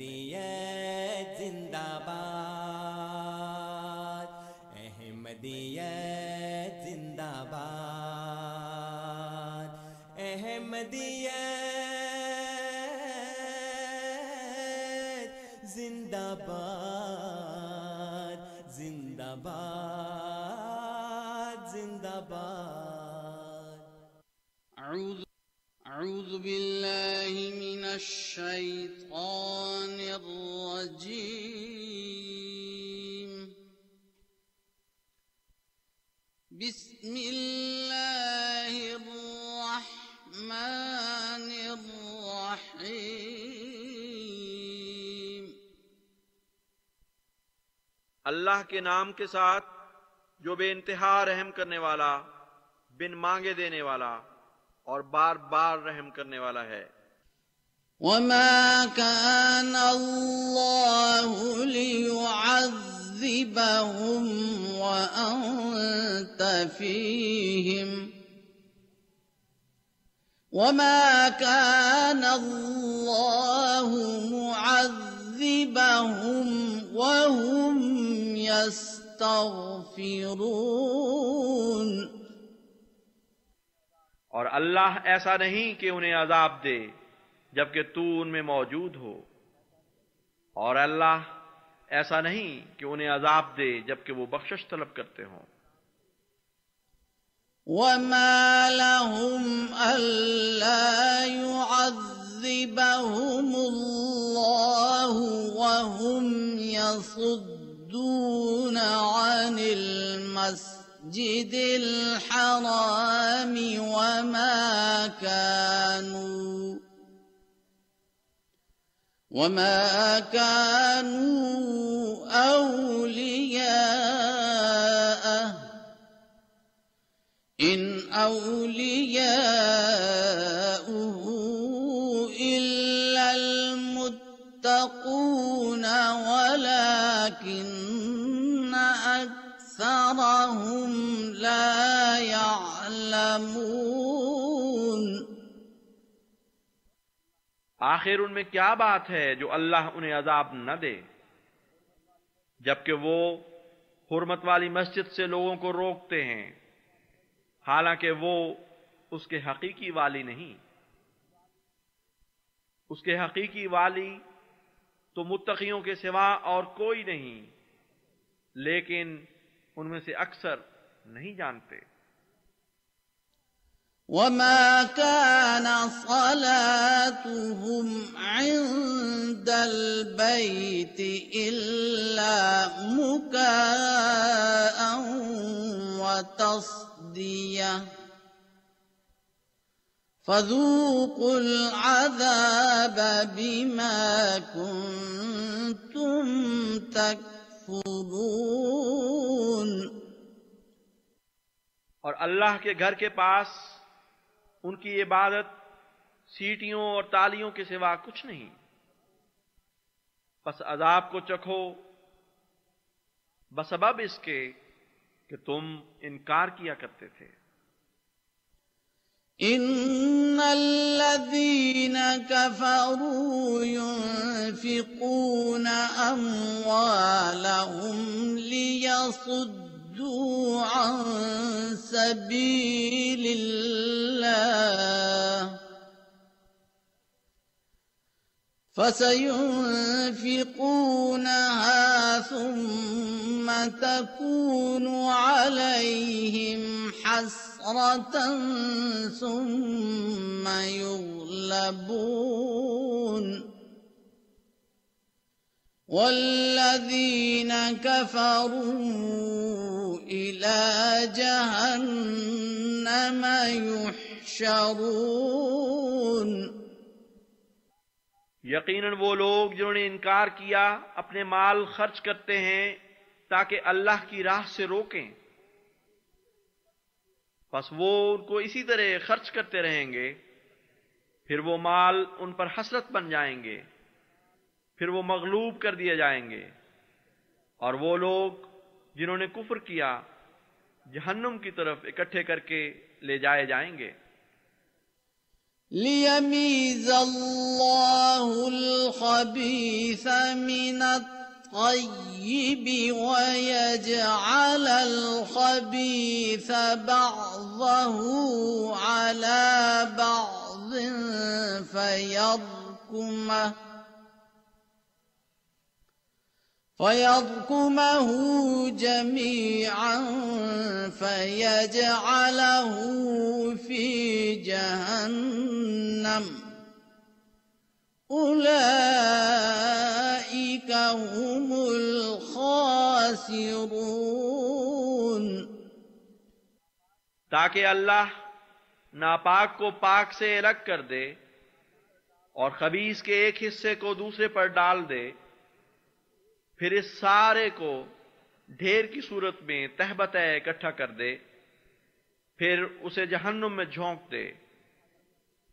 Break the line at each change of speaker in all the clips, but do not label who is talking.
احمدیت زندہ باد احمدیت زندہ باد احمدیت زندہ باد۔
أعوذ بالله من الشيطان الرجيم. بسم الله الرحمن الرحيم.
اللہ کے نام کے ساتھ جو بے انتہا رحم کرنے والا، بن مانگے دینے والا اور بار بار رحم کرنے والا ہے۔
وما كان الله ليعذبهم وأنت فيهم وما كان الله معذبهم وهم يستغفرون
اور اللہ ایسا نہیں کہ انہیں عذاب دے، جبکہ تو ان میں موجود ہو۔ اور اللہ ایسا نہیں کہ انہیں عذاب دے، جبکہ وہ بخشش طلب کرتے ہوں۔
وما لهم ألا يعذبهم الله وهم يصدون عن المسجد المسجد الحرام وما كانوا وما كانوا أولياءه إن أولياؤه إلا المتقون ولكن أكثر أكثرهم لا يعلمون۔
آخر ان میں کیا بات ہے جو اللہ انہیں عذاب نہ دے؟ جبکہ وہ حرمت والی مسجد سے لوگوں کو روکتے ہیں۔ حالانکہ وہ اس کے حقیقی والی نہیں۔ اس کے حقیقی والی تو متقیوں کے سوا اور کوئی نہیں۔ لیکن ان میں سے اکثر نہیں جانتے۔
وما كان صلاتهم عند البيت إلا مكاء وتصدية فذوقوا العذاب بما كنتم تكفرون
اور اللہ کے گھر کے پاس ان کی عبادت سیٹیوں اور تالیوں کے سوا کچھ نہیں۔ بس عذاب کو چکھو۔ بسبب اس کے کہ تم انکار کیا کرتے تھے۔
إن الذين كفروا ينفقون أموالهم ليصدوا عن سبيل الله فسينفقونها ثم تكون عليهم حسرة ثم يغلبون والذين كفروا إلى جهنم يحشرون
یقیناً وہ لوگ جنہوں نے انکار کیا، اپنے مال خرچ کرتے ہیں تاکہ اللہ کی راہ سے روکیں۔ بس وہ ان کو اسی طرح خرچ کرتے رہیں گے، پھر وہ مال ان پر حسرت بن جائیں گے، پھر وہ مغلوب کر دیے جائیں گے۔ اور وہ لوگ جنہوں نے کفر کیا، جہنم کی طرف اکٹھے کر کے لے جائے جائیں گے۔
ليميز الله الخبيث من الطيب ويجعل الخبيث بعضه على بعض فيركمه فيضكمه جميعا فيجعله في جهنم أولئك هم الخاسرون.
تاکہ اللہ ناپاک کو پاک سے الگ کر دے اور خبیص کے ایک حصے کو دوسرے پر ڈال دے، پھر اس سارے کو ڈھیر کی صورت میں تہبت اکٹھا کر دے، پھر اسے جہنم میں جھونک دے۔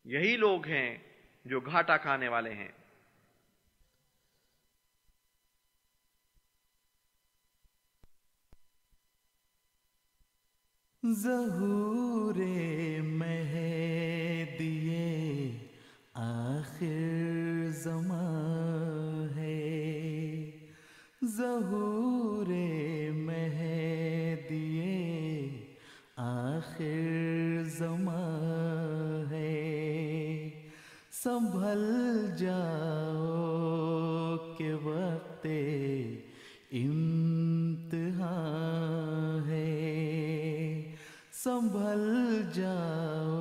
یہی لوگ ہیں جو گھاٹا کھانے والے ہیں۔
ظہور سنبھل جاؤ کہ وقت امتحان ہے۔ سنبھل جاؤ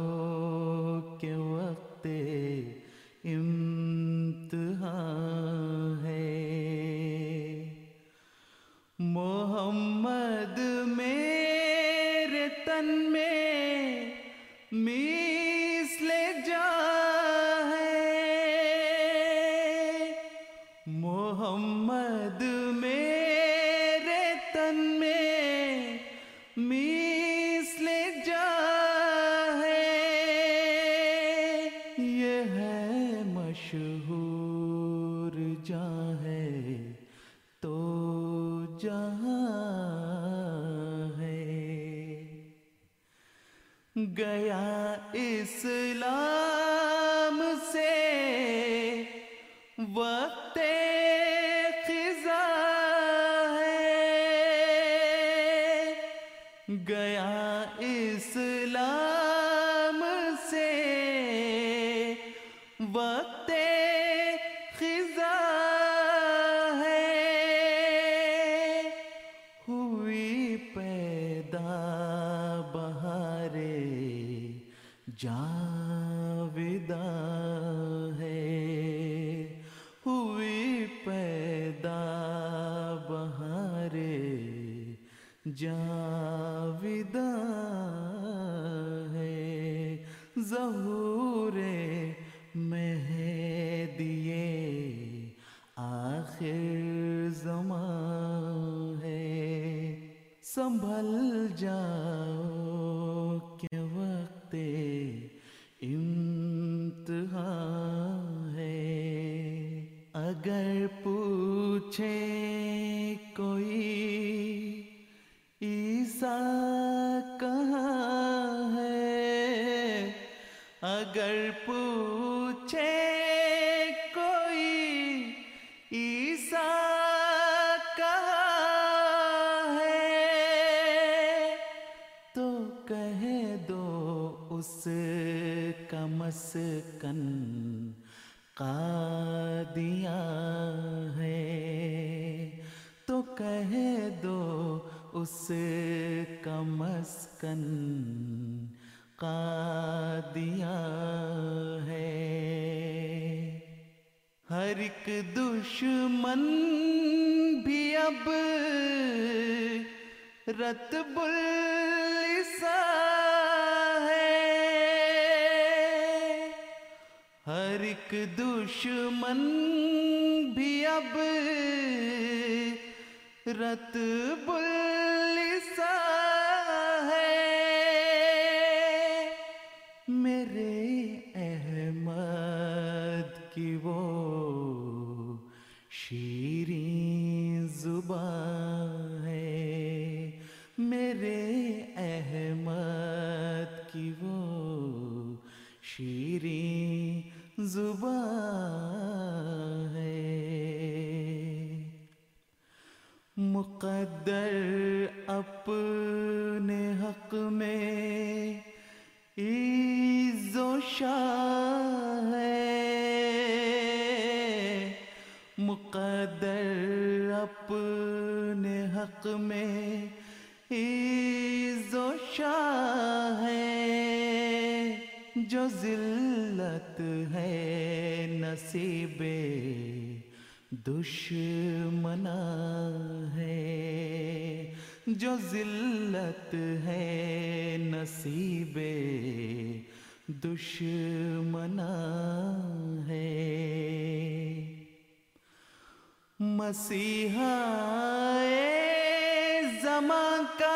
مسیحا اے زمان کا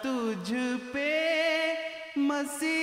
تجھ پہ مسیح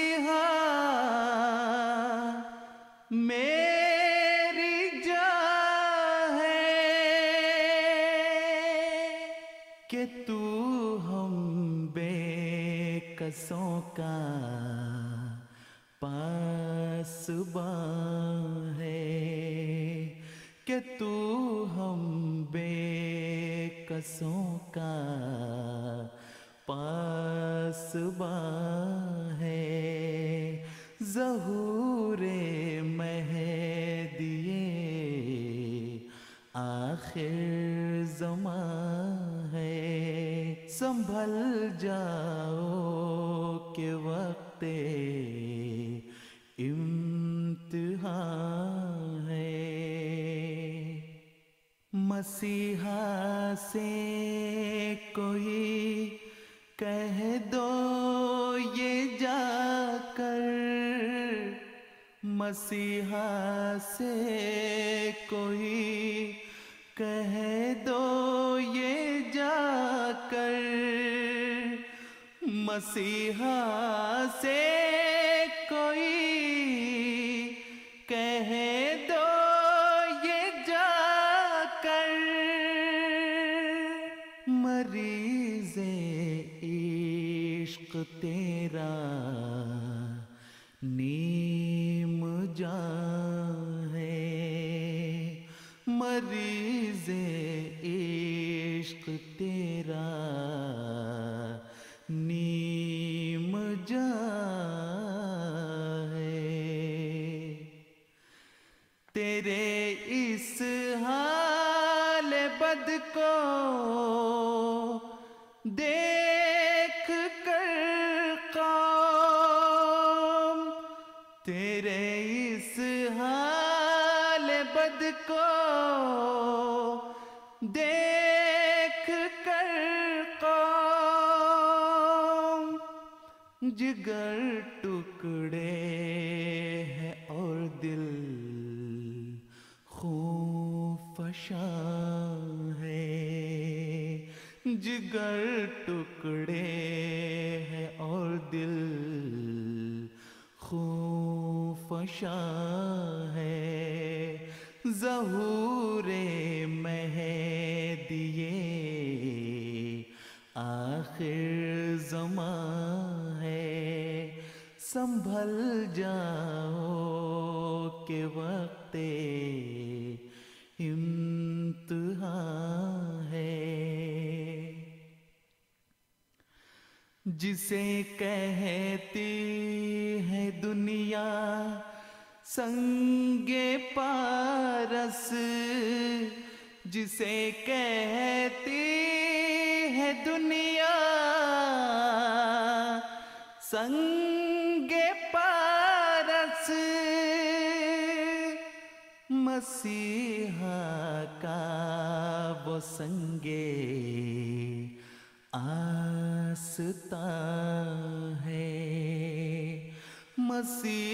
جسے کہتی ہے دنیا، سنگ پارس۔ جسے کہتی ہے دنیا، سنگ پارس۔ مسیحا کا وہ سنگے سی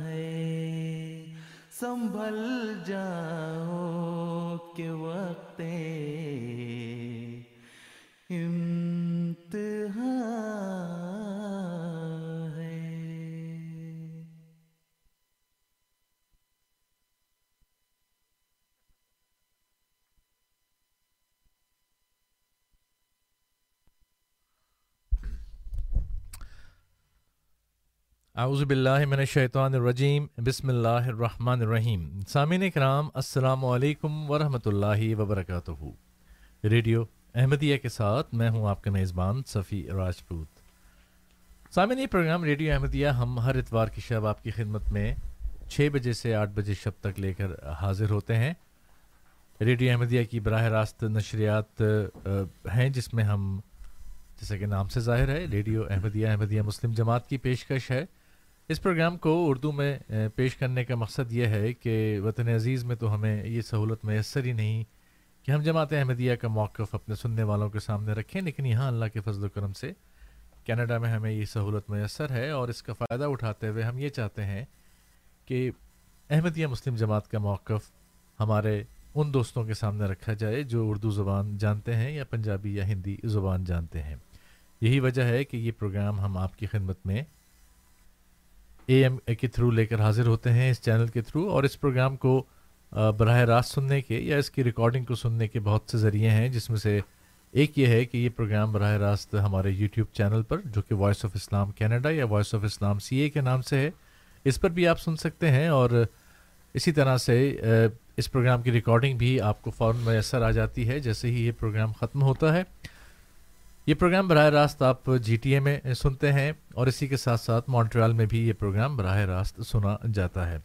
ہے۔ سنبھل جاؤ کہ وقت
اعوذ باللہ من الشیطان الرجیم، بسم اللہ الرحمن الرحیم۔ سامعین کرام السلام علیکم ورحمۃ اللہ وبرکاتہ ریڈیو احمدیہ کے ساتھ میں ہوں آپ کا میزبان صفی راجپوت۔ سامعین، یہ پروگرام ریڈیو احمدیہ ہم ہر اتوار کی شب آپ کی خدمت میں چھ بجے سے آٹھ بجے شب تک لے کر حاضر ہوتے ہیں۔ ریڈیو احمدیہ کی براہ راست نشریات ہیں جس میں ہم جیسا کہ نام سے ظاہر ہے، ریڈیو احمدیہ احمدیہ مسلم جماعت کی پیشکش ہے۔ اس پروگرام کو اردو میں پیش کرنے کا مقصد یہ ہے کہ وطن عزیز میں تو ہمیں یہ سہولت میسر ہی نہیں کہ ہم جماعت احمدیہ کا موقف اپنے سننے والوں کے سامنے رکھیں، لیکن یہاں اللہ کے فضل و کرم سے کینیڈا میں ہمیں یہ سہولت میسر ہے اور اس کا فائدہ اٹھاتے ہوئے ہم یہ چاہتے ہیں کہ احمدیہ مسلم جماعت کا موقف ہمارے ان دوستوں کے سامنے رکھا جائے جو اردو زبان جانتے ہیں یا پنجابی یا ہندی زبان جانتے ہیں۔ یہی وجہ ہے کہ یہ پروگرام ہم آپ کی خدمت میں اے ایم کے تھرو لے کر حاضر ہوتے ہیں اس چینل کے تھرو اور اس پروگرام کو براہ راست سننے کے یا اس کی ریکارڈنگ کو سننے کے بہت سے ذریعے ہیں، جس میں سے ایک یہ ہے کہ یہ پروگرام براہ راست ہمارے یوٹیوب چینل پر، جو کہ وائس آف اسلام کینیڈا یا voice of Islam C A کے نام سے ہے، اس پر بھی آپ سن سکتے ہیں اور اسی طرح سے اس پروگرام کی ریکارڈنگ بھی آپ کو فوراً میسر آ جاتی ہے جیسے ہی یہ پروگرام ختم ہوتا ہے۔ یہ پروگرام براہ راست آپ جی ٹی اے میں سنتے ہیں اور اسی کے ساتھ ساتھ مونٹریال میں بھی یہ پروگرام براہ راست سنا جاتا ہے۔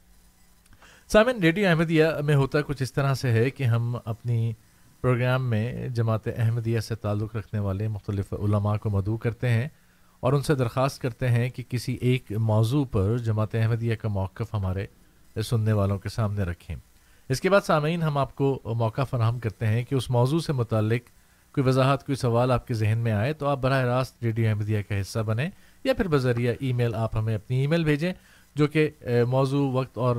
سامن ریڈیو احمدیہ میں ہوتا کچھ اس طرح سے ہے کہ ہم اپنی پروگرام میں جماعت احمدیہ سے تعلق رکھنے والے مختلف علماء کو مدعو کرتے ہیں اور ان سے درخواست کرتے ہیں کہ کسی ایک موضوع پر جماعت احمدیہ کا موقف ہمارے سننے والوں کے سامنے رکھیں۔ اس کے بعد سامعین، ہم آپ کو موقع فراہم کرتے ہیں کہ اس موضوع سے متعلق کوئی وضاحت، کوئی سوال آپ کے ذہن میں آئے تو آپ براہ راست ریڈیو احمدیہ کا حصہ بنیں یا پھر بذریعہ ای میل آپ ہمیں اپنی ای میل بھیجیں جو کہ موضوع، وقت اور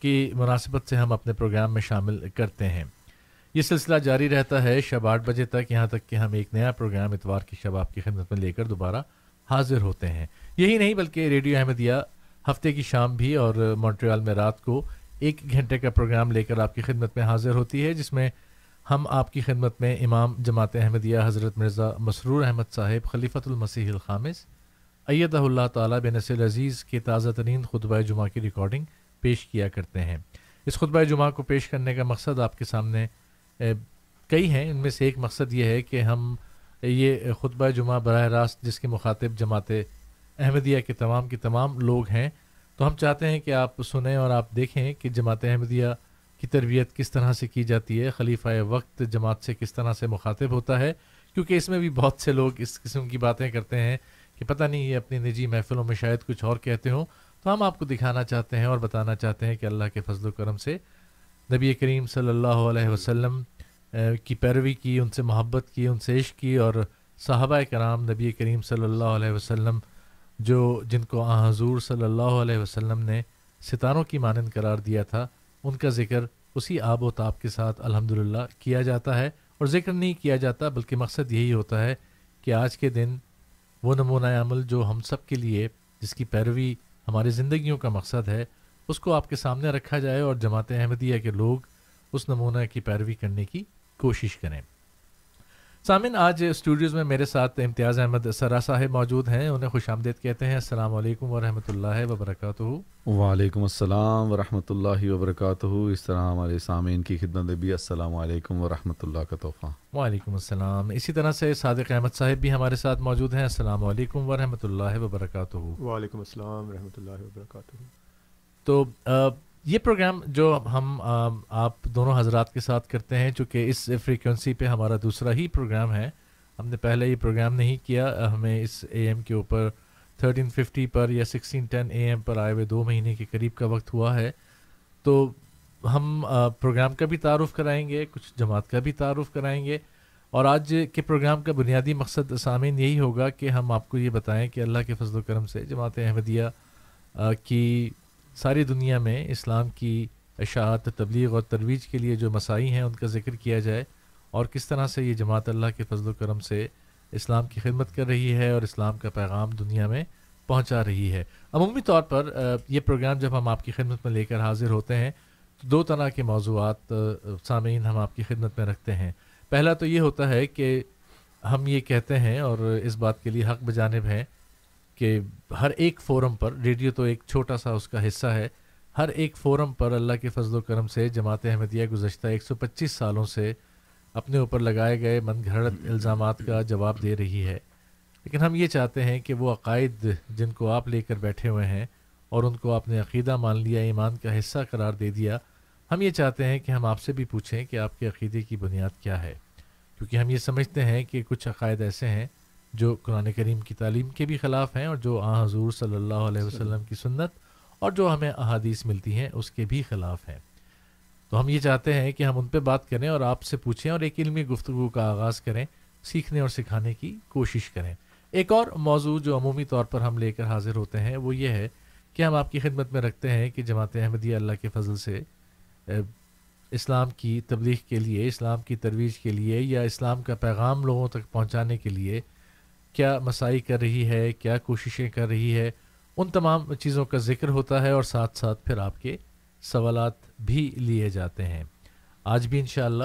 کی مناسبت سے ہم اپنے پروگرام میں شامل کرتے ہیں۔ یہ سلسلہ جاری رہتا ہے شب آٹھ بجے تک، یہاں تک کہ ہم ایک نیا پروگرام اتوار کی شب آپ کی خدمت میں لے کر دوبارہ حاضر ہوتے ہیں۔ یہی نہیں بلکہ ریڈیو احمدیہ ہفتے کی شام بھی اور مونٹریال میں رات کو ایک گھنٹے کا پروگرام لے کر آپ کی خدمت میں حاضر ہوتی ہے، جس میں ہم آپ کی خدمت میں امام جماعت احمدیہ حضرت مرزا مسرور احمد صاحب خلیفۃ المسیح الخامس، ایدہ اللہ تعالیٰ بن نصر عزیز کے تازہ ترین خطبہ جمعہ کی ریکارڈنگ پیش کیا کرتے ہیں۔ اس خطبہ جمعہ کو پیش کرنے کا مقصد آپ کے سامنے کئی ہیں۔ ان میں سے ایک مقصد یہ ہے کہ ہم، یہ خطبہ جمعہ براہ راست جس کے مخاطب جماعت احمدیہ کے تمام کے تمام لوگ ہیں، تو ہم چاہتے ہیں کہ آپ سنیں اور آپ دیکھیں کہ جماعت احمدیہ کی تربیت کس طرح سے کی جاتی ہے، خلیفہ وقت، جماعت سے کس طرح سے مخاطب ہوتا ہے؟ کیونکہ اس میں بھی بہت سے لوگ اس قسم کی باتیں کرتے ہیں کہ پتہ نہیں یہ اپنی نجی محفلوں میں شاید کچھ اور کہتے ہوں۔ تو ہم آپ کو دکھانا چاہتے ہیں اور بتانا چاہتے ہیں کہ اللہ کے فضل و کرم سے نبی کریم صلی اللہ علیہ وسلم کی پیروی کی، ان سے محبت کی، ان سے عشق کی اور صحابہ کرام نبی کریم صلی اللہ علیہ وسلم، جو جن کو آ حضور صلی اللہ علیہ وسلم نے ستاروں کی مانند قرار دیا تھا، ان کا ذکر اسی آب و تاب کے ساتھ الحمد کیا جاتا ہے اور ذکر نہیں کیا جاتا بلکہ مقصد یہی ہوتا ہے کہ آج کے دن وہ نمونہ عمل جو ہم سب کے لیے جس کی پیروی ہماری زندگیوں کا مقصد ہے، اس کو آپ کے سامنے رکھا جائے اور جماعت احمدیہ کے لوگ اس نمونہ کی پیروی کرنے کی کوشش کریں۔ سامن آج اسٹوڈیوز میں میرے ساتھ امتیاز احمد سرا صاحب موجود ہیں انہیں خوش آمدید کہتے ہیں۔ السلام علیکم ورحمۃ اللہ وبرکاتہ۔
وعلیکم السلام ورحمۃ اللہ وبرکاتہ۔ اس طرح ہمارے سامعین کی خدمت بھی السلام علیکم ورحمۃ اللہ کا تحفہ۔
وعلیکم السلام۔ اسی طرح سے صادق احمد صاحب بھی ہمارے ساتھ موجود ہیں۔ السلام علیکم ورحمۃ اللہ وبرکاتہ۔
وعلیکم السلام ورحمۃ اللہ وبرکاتہ۔
تو یہ پروگرام جو ہم آپ دونوں حضرات کے ساتھ کرتے ہیں، چونکہ اس فریکوینسی پہ ہمارا دوسرا ہی پروگرام ہے۔ ہم نے پہلے یہ پروگرام نہیں کیا، ہمیں اس اے ایم کے اوپر تھرٹین ففٹی پر یا سکسٹین ٹین اے ایم پر آئے ہوئے دو مہینے کے قریب کا وقت ہوا ہے۔ تو ہم پروگرام کا بھی تعارف کرائیں گے، کچھ جماعت کا بھی تعارف کرائیں گے۔ اور آج کے پروگرام کا بنیادی مقصد سامعین یہی ہوگا کہ ہم آپ کو یہ بتائیں کہ اللہ کے فضل و کرم سے جماعت احمدیہ کی ساری دنیا میں اسلام کی اشاعت، تبلیغ اور ترویج کے لیے جو مسائی ہیں، ان کا ذکر کیا جائے اور کس طرح سے یہ جماعت اللہ کے فضل و کرم سے اسلام کی خدمت کر رہی ہے اور اسلام کا پیغام دنیا میں پہنچا رہی ہے۔ عمومی طور پر یہ پروگرام جب ہم آپ کی خدمت میں لے کر حاضر ہوتے ہیں، تو دو طرح کے موضوعات سامعین ہم آپ کی خدمت میں رکھتے ہیں۔ پہلا تو یہ ہوتا ہے کہ ہم یہ کہتے ہیں اور اس بات کے لیے حق بجانب ہیں کہ ہر ایک فورم پر ریڈیو تو ایک چھوٹا سا اس کا حصہ ہے، ہر ایک فورم پر اللہ کے فضل و کرم سے جماعت احمدیہ گزشتہ ایک سو پچیس سالوں سے اپنے اوپر لگائے گئے من گھڑت الزامات کا جواب دے رہی ہے۔ لیکن ہم یہ چاہتے ہیں کہ وہ عقائد جن کو آپ لے کر بیٹھے ہوئے ہیں اور ان کو آپ نے عقیدہ مان لیا، ایمان کا حصہ قرار دے دیا، ہم یہ چاہتے ہیں کہ ہم آپ سے بھی پوچھیں کہ آپ کے عقیدے کی بنیاد کیا ہے۔ کیونکہ ہم یہ سمجھتے ہیں کہ کچھ عقائد ایسے ہیں جو قرآن کریم کی تعلیم کے بھی خلاف ہیں اور جو آ حضور صلی اللہ علیہ وسلم کی سنت اور جو ہمیں احادیث ملتی ہیں اس کے بھی خلاف ہیں۔ تو ہم یہ چاہتے ہیں کہ ہم ان پہ بات کریں اور آپ سے پوچھیں اور ایک علمی گفتگو کا آغاز کریں سیکھنے اور سکھانے کی کوشش کریں۔ ایک اور موضوع جو عمومی طور پر ہم لے کر حاضر ہوتے ہیں وہ یہ ہے کہ ہم آپ کی خدمت میں رکھتے ہیں کہ جماعت احمدیہ اللہ کے فضل سے اسلام کی تبلیغ کے لیے اسلام کی ترویج کے لیے یا اسلام کا پیغام لوگوں تک پہنچانے کے لیے کیا مسائی کر رہی ہے، کیا کوششیں کر رہی ہے، ان تمام چیزوں کا ذکر ہوتا ہے اور ساتھ ساتھ پھر آپ کے سوالات بھی لیے جاتے ہیں۔ آج بھی انشاءاللہ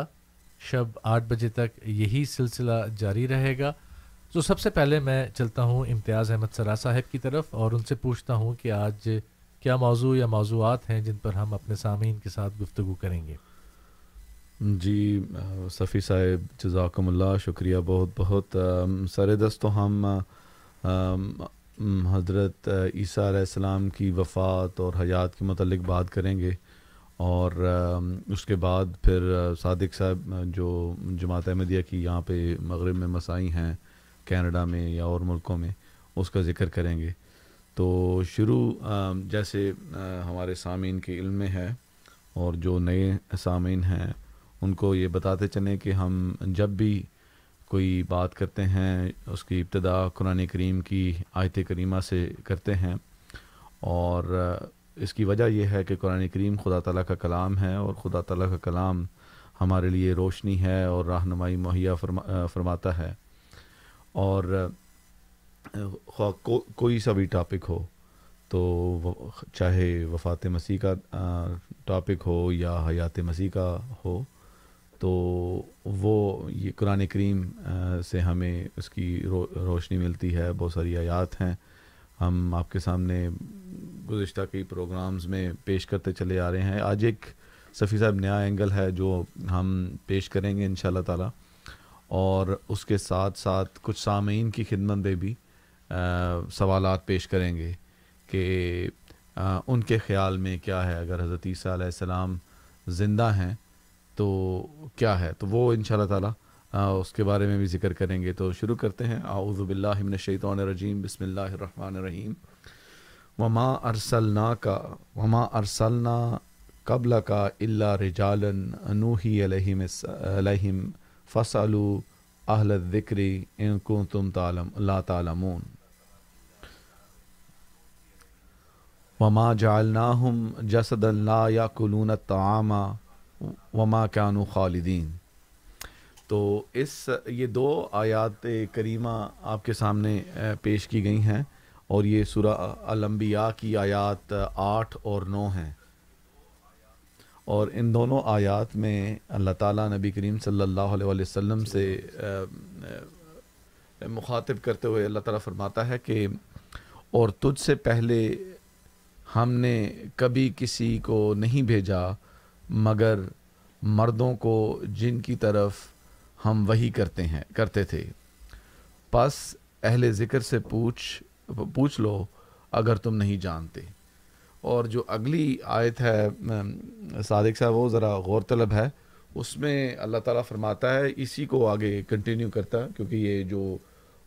شب آٹھ بجے تک یہی سلسلہ جاری رہے گا۔ تو سب سے پہلے میں چلتا ہوں امتیاز احمد سرا صاحب کی طرف اور ان سے پوچھتا ہوں کہ آج کیا موضوع یا موضوعات ہیں جن پر ہم اپنے سامعین کے ساتھ گفتگو کریں گے۔
جی صفی صاحب، جزاکم اللہ، شکریہ بہت بہت۔ سر دست تو ہم حضرت عیسیٰ علیہ السلام کی وفات اور حیات کے متعلق بات کریں گے اور اس کے بعد پھر صادق صاحب جو جماعت احمدیہ کی یہاں پہ مغرب میں مسائی ہیں، کینیڈا میں یا اور ملکوں میں، اس کا ذکر کریں گے۔ تو شروع جیسے ہمارے سامعین کے علم میں ہے اور جو نئے سامعین ہیں ان کو یہ بتاتے چلیں کہ ہم جب بھی کوئی بات کرتے ہیں، اس کی ابتدا قرآن کریم کی آیت کریمہ سے کرتے ہیں اور اس کی وجہ یہ ہے کہ قرآن کریم خدا تعالیٰ کا کلام ہے اور خدا تعالیٰ کا کلام ہمارے لیے روشنی ہے اور رہنمائی مہیا فرما، فرماتا ہے اور کو، کوئی سا بھی ٹاپک ہو تو چاہے وفات مسیح کا ٹاپک ہو یا حیات مسیح کا ہو تو وہ یہ قرآن کریم سے ہمیں اس کی رو، روشنی ملتی ہے، بہت ساری آیات ہیں۔ ہم آپ کے سامنے گزشتہ کئی پروگرامز میں پیش کرتے چلے آ رہے ہیں۔ آج ایک صفی صاحب نیا اینگل ہے جو ہم پیش کریں گے ان شاء اللہ تعالیٰ۔ اور اس کے ساتھ ساتھ کچھ سامعین کی خدمت میں بھی سوالات پیش کریں گے کہ ان کے خیال میں کیا ہے۔ اگر حضرت عیسیٰ علیہ السلام زندہ ہیں تو کیا ہے؟ تو وہ ان شاء اللہ تعالیٰ اس کے بارے میں بھی ذکر کریں گے۔ تو شروع کرتے ہیں۔ اعوذ باللہ من الشیطان الرجیم۔ بسم اللہ الرحمن الرحیم۔ وما ارسلنا کا وما ارسلنا قبل کا اللہ رجالن انوحی علیہم علیہم فصلو اہل ذکری ان کو تم تعلم اللہ تعالمون وما جعلناہم جسد اللہ یا کلون تعامہ وما کانو خالدین۔ تو اس، یہ دو آیات کریمہ آپ کے سامنے پیش کی گئی ہیں اور یہ سورہ الانبیاء کی آیات آٹھ اور نو ہیں۔ اور ان دونوں آیات میں اللہ تعالیٰ نبی کریم صلی اللہ علیہ وسلم سے مخاطب کرتے ہوئے اللہ تعالیٰ فرماتا ہے کہ، اور تجھ سے پہلے ہم نے کبھی کسی کو نہیں بھیجا مگر مردوں کو جن کی طرف ہم وہی کرتے ہیں، کرتے تھے۔ پس اہل ذکر سے پوچھ پوچھ لو اگر تم نہیں جانتے۔ اور جو اگلی آیت ہے صادق صاحب، وہ ذرا غور طلب ہے۔ اس میں اللہ تعالیٰ فرماتا ہے، اسی کو آگے کنٹینیو کرتا ہے کیونکہ یہ جو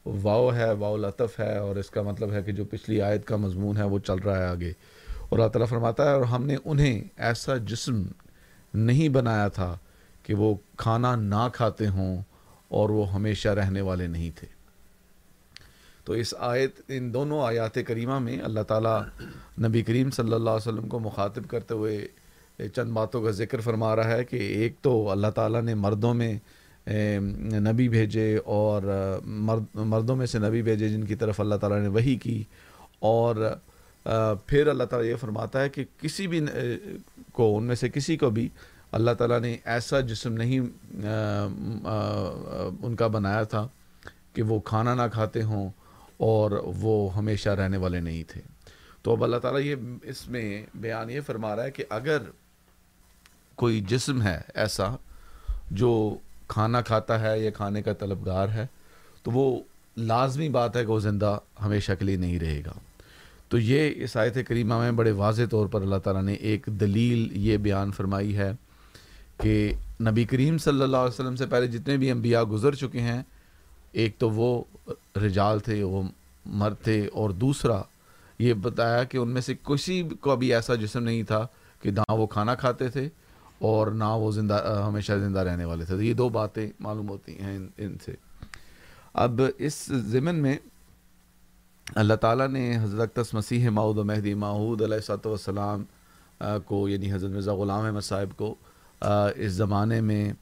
واؤ ہے واؤ لطف ہے، اور اس کا مطلب ہے کہ جو پچھلی آیت کا مضمون ہے، وہ چل رہا ہے آگے۔ اور اللہ تعالیٰ فرماتا ہے، اور ہم نے انہیں ایسا جسم نہیں بنایا تھا کہ وہ کھانا نہ کھاتے ہوں اور وہ ہمیشہ رہنے والے نہیں تھے۔ تو اس آیت، ان دونوں آیات کریمہ میں اللہ تعالیٰ نبی کریم صلی اللہ علیہ وسلم کو مخاطب کرتے ہوئے چند باتوں کا ذکر فرما رہا ہے کہ ایک تو اللہ تعالیٰ نے مردوں میں نبی بھیجے اور مرد مردوں میں سے نبی بھیجے جن کی طرف اللہ تعالیٰ نے وہی کی اور پھر اللہ تعالیٰ یہ فرماتا ہے کہ کسی بھی کو، ان میں سے کسی کو بھی اللہ تعالیٰ نے ایسا جسم نہیں ان کا بنایا تھا کہ وہ کھانا نہ کھاتے ہوں اور وہ ہمیشہ رہنے والے نہیں تھے۔ تو اب اللہ تعالیٰ یہ اس میں بیان یہ فرما رہا ہے کہ اگر کوئی جسم ہے ایسا جو کھانا کھاتا ہے یا کھانے کا طلبگار ہے تو وہ لازمی بات ہے کہ وہ زندہ ہمیشہ کے لیے نہیں رہے گا۔ تو یہ اس آیت کریمہ میں بڑے واضح طور پر اللہ تعالیٰ نے ایک دلیل یہ بیان فرمائی ہے کہ نبی کریم صلی اللہ علیہ وسلم سے پہلے جتنے بھی انبیاء گزر چکے ہیں، ایک تو وہ رجال تھے، وہ مرد تھے اور دوسرا یہ بتایا کہ ان میں سے کسی کو بھی ایسا جسم نہیں تھا کہ نہ وہ کھانا کھاتے تھے اور نہ وہ زندہ، ہمیشہ زندہ رہنے والے تھے۔ تو یہ دو باتیں معلوم ہوتی ہیں ان ان سے۔ اب اس ضمن میں اللہ تعالیٰ نے حضرت مسیح ماؤد و مہدی ماحود علیہ صاحب والسلام کو یعنی حضرت مرزا غلام احمد صاحب کو اس زمانے میں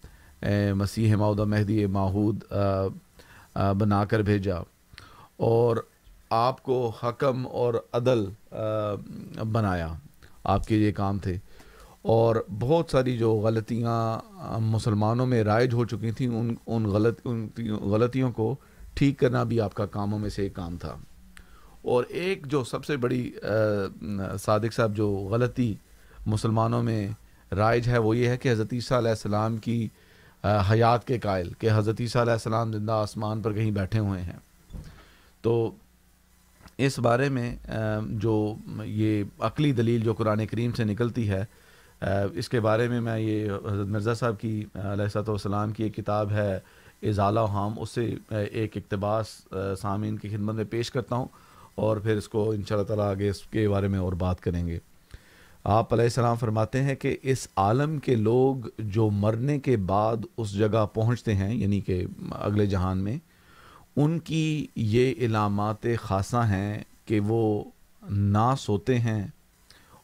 مسیح ماؤد و مہدی ماحود بنا کر بھیجا۔ اور آپ کو حکم اور عدل بنایا۔ آپ کے یہ کام تھے۔ اور بہت ساری جو غلطیاں مسلمانوں میں رائج ہو چکی تھیں، ان ان غلط، ان غلطیوں کو ٹھیک کرنا بھی آپ کا کاموں میں سے ایک کام تھا۔ اور ایک جو سب سے بڑی صادق صاحب جو غلطی مسلمانوں میں رائج ہے، وہ یہ ہے کہ حضرت عیسیٰ علیہ السلام کی حیات کے قائل، کہ حضرت عیسیٰ علیہ السلام زندہ آسمان پر کہیں بیٹھے ہوئے ہیں۔ تو اس بارے میں جو یہ عقلی دلیل جو قرآن کریم سے نکلتی ہے اس کے بارے میں میں یہ حضرت مرزا صاحب کی علیہ والسلام کی ایک کتاب ہے اضالہ حام، اس سے ایک اقتباس سامعین کی خدمت میں پیش کرتا ہوں۔ اور پھر اس کو ان شاء اللہ تعالیٰ آگے اس کے بارے میں اور بات کریں گے۔ آپ علیہ السلام فرماتے ہیں کہ اس عالم کے لوگ جو مرنے کے بعد اس جگہ پہنچتے ہیں یعنی کہ اگلے جہان میں، ان کی یہ علامات خاصہ ہیں کہ وہ نہ سوتے ہیں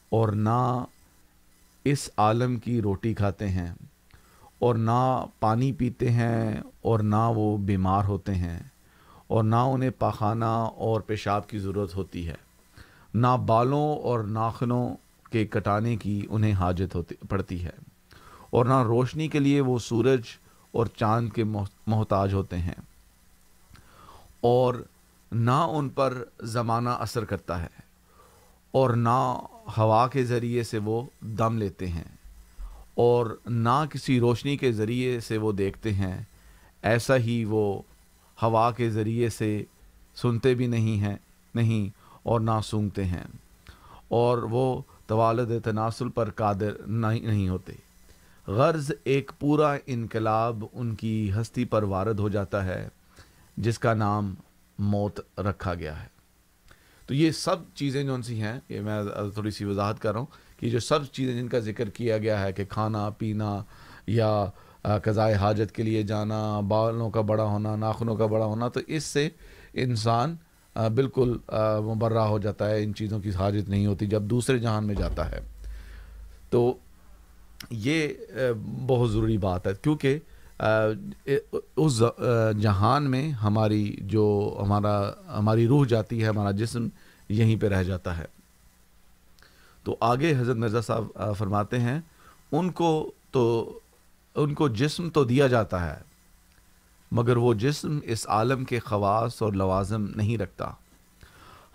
اور نہ اس عالم کی روٹی کھاتے ہیں اور نہ پانی پیتے ہیں اور نہ وہ بیمار ہوتے ہیں۔ اور نہ انہیں پاخانہ اور پیشاب کی ضرورت ہوتی ہے۔ نہ بالوں اور ناخنوں کے کٹانے کی انہیں حاجت ہوتی پڑتی ہے۔ اور نہ روشنی کے لیے وہ سورج اور چاند کے محتاج ہوتے ہیں۔ اور نہ ان پر زمانہ اثر کرتا ہے۔ اور نہ ہوا کے ذریعے سے وہ دم لیتے ہیں۔ اور نہ کسی روشنی کے ذریعے سے وہ دیکھتے ہیں۔ ایسا ہی وہ ہوا کے ذریعے سے سنتے بھی نہیں ہیں، نہیں، اور نہ سونگتے ہیں۔ اور وہ توالد تناسل پر قادر نہیں ہوتے۔ غرض ایک پورا انقلاب ان کی ہستی پر وارد ہو جاتا ہے، جس کا نام موت رکھا گیا ہے۔ تو یہ سب چیزیں جو ان سی ہیں، یہ میں تھوڑی سی وضاحت کر رہا ہوں کہ جو سب چیزیں جن کا ذکر کیا گیا ہے کہ کھانا، پینا یا قضائے حاجت کے لیے جانا، بالوں کا بڑا ہونا، ناخنوں کا بڑا ہونا، تو اس سے انسان بالکل مبرہ ہو جاتا ہے، ان چیزوں کی حاجت نہیں ہوتی جب دوسرے جہان میں جاتا ہے۔ تو یہ بہت ضروری بات ہے، کیونکہ اس جہان میں ہماری جو ہمارا، ہماری روح جاتی ہے، ہمارا جسم یہیں پہ رہ جاتا ہے۔ تو آگے حضرت مرزا صاحب فرماتے ہیں، ان کو تو ان کو جسم تو دیا جاتا ہے، مگر وہ جسم اس عالم کے خواص اور لوازم نہیں رکھتا۔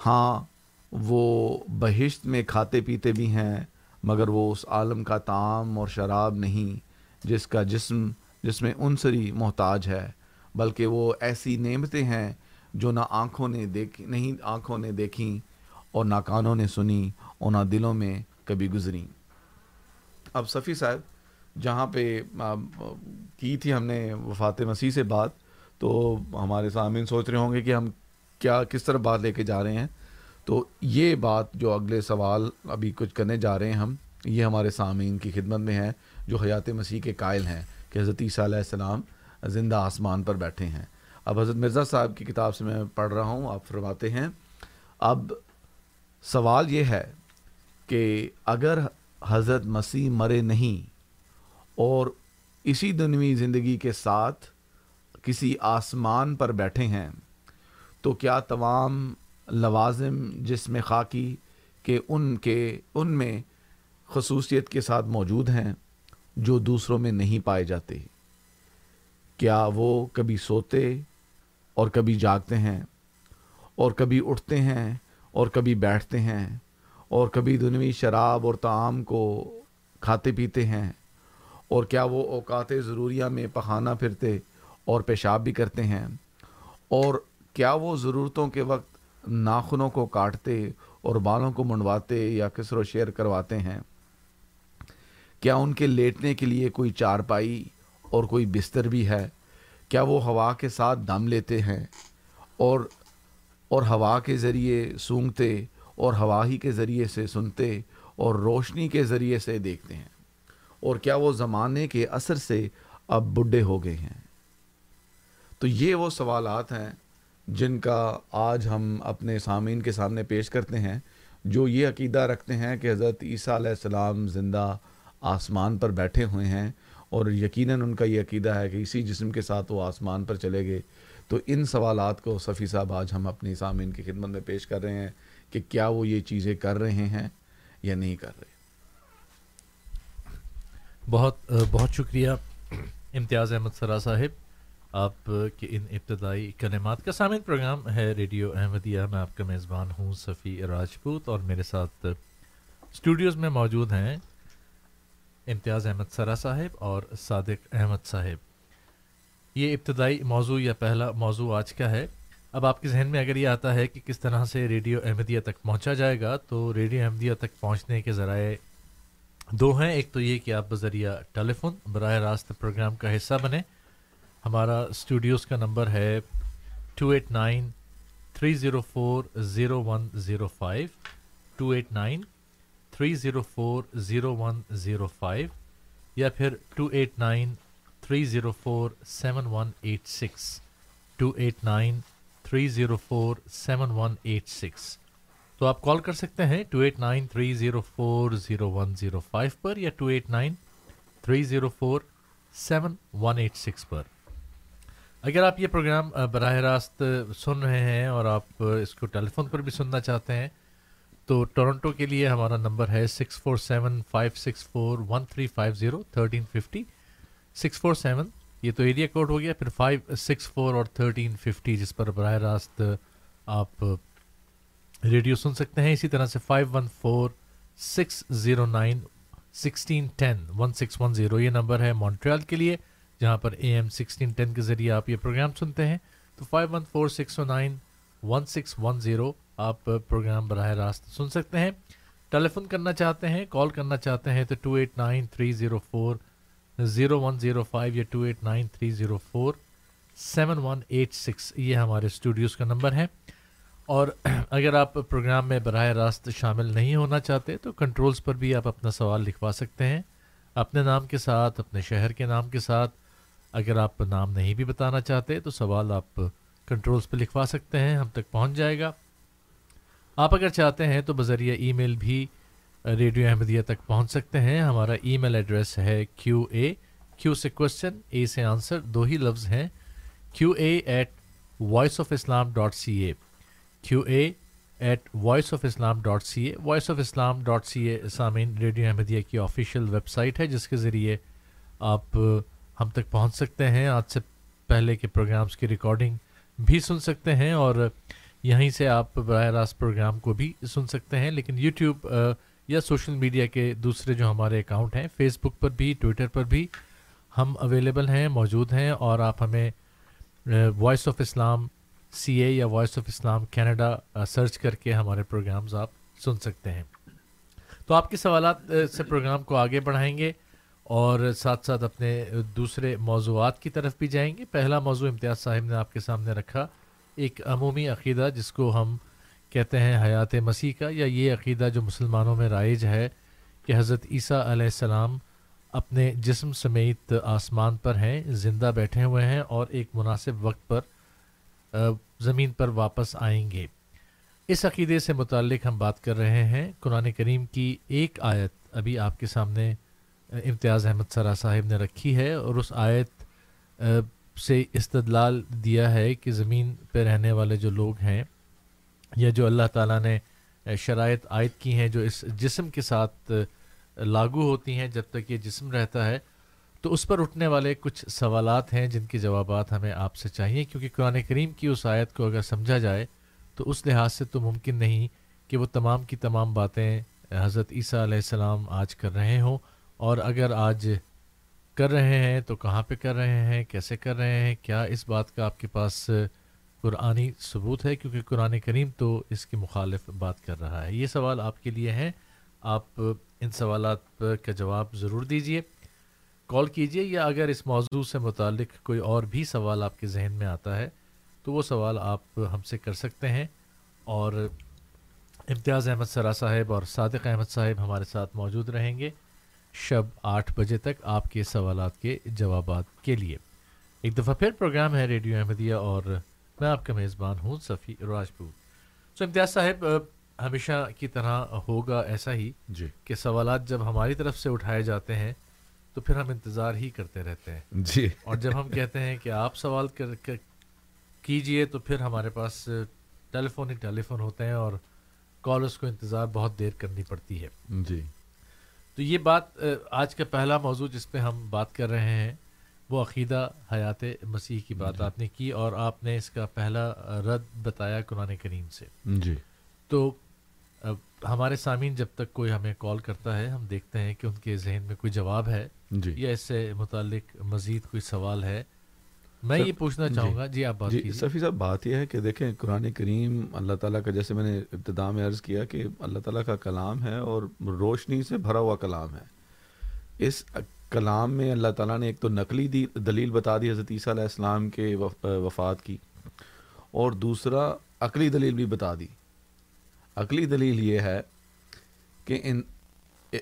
ہاں وہ بہشت میں کھاتے پیتے بھی ہیں، مگر وہ اس عالم کا تعام اور شراب نہیں، جس کا جسم، جس میں عنصری محتاج ہے، بلکہ وہ ایسی نعمتیں ہیں جو نہ آنکھوں نے دیکھ، نہیں آنکھوں نے دیکھیں اور نہ کانوں نے سنی اور نہ دلوں میں کبھی گزری اب صفی صاحب جہاں پہ کی تھی ہم نے وفات مسیح سے بات تو ہمارے سامعین سوچ رہے ہوں گے کہ ہم کیا، کس طرح بات لے کے جا رہے ہیں۔ تو یہ بات جو اگلے سوال ابھی کچھ کرنے جا رہے ہیں ہم، یہ ہمارے سامعین کی خدمت میں ہے جو حیات مسیح کے قائل ہیں کہ حضرت عیسیٰ علیہ السلام زندہ آسمان پر بیٹھے ہیں۔ اب حضرت مرزا صاحب کی کتاب سے میں پڑھ رہا ہوں، آپ فرماتے ہیں، اب سوال یہ ہے کہ اگر حضرت مسیح مرے نہیں اور اسی دنوی زندگی کے ساتھ کسی آسمان پر بیٹھے ہیں، تو کیا تمام لوازم جسم خاکی کے ان کے، ان میں خصوصیت کے ساتھ موجود ہیں جو دوسروں میں نہیں پائے جاتے؟ کیا وہ کبھی سوتے اور کبھی جاگتے ہیں، اور کبھی اٹھتے ہیں اور کبھی بیٹھتے ہیں، اور کبھی دنوی شراب اور تعام کو کھاتے پیتے ہیں؟ اور کیا وہ اوقات ضروریہ میں پخانہ پھرتے اور پیشاب بھی کرتے ہیں؟ اور کیا وہ ضرورتوں کے وقت ناخنوں کو کاٹتے اور بالوں کو منڈواتے یا کسر و شیئر کرواتے ہیں؟ کیا ان کے لیٹنے کے لیے کوئی چارپائی اور کوئی بستر بھی ہے؟ کیا وہ ہوا کے ساتھ دم لیتے ہیں اور اور ہوا کے ذریعے سونگتے اور ہوا ہی کے ذریعے سے سنتے اور روشنی کے ذریعے سے دیکھتے ہیں؟ اور کیا وہ زمانے کے اثر سے اب بڈھے ہو گئے ہیں؟ تو یہ وہ سوالات ہیں جن کا آج ہم اپنے سامعین کے سامنے پیش کرتے ہیں، جو یہ عقیدہ رکھتے ہیں کہ حضرت عیسیٰ علیہ السلام زندہ آسمان پر بیٹھے ہوئے ہیں اور یقیناً ان کا یہ عقیدہ ہے کہ اسی جسم کے ساتھ وہ آسمان پر چلے گئے۔ تو ان سوالات کو صفی صاحب آج ہم اپنی سامعین کی خدمت میں پیش کر رہے ہیں کہ کیا وہ یہ چیزیں کر رہے ہیں یا نہیں کر رہے؟
بہت بہت شکریہ امتیاز احمد سرا صاحب، آپ کے ان ابتدائی کلمات کا سامع پروگرام ہے ریڈیو احمدیہ۔ میں آپ کا میزبان ہوں صفی راجپوت اور میرے ساتھ اسٹوڈیوز میں موجود ہیں امتیاز احمد سرا صاحب اور صادق احمد صاحب۔ یہ ابتدائی موضوع یا پہلا موضوع آج کا ہے۔ اب آپ کے ذہن میں اگر یہ آتا ہے کہ کس طرح سے ریڈیو احمدیہ تک پہنچا جائے گا، تو ریڈیو احمدیہ تک پہنچنے کے ذرائع دو ہیں، ایک تو یہ کہ آپ بذریعہ ٹیلی فون براہ راست پروگرام کا حصہ بنیں۔ ہمارا اسٹوڈیوز کا نمبر ہے two eight nine three zero four zero one zero five two eight nine three zero four zero one zero five یا پھر two eight nine three zero four seven one eight six two eight nine three zero four seven one eight six تو آپ call کر سکتے ہیں two eight nine three zero four zero one zero five پر یا two eight nine three zero four seven one eight six پر۔ اگر آپ یہ programme براہ راست سن رہے ہیں اور آپ اس کو ٹیلی فون پر بھی سننا چاہتے ہیں، تو ٹورنٹو کے لیے ہمارا نمبر ہے six four seven five six four one three five zero thirteen fifty six four seven یہ تو ایریا کوڈ ہو گیا، پھر فائیو سکس فور اور تھرٹین ففٹی جس پر براہ راست آپ ریڈیو سن سکتے ہیں اسی طرح سے five one four six zero nine sixteen ten one six one zero یہ نمبر ہے مونٹریال کے لیے، جہاں پر اے ایم سکسٹین ٹین کے ذریعے آپ یہ پروگرام سنتے ہیں۔ تو five one four six nine one six one zero آپ پروگرام براہ راست سن سکتے ہیں۔ ٹیلی فون کرنا چاہتے ہیں، کال کرنا چاہتے ہیں تو two eight nine three zero four zero one zero five یا two eight nine three zero four seven one eight six یہ ہمارے اسٹوڈیوز کا نمبر ہے۔ اور اگر آپ پروگرام میں براہ راست شامل نہیں ہونا چاہتے تو کنٹرولز پر بھی آپ اپنا سوال لکھوا سکتے ہیں۔ اپنے نام کے ساتھ، اپنے شہر کے نام کے ساتھ۔ اگر آپ نام نہیں بھی بتانا چاہتے تو سوال آپ کنٹرولز پہ لکھوا سکتے ہیں، ہم تک پہنچ جائے گا۔ آپ اگر چاہتے ہیں تو بذریعہ ای میل بھی ریڈیو احمدیہ تک پہنچ سکتے ہیں۔ ہمارا ای میل ایڈریس ہے کیو اے، کیو سے کوشچن اے سے آنسر دو ہی لفظ ہیں۔ Q A at voice of Islam dot C A. Q A at voice of Islam dot C A voice of Islam dot C A سامعین ریڈیو احمدیہ کی آفیشیل ویب سائٹ ہے، جس کے ذریعے آپ ہم تک پہنچ سکتے ہیں۔ آج سے پہلے کے پروگرامز کی ریکارڈنگ بھی سن سکتے ہیں اور یہیں سے آپ براہ راست پروگرام کو بھی سن سکتے ہیں۔ لیکن یوٹیوب یا سوشل میڈیا کے دوسرے جو ہمارے اکاؤنٹ ہیں فیس بک پر بھی ٹویٹر پر بھی ہم اویلیبل ہیں، موجود ہیں اور آپ ہمیں voice of Islam C A یا voice of Islam Canada search کر کے ہمارے پروگرامز آپ سن سکتے ہیں۔ تو آپ کے سوالات uh, سے پروگرام کو آگے بڑھائیں گے اور ساتھ ساتھ اپنے دوسرے موضوعات کی طرف بھی جائیں گے۔ پہلا موضوع امتیاز صاحب نے آپ کے سامنے رکھا، ایک عمومی عقیدہ جس کو ہم کہتے ہیں حیات مسیح کا، یا یہ عقیدہ جو مسلمانوں میں رائج ہے کہ حضرت عیسیٰ علیہ السلام اپنے جسم سمیت آسمان پر ہیں، زندہ بیٹھے ہوئے ہیں اور ایک مناسب وقت پر زمین پر واپس آئیں گے۔ اس عقیدے سے متعلق ہم بات کر رہے ہیں۔ قرآن کریم کی ایک آیت ابھی آپ کے سامنے امتیاز احمد سرا صاحب نے رکھی ہے اور اس آیت سے استدلال دیا ہے کہ زمین پہ رہنے والے جو لوگ ہیں یا جو اللہ تعالیٰ نے شرائط عائد کی ہیں، جو اس جسم کے ساتھ لاگو ہوتی ہیں جب تک یہ جسم رہتا ہے تو اس پر اٹھنے والے کچھ سوالات ہیں جن کے جوابات ہمیں آپ سے چاہیے، کیونکہ قرآن کریم کی اس آیت کو اگر سمجھا جائے تو اس لحاظ سے تو ممکن نہیں کہ وہ تمام کی تمام باتیں حضرت عیسیٰ علیہ السلام آج کر رہے ہوں۔ اور اگر آج کر رہے ہیں تو کہاں پہ کر رہے ہیں؟ کیسے کر رہے ہیں؟ کیا اس بات کا آپ کے پاس قرآنی ثبوت ہے؟ کیونکہ قرآن کریم تو اس کی مخالف بات کر رہا ہے۔ یہ سوال آپ کے لیے ہیں۔ آپ ان سوالات کا جواب ضرور دیجیے۔ کال کیجیے یا اگر اس موضوع سے متعلق کوئی اور بھی سوال آپ کے ذہن میں آتا ہے تو وہ سوال آپ ہم سے کر سکتے ہیں۔ اور امتیاز احمد سرا صاحب اور صادق احمد صاحب ہمارے ساتھ موجود رہیں گے شب آٹھ بجے تک آپ کے سوالات کے جوابات کے لیے۔ ایک دفعہ پھر پروگرام ہے ریڈیو احمدیہ اور میں آپ کا میزبان ہوں صفی راجپوت سو امتیاز صاحب ہمیشہ کی طرح ہوگا ایسا ہی
جی۔
کہ سوالات جب ہماری طرف سے اٹھائے جاتے ہیں تو پھر ہم انتظار ہی کرتے رہتے ہیں۔
جی۔
اور جب ہم کہتے ہیں کہ آپ سوال کر کیجیے تو پھر ہمارے پاس ٹیلی فون ہی ٹیلی فون ہوتے ہیں اور کالرس کو انتظار بہت دیر کرنی پڑتی ہے۔
جی۔
تو یہ بات آج کا پہلا موضوع جس پہ ہم بات کر رہے ہیں وہ عقیدہ حیات مسیح کی بات آپ نے کی اور آپ نے اس کا پہلا رد بتایا قرآن کریم سے۔
جی۔
تو ہمارے سامعین جب تک کوئی ہمیں کال کرتا ہے ہم دیکھتے ہیں کہ ان کے ذہن میں کوئی جواب ہے۔
جی۔
یا اس سے متعلق مزید کوئی سوال ہے؟ میں یہ پوچھنا
جی۔
چاہوں گا جی آپ بات
جی صفی صاحب بات یہ ہے کہ دیکھیں قرآن کریم اللہ تعالیٰ کا جیسے میں نے ابتدا میں عرض کیا کہ اللہ تعالیٰ کا کلام ہے اور روشنی سے بھرا ہوا کلام ہے۔ اس کلام میں اللہ تعالیٰ نے ایک تو نقلی دی دلیل بتا دی حضرت عیسیٰ علیہ السلام کے وف- وفات کی اور دوسرا عقلی دلیل بھی بتا دی۔ عقلی دلیل یہ ہے کہ ان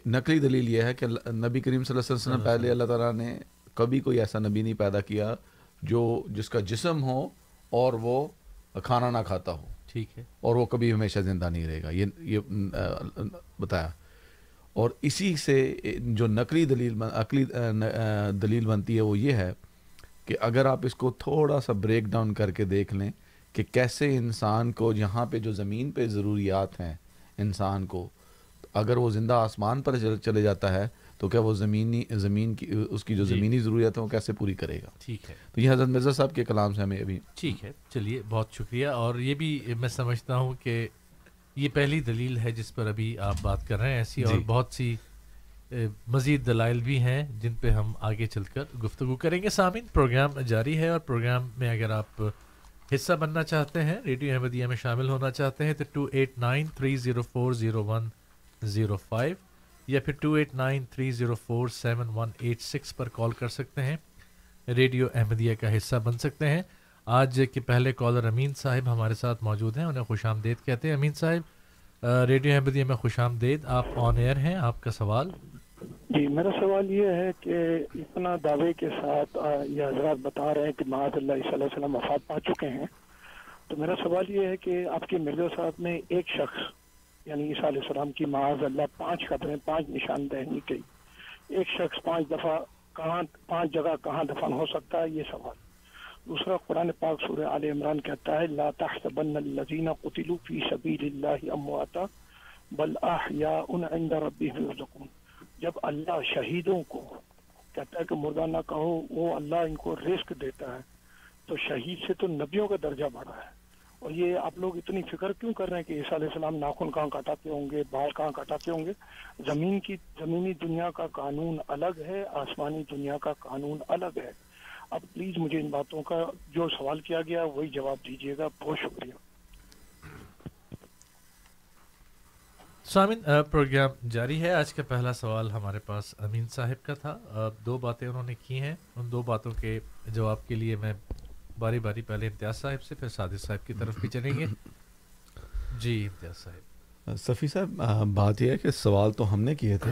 نقلی دلیل یہ ہے کہ نبی کریم صلی اللہ علیہ وسلم پہلے اللہ تعالیٰ نے کبھی کوئی ایسا نبی نہیں پیدا کیا جو جس کا جسم ہو اور وہ کھانا نہ کھاتا ہو۔
ٹھیک ہے۔
اور وہ کبھی ہمیشہ زندہ نہیں رہے گا۔ یہ یہ بتایا۔ اور اسی سے جو نقلی دلیل عقلی دلیل بنتی ہے وہ یہ ہے کہ اگر آپ اس کو تھوڑا سا بریک ڈاؤن کر کے دیکھ لیں کہ کیسے انسان کو یہاں پہ جو زمین پہ ضروریات ہیں انسان کو اگر وہ زندہ آسمان پر چل- چلے جاتا ہے تو کیا وہ زمینی زمین کی اس کی جو
جی۔
زمینی ضروریات ہیں وہ کیسے پوری کرے گا؟
ٹھیک ہے۔
تو یہ حضرت مرزا صاحب کے کلام سے ہمیں ابھی
ٹھیک ہے۔ چلیے بہت شکریہ۔ اور یہ بھی میں سمجھتا ہوں کہ یہ پہلی دلیل ہے جس پر ابھی آپ بات کر رہے ہیں ایسی اور
جی۔
بہت سی مزید دلائل بھی ہیں جن پہ ہم آگے چل کر گفتگو کریں گے۔ سامعین پروگرام جاری ہے اور پروگرام میں اگر آپ حصہ بننا چاہتے ہیں ریڈیو احمدیہ میں شامل ہونا چاہتے ہیں تو two eight nine three zero four zero one zero five یا پھر two eight nine three zero four seven one eight six پر کال کر سکتے ہیں۔ ریڈیو احمدیہ کا حصہ بن سکتے ہیں۔ آج کے پہلے کالر امین صاحب ہمارے ساتھ موجود ہیں، انہیں خوش آمدید کہتے ہیں۔ امین صاحب ریڈیو احمدیہ میں خوش آمدید، آپ آن ایئر ہیں، آپ کا سوال؟
جی میرا سوال یہ ہے کہ اتنا دعوے کے ساتھ یہ حضرات بتا رہے ہیں کہ معاذ اللہ عیسی علیہ السلام وفات پا چکے ہیں۔ تو میرا سوال یہ ہے کہ آپ کے مرزا صاحب نے ایک شخص یعنی عیسیٰ علیہ السلام کی معاذ اللہ پانچ قدریں، پانچ نشاندہنی کی۔ ایک شخص پانچ دفعہ کہاں، پانچ جگہ کہاں دفن ہو سکتا ہے؟ یہ سوال۔ دوسرا، قرآن پاک سورہ آل عمران کہتا ہے، لا تحسبن الذین قتلوا فی سبیل اللہ امواتا بل احیاء عند ربهم یرزقون۔ جب اللہ شہیدوں کو کہتا ہے کہ مردہ نہ کہو، وہ اللہ ان کو رزق دیتا ہے۔ تو شہید سے تو نبیوں کا درجہ بڑھا ہے۔ اور یہ آپ لوگ اتنی فکر کیوں کر رہے ہیں کہ عیسیٰ علیہ السلام ناخن کہاں کٹاتے ہوں گے بال کہاں کٹاتے ہوں گے؟ زمین کی، زمینی دنیا کا قانون الگ ہے، آسمانی دنیا کا قانون الگ ہے۔ اب پلیز مجھے ان باتوں کا جو سوال کیا گیا وہی جواب دیجیے گا۔ بہت شکریہ۔
سامن پروگرام جاری ہے۔ آج کا پہلا سوال ہمارے پاس امین صاحب کا تھا۔ دو باتیں انہوں نے کی ہیں۔ ان دو باتوں کے جواب کے لیے میں باری باری پہلے امتیاز صاحب سے پھر سادر صاحب کی طرف بھی چلیں گے۔ جی امتیاز صاحب۔
صفی صاحب بات یہ ہے کہ سوال تو ہم نے کیے تھے۔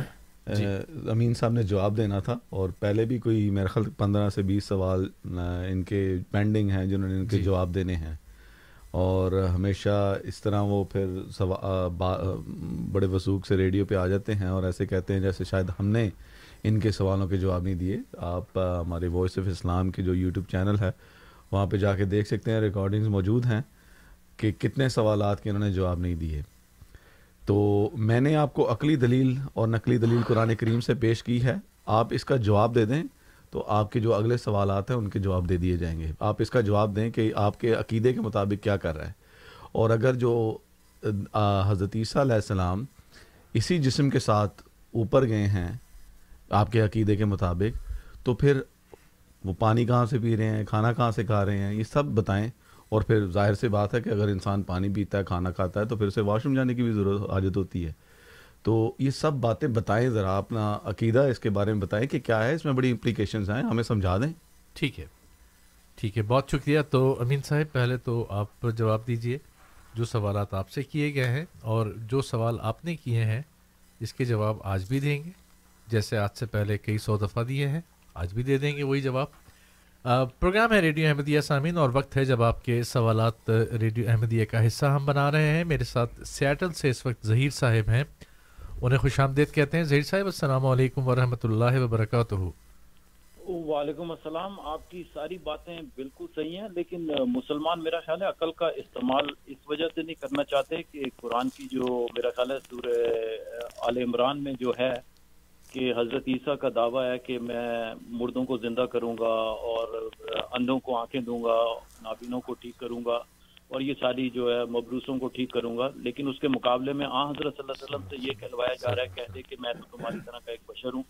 جی۔
امین صاحب نے جواب دینا تھا اور پہلے بھی کوئی میرے خیال پندرہ سے بیس سوال ان کے پینڈنگ ہیں جنہوں نے ان کے
جی۔
جواب دینے ہیں۔ اور ہمیشہ اس طرح وہ پھر با- بڑے وسوخ سے ریڈیو پہ آ جاتے ہیں اور ایسے کہتے ہیں جیسے شاید ہم نے ان کے سوالوں کے جواب نہیں دیے۔ آپ ہمارے وائس آف اسلام کے جو یوٹیوب چینل ہے وہاں پہ جا کے دیکھ سکتے ہیں ریکارڈنگز موجود ہیں کہ کتنے سوالات کے انہوں نے جواب نہیں دیے۔ تو میں نے آپ کو عقلی دلیل اور نقلی دلیل قرآن کریم سے پیش کی ہے۔ آپ اس کا جواب دے دیں تو آپ کے جو اگلے سوالات ہیں ان کے جواب دے دیے جائیں گے۔ آپ اس کا جواب دیں کہ آپ کے عقیدے کے مطابق کیا کر رہا ہے۔ اور اگر جو حضرت عیسیٰ علیہ السلام اسی جسم کے ساتھ اوپر گئے ہیں آپ کے عقیدے کے مطابق، تو پھر وہ پانی کہاں سے پی رہے ہیں، کھانا کہاں سے کھا رہے ہیں، یہ سب بتائیں۔ اور پھر ظاہر سی بات ہے کہ اگر انسان پانی پیتا ہے، کھانا کھاتا ہے، تو پھر اسے واش روم جانے کی بھی ضرورت، حاجت ہوتی ہے۔ تو یہ سب باتیں بتائیں ذرا، اپنا عقیدہ اس کے بارے میں بتائیں کہ کیا ہے، اس میں بڑی امپلیکیشنز ہیں، ہمیں سمجھا دیں۔
ٹھیک ہے۔ ٹھیک ہے، بہت شکریہ۔ تو امین صاحب، پہلے تو آپ جواب دیجیے، جو سوالات آپ سے کیے گئے ہیں اور جو سوال آپ نے کیے ہیں، اس کے جواب آج بھی دیں گے۔ جیسے آج سے پہلے کئی سو دفعہ دیے ہیں۔ آج بھی دے دیں گے وہی جواب۔ آ، پروگرام ہے ریڈیو احمدیہ سامعین اور وقت ہے جب آپ کے سوالات ریڈیو احمدیہ کا حصہ ہم بنا رہے ہیں۔ میرے ساتھ سیاٹل سے اس وقت ظہیر صاحب ہیں۔ انہیں خوش آمدید کہتے ہیں۔ ظہیر صاحب السلام علیکم ورحمۃ اللہ وبرکاتہ۔
وعلیکم السلام۔ آپ کی ساری باتیں بالکل صحیح ہیں لیکن مسلمان میرا خیال ہے عقل کا استعمال اس وجہ سے نہیں کرنا چاہتے کہ قرآن کی جو میرا خیال ہے سورہ آل عمران میں جو ہے کہ حضرت عیسیٰ کا دعویٰ ہے کہ میں مردوں کو زندہ کروں گا اور اندھوں کو آنکھیں دوں گا، نابینوں کو ٹھیک کروں گا اور یہ ساری جو ہے مبروسوں کو ٹھیک کروں گا۔ لیکن اس کے مقابلے میں آ حضرت صلی اللہ علیہ وسلم سے یہ کہلوایا جا رہا ہے، کہہ دے کہ میں تو تمہاری طرح کا ایک بشر ہوں۔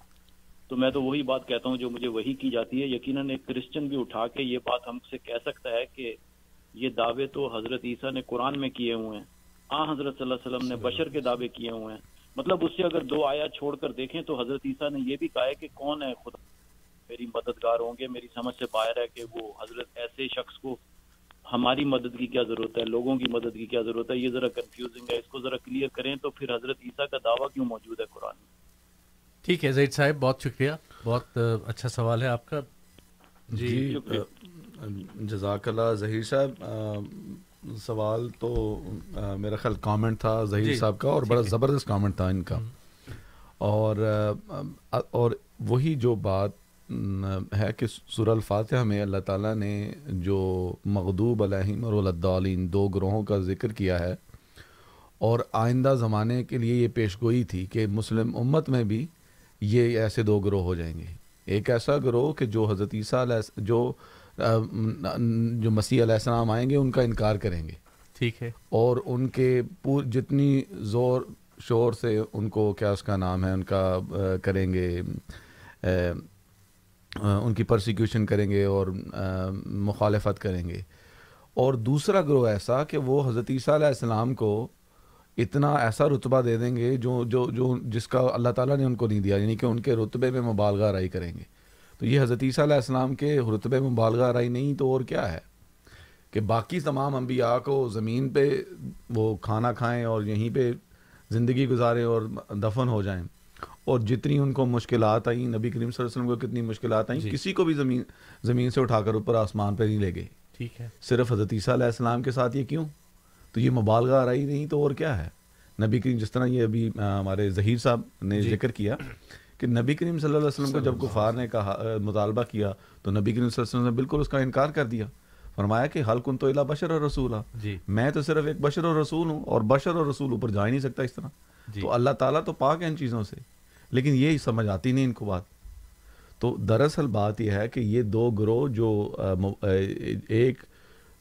تو میں تو وہی بات کہتا ہوں جو مجھے وہی کی جاتی ہے۔ یقیناً ایک کرسچن بھی اٹھا کے یہ بات ہم سے کہہ سکتا ہے کہ یہ دعوے تو حضرت عیسیٰ نے قرآن میں کیے ہوئے ہیں۔ آ حضرت صلی اللہ علیہ وسلم نے بشر کے دعوے کیے ہوئے ہیں۔ مطلب اس سے اگر دو آیا چھوڑ کر دیکھیں تو حضرت عیسیٰ نے یہ بھی کہا ہے کہ کون ہے خدا؟ میری مددگار ہوں گے میری سمجھ سے باہر ہے کہ وہ حضرت ایسے شخص کو ہماری مدد کی کیا ضرورت ہے لوگوں کی مدد کی کیا ضرورت ہے؟ یہ ذرا کنفیوزنگ ہے اس کو ذرا کلیئر کریں تو پھر حضرت عیسیٰ کا دعویٰ کیوں موجود ہے قرآن میں؟
ٹھیک ہے زید صاحب بہت شکریہ بہت اچھا سوال ہے آپ کا۔
جی جزاک اللہ ظہیر صاحب سوال تو میرا خیال کامنٹ تھا ظہیر
جی،
صاحب کا اور بڑا زبردست کامنٹ تھا ان کا۔ اور اور وہی جو بات ہے کہ سورہ الفاتحہ میں اللہ تعالیٰ نے جو مغدوب علیہم اور الدالین دو گروہوں کا ذکر کیا ہے اور آئندہ زمانے کے لیے یہ پیشگوئی تھی کہ مسلم امت میں بھی یہ ایسے دو گروہ ہو جائیں گے۔ ایک ایسا گروہ کہ جو حضرت عیسیٰ علیہ جو جو مسیح علیہ السلام آئیں گے ان کا انکار کریں گے۔
ٹھیک ہے۔
اور ان کے پور جتنی زور شور سے ان کو کیا اس کا نام ہے ان کا کریں گے ان کی پرسیکیوشن کریں گے اور مخالفت کریں گے۔ اور دوسرا گروہ ایسا کہ وہ حضرت عیسیٰ علیہ السلام کو اتنا ایسا رتبہ دے دیں گے جو جو جو جس کا اللہ تعالیٰ نے ان کو نہیں دیا یعنی کہ ان کے رتبے میں مبالغہ رائی کریں گے۔ تو یہ حضرت عیسیٰ علیہ السلام کے رتبے میں مبالغہ رائی نہیں تو اور کیا ہے کہ باقی تمام انبیاء کو زمین پہ وہ کھانا کھائیں اور یہیں پہ زندگی گزاریں اور دفن ہو جائیں اور جتنی ان کو مشکلات آئیں نبی کریم صلی اللہ علیہ وسلم کو کتنی مشکلات آئیں جی۔ کسی کو بھی زمین زمین سے اٹھا کر اوپر آسمان پہ نہیں لے گئے۔
ٹھیک ہے۔
صرف حضرت عیسیٰ علیہ السلام کے ساتھ یہ کیوں؟ تو یہ مبالغہ آ رہی نہیں تو اور کیا ہے؟ نبی کریم جس طرح یہ ابھی ہمارے ظہیر صاحب نے جی۔ ذکر کیا کہ نبی کریم صلی اللہ علیہ وسلم کو جب گفار نے کہا مطالبہ کیا تو نبی کریم صلی اللہ علیہ وسلم نے بالکل اس کا انکار کر دیا۔ فرمایا کہ حل کن تو الا بشر اور رسول۔
جی۔
میں تو صرف ایک بشر اور رسول ہوں اور بشر اور رسول اوپر جا ہی نہیں سکتا اس طرح۔ جی۔ تو اللہ تعالیٰ تو پاک ہے ان چیزوں سے۔ لیکن یہ سمجھ آتی نہیں ان کو بات۔ تو دراصل بات یہ ہے کہ یہ دو گروہ جو ایک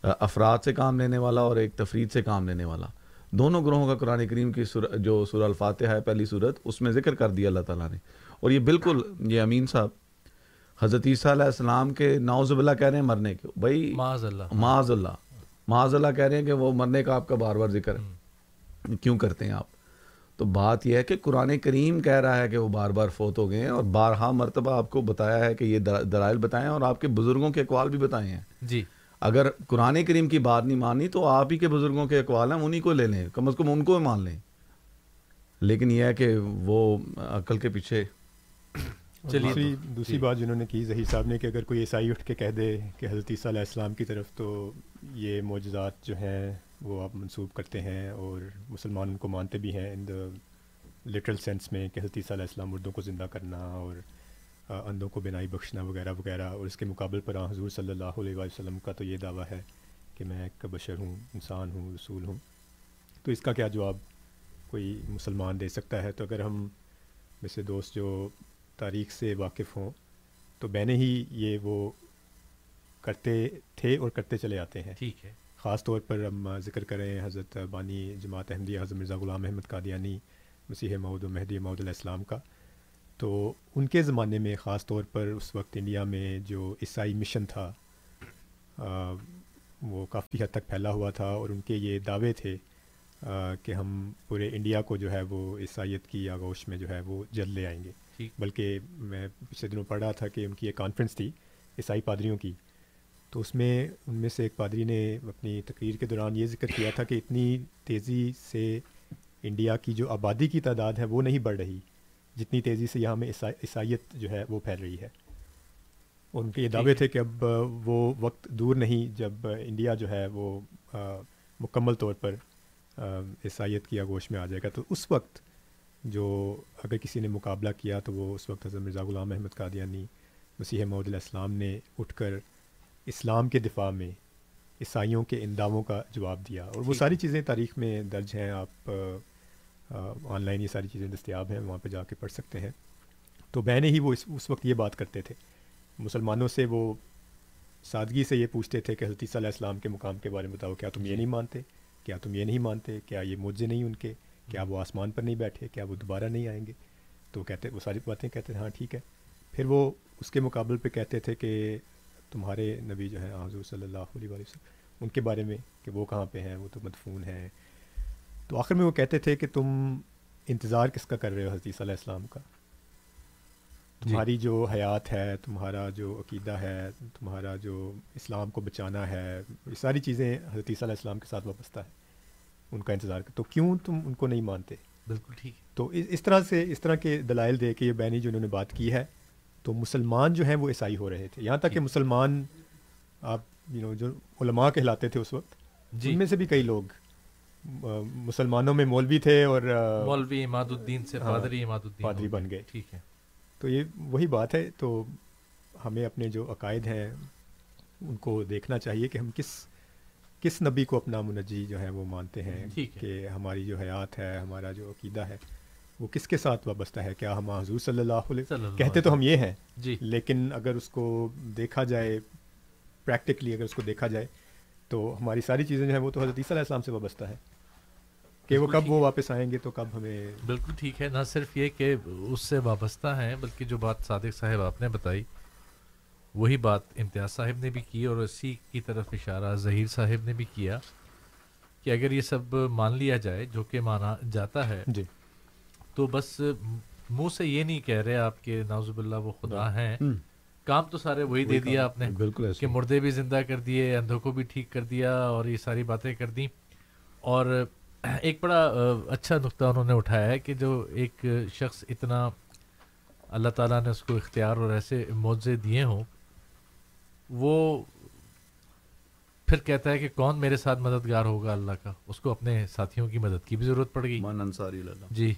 افراد سے کام لینے والا اور ایک تفرید سے کام لینے والا۔ دونوں گروہوں کا قرآن کریم کی سور جو سورہ الفاتحہ ہے پہلی صورت اس میں ذکر کر دیا اللہ تعالیٰ نے۔ اور یہ بالکل یہ امین صاحب حضرت عیسیٰ علیہ السلام کے ناؤز اللہ کہہ رہے ہیں مرنے کے بھائی
معاذ اللہ
معاذ اللہ معاذ اللہ کہہ رہے ہیں کہ وہ مرنے کا آپ کا بار بار ذکر ہے۔ کیوں کرتے ہیں آپ؟ تو بات یہ ہے کہ قرآن کریم کہہ رہا ہے کہ وہ بار بار فوت ہو گئے ہیں اور بارہا مرتبہ آپ کو بتایا ہے کہ یہ دلائل بتائیں اور آپ کے بزرگوں کے اقوال بھی بتائے ہیں۔
جی۔
اگر قرآن کریم کی بات نہیں مانی تو آپ ہی کے بزرگوں کے اقوال ہیں انہیں کو لے لیں کم از کم ان کو مان لیں۔ لیکن یہ ہے کہ وہ عقل کے پیچھے
دوسری دوسری بات جنہوں نے کی ظہیر صاحب نے کہ اگر کوئی عیسائی اٹھ کے کہہ دے کہ حضرت عیسیٰ علیہ السلام کی طرف تو یہ معجزات جو ہیں وہ آپ منسوب کرتے ہیں اور مسلمان ان کو مانتے بھی ہیں ان دا لٹرل سینس میں کہ حضرت عیسیٰ علیہ السلام مردوں کو زندہ کرنا اور اندھوں کو بنائی بخشنا وغیرہ وغیرہ اور اس کے مقابل پر حضور صلی اللہ علیہ وسلم کا تو یہ دعویٰ ہے کہ میں ایک بشر ہوں انسان ہوں رسول ہوں۔ تو اس کا کیا جواب کوئی مسلمان دے سکتا ہے؟ تو اگر ہم میں سے دوست جو تاریخ سے واقف ہوں تو میں نے ہی یہ وہ کرتے تھے اور کرتے چلے آتے ہیں۔
ٹھیک ہے۔
خاص طور پر ہم ذکر کریں حضرت بانی جماعت احمدیہ حضرت مرزا غلام احمد قادیانی مسیح مود و مہدی محدود علیہ السلام کا۔ تو ان کے زمانے میں خاص طور پر اس وقت انڈیا میں جو عیسائی مشن تھا وہ کافی حد تک پھیلا ہوا تھا اور ان کے یہ دعوے تھے کہ ہم پورے انڈیا کو جو ہے وہ عیسائیت کی آگوش میں جو ہے وہ جلد لے آئیں گے۔ بلکہ میں پچھلے دنوں پڑھ رہا تھا کہ ان کی ایک کانفرنس تھی عیسائی پادریوں کی۔ تو اس میں ان میں سے ایک پادری نے اپنی تقریر کے دوران یہ ذکر کیا تھا کہ اتنی تیزی سے انڈیا کی جو آبادی کی تعداد ہے وہ نہیں بڑھ رہی جتنی تیزی سے یہاں میں عیسائیت جو ہے وہ پھیل رہی ہے۔ ان کے یہ دعوے تھے کہ اب وہ وقت دور نہیں جب انڈیا جو ہے وہ مکمل طور پر عیسائیت کی آگوش میں آ جائے گا۔ تو اس وقت جو اگر کسی نے مقابلہ کیا تو وہ اس وقت حضرت مرزا غلام احمد قادیانی مسیح محدود علیہ السلام نے اٹھ کر اسلام کے دفاع میں عیسائیوں کے انداموں کا جواب دیا۔ اور وہ ساری چیزیں تاریخ میں درج ہیں آپ آن لائن یہ ساری چیزیں دستیاب ہیں وہاں پہ جا کے پڑھ سکتے ہیں۔ تو بہنیں ہی وہ اس اس وقت یہ بات کرتے تھے۔ مسلمانوں سے وہ سادگی سے یہ پوچھتے تھے کہ حضرت عیسیٰ علیہ السلام کے مقام کے بارے میں بتاؤ کیا تم یہ نہیں مانتے؟ کیا تم یہ نہیں مانتے؟ کیا یہ معجزے نہیں ان کے؟ کیا وہ آسمان پر نہیں بیٹھے کیا وہ دوبارہ نہیں آئیں گے؟ تو کہتے وہ ساری باتیں کہتے تھے ہاں ٹھیک ہے۔ پھر وہ اس کے مقابل پہ کہتے تھے کہ تمہارے نبی جو ہیں حضور صلی اللہ علیہ وسلم ان کے بارے میں کہ وہ کہاں پہ ہیں وہ تو مدفون ہیں۔ تو آخر میں وہ کہتے تھے کہ تم انتظار کس کا کر رہے ہو حضرت علیہ السلام کا؟ تمہاری جو حیات ہے تمہارا جو عقیدہ ہے تمہارا جو اسلام کو بچانا ہے یہ ساری چیزیں حضرت علیہ السلام کے ساتھ وابستہ ہے ان کا انتظار کر تو کیوں تم ان کو نہیں مانتے؟
بالکل ٹھیک
تو اس طرح سے اس طرح کے دلائل دے کے یہ بینی جو انہوں نے بات کی ہے تو مسلمان جو ہیں وہ عیسائی ہو رہے تھے۔ یہاں تک کہ مسلمان آپ یو نو جو علماء کہلاتے تھے اس وقت جی۔ ان میں سے بھی کئی لوگ مسلمانوں میں مولوی تھے اور
مولوی اماد الدین سے
ہاں،
پادری اماد الدین
پادری بن گئے۔
ٹھیک ہے۔
تو یہ وہی بات ہے۔ تو ہمیں اپنے جو عقائد ہیں ان کو دیکھنا چاہیے کہ ہم کس کس نبی کو اپنا منجی جو ہے وہ مانتے ہیں کہ ہماری جو حیات ہے ہمارا جو عقیدہ ہے وہ کس کے ساتھ وابستہ ہے؟ کیا ہم حضور صلی اللہ علیہ کہتے تو ہم یہ ہیں
جی۔
لیکن اگر اس کو دیکھا جائے پریکٹیکلی اگر اس کو دیکھا جائے تو ہماری ساری چیزیں جو ہیں وہ تو حضرت عیسیٰ علیہ السلام سے وابستہ ہے کہ وہ کب وہ واپس آئیں گے تو کب ہمیں
بالکل ٹھیک ہے۔ نہ صرف یہ کہ اس سے وابستہ ہیں بلکہ جو بات صادق صاحب آپ نے بتائی وہی بات امتیاز صاحب نے بھی کی اور اسی کی طرف اشارہ ظہیر صاحب نے بھی کیا کہ اگر یہ سب مان لیا جائے جو کہ مانا جاتا ہے
جی۔
تو بس منہ سے یہ نہیں کہہ رہے آپ کے نازب اللہ وہ خدا ہیں۔ کام تو سارے وہی دے دیا آپ نے
بالکل
کہ مردے بھی زندہ کر دیے اندھوں کو بھی ٹھیک کر دیا اور یہ ساری باتیں کر دیں۔ اور ایک بڑا اچھا نقطہ انہوں نے اٹھایا ہے کہ جو ایک شخص اتنا اللہ تعالیٰ نے اس کو اختیار اور ایسے معاوضے دیے ہوں وہ پھر کہتا ہے کہ کون میرے ساتھ مددگار ہوگا اللہ کا؟ اس کو اپنے ساتھیوں کی مدد کی بھی ضرورت پڑ گئی۔
من انصاری اللہ
جی۔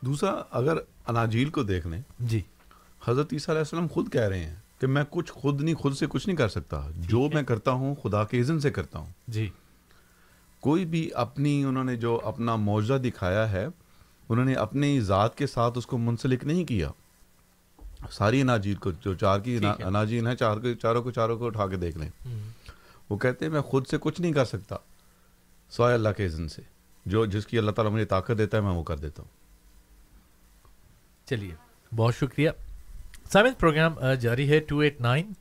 دوسرا اگر اناجیل کو دیکھ لیں۔
جی۔
حضرت عیسیٰ علیہ السلام خود کہہ رہے ہیں کہ میں کچھ خود نہیں خود سے کچھ نہیں کر سکتا۔ جو میں کرتا ہوں خدا کے اذن سے کرتا ہوں۔
جی۔
کوئی بھی اپنی انہوں نے جو اپنا معاوضہ دکھایا ہے انہوں نے اپنی ذات کے ساتھ اس کو منسلک نہیں کیا۔ ساری اناجیل کو جو چار کی اناجیل ہیں چار چاروں کو چاروں کو اٹھا کے دیکھ لیں۔ وہ کہتے ہیں میں خود سے کچھ نہیں کر سکتا سوائے اللہ کے اذن سے۔ جو جس کی اللہ تعالیٰ مجھے طاقت دیتا ہے میں وہ کر دیتا ہوں۔
چلیے بہت شکریہ۔ سامن پروگرام جاری ہے two eight nine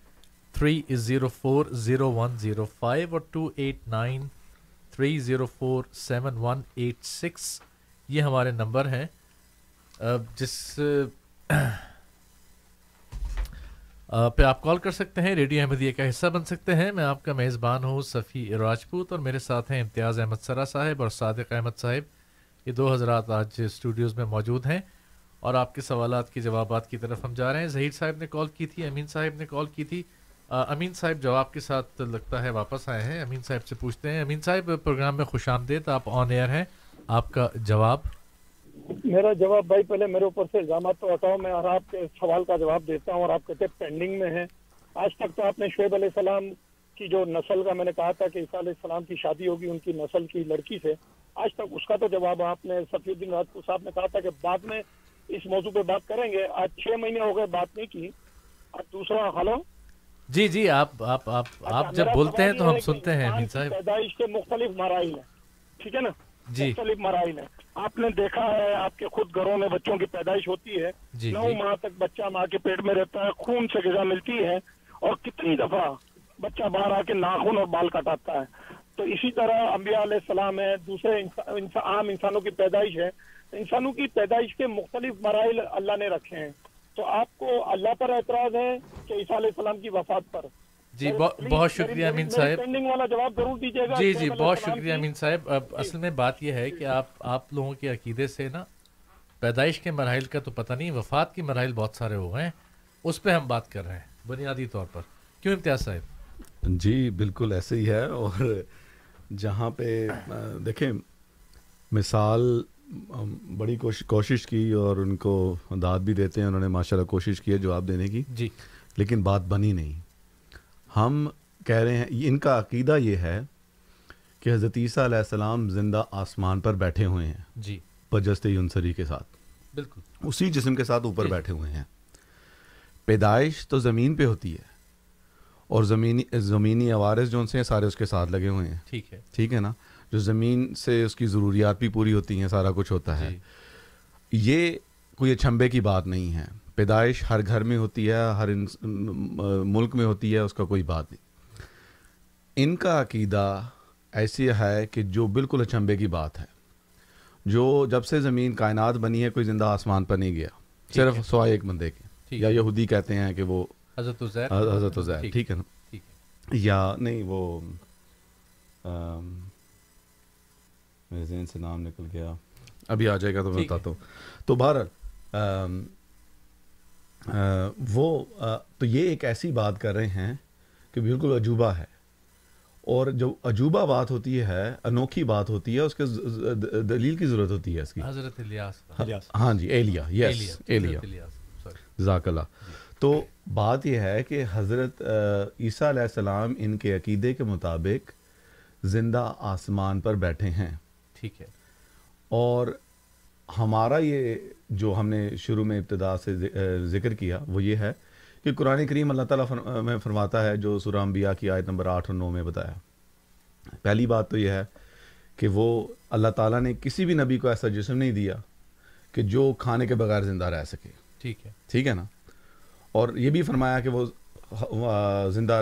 three zero four zero one zero five اور two eight nine three zero four seven one eight six. یہ ہمارے نمبر ہیں۔ جس پہ آپ کال کر سکتے ہیں، ریڈیو احمدیہ کا حصہ بن سکتے ہیں۔ میں آپ کا میزبان ہوں، صفی راجپوت، اور میرے ساتھ ہیں امتیاز احمد سرا صاحب اور صادق احمد صاحب۔ یہ دو حضرات آج اسٹوڈیوز میں موجود ہیں اور آپ کے سوالات کے جوابات کی طرف ہم جا رہے ہیں۔ ظہیر صاحب نے کال کی تھی، امین صاحب نے کال کی تھی۔ امین صاحب جواب کے ساتھ لگتا ہے واپس آئے ہیں، امین صاحب سے پوچھتے ہیں۔ امین صاحب، پروگرام میں خوش آمدید، آپ آن ایئر ہیں۔ آپ کا جواب؟
میرا جواب بھائی پہلے میرے اوپر سے الزامات تو ہٹاؤ میں اور آپ کے سوال کا جواب دیتا ہوں اور آپ کہتے پینڈنگ میں ہیں۔ آج تک تو آپ نے شعیب علیہ السلام کی جو نسل کا میں نے کہا تھا کہ عیسیٰ علیہ السلام کی شادی ہوگی ان کی نسل کی لڑکی سے۔ آج تک اس کا تو جواب آپ نے سفی الدین راجپوت صاحب نے کہا تھا کہ بعد میں اس موضوع پہ بات کریں گے۔ آج چھ مہینے ہو گئے بات نہیں کی۔ آج دوسرا ہلو
جی جی آپ آپ آپ
اچھا،
جب بولتے ہیں تو ہم سنتے ہیں
پیدائش کے مختلف مراحل ہیں۔ ٹھیک ہے نا؟ مختلف مراحل ہیں آپ نے دیکھا ہے آپ کے خود گھروں میں بچوں کی پیدائش ہوتی ہے۔
جی
نو ماہ تک بچہ ماں کے پیٹ میں رہتا ہے خون سے غذا ملتی ہے اور کتنی دفعہ بچہ باہر آ کے ناخن اور بال کٹاتا ہے۔ تو اسی طرح انبیاء علیہ السلام ہے دوسرے عام انسانوں کی پیدائش ہے۔ انسانوں کی پیدائش کے مختلف مراحل اللہ نے رکھے ہیں۔ تو آپ کو اللہ پر اعتراض ہے کہ عیسیٰ علیہ السلام کی وفات پر۔
جی بہت شکریہ امین صاحب۔
والا جواب ضرور دیجیے گا
جی جی بہت شکریہ امین صاحب۔ اب اصل میں بات یہ ہے کہ آپ آپ لوگوں کے عقیدے سے نا پیدائش کے مراحل کا تو پتہ نہیں وفات کی مراحل بہت سارے ہو گئے ہیں۔ اس پہ ہم بات کر رہے ہیں بنیادی طور پر۔ کیوں امتیاز صاحب؟
جی بالکل ایسے ہی ہے۔ اور جہاں پہ دیکھیں مثال بڑی کوشش کی اور ان کو داد بھی دیتے ہیں انہوں نے ماشاء اللہ کوشش کی ہے جواب دینے کی۔
جی۔
لیکن بات بنی نہیں۔ ہم کہہ رہے ہیں ان کا عقیدہ یہ ہے کہ حضرت عیسیٰ علیہ السلام زندہ آسمان پر بیٹھے ہوئے ہیں۔
جی۔
پجست یونسری کے ساتھ۔
بالکل۔
اسی جسم کے ساتھ اوپر
جی۔
بیٹھے ہوئے ہیں۔ پیدائش تو زمین پہ ہوتی ہے۔ اور زمینی زمینی عوارض جو ان سے ہیں سارے اس کے ساتھ لگے ہوئے ہیں۔
ٹھیک ہے۔
ٹھیک ہے نا؟ جو زمین سے اس کی ضروریات بھی پوری ہوتی ہیں سارا کچھ ہوتا ہے۔
جی۔
یہ کوئی اچھمبے کی بات نہیں ہے۔ پیدائش ہر گھر میں ہوتی ہے ہر ملک میں ہوتی ہے اس کا کوئی بات نہیں۔ ان کا عقیدہ ایسی ہے کہ جو بالکل اچھمبے کی بات ہے۔ جو جب سے زمین کائنات بنی ہے کوئی زندہ آسمان پر نہیں گیا۔ صرف سوائے ایک بندے کے۔ یا یہودی کہتے ہیں کہ وہ
حضرت
حضرت ٹھیک ہے۔ نا؟ یا نہیں وہ میرے ذہن سے نام نکل گیا۔ ابھی آ جائے گا تو میں۔ بتاتا ہوں۔ تو بہرحال وہ تو یہ ایک ایسی بات کر رہے ہیں کہ بالکل عجوبہ ہے۔ اور جو عجوبہ بات ہوتی ہے انوکھی بات ہوتی ہے اس کے دلیل کی ضرورت ہوتی ہے اس کی۔
حضرت الیاس
الیاس
ہاں جی ایلیا یس
ایلیا.
جزاک اللہ۔ تو بات یہ ہے کہ حضرت عیسیٰ علیہ السلام ان کے عقیدے کے مطابق زندہ آسمان پر بیٹھے ہیں۔
ٹھیک ہے۔
اور ہمارا یہ جو ہم نے شروع میں ابتدا سے ذکر کیا وہ یہ ہے کہ قرآن کریم اللہ تعالیٰ میں فرماتا ہے جو سورہ انبیاء کی آیت نمبر آٹھ اور نو میں بتایا۔ پہلی بات تو یہ ہے کہ وہ اللہ تعالیٰ نے کسی بھی نبی کو ایسا جسم نہیں دیا کہ جو کھانے کے بغیر زندہ رہ سکے۔
ٹھیک ہے۔
ٹھیک ہے نا؟ اور یہ بھی فرمایا کہ وہ زندہ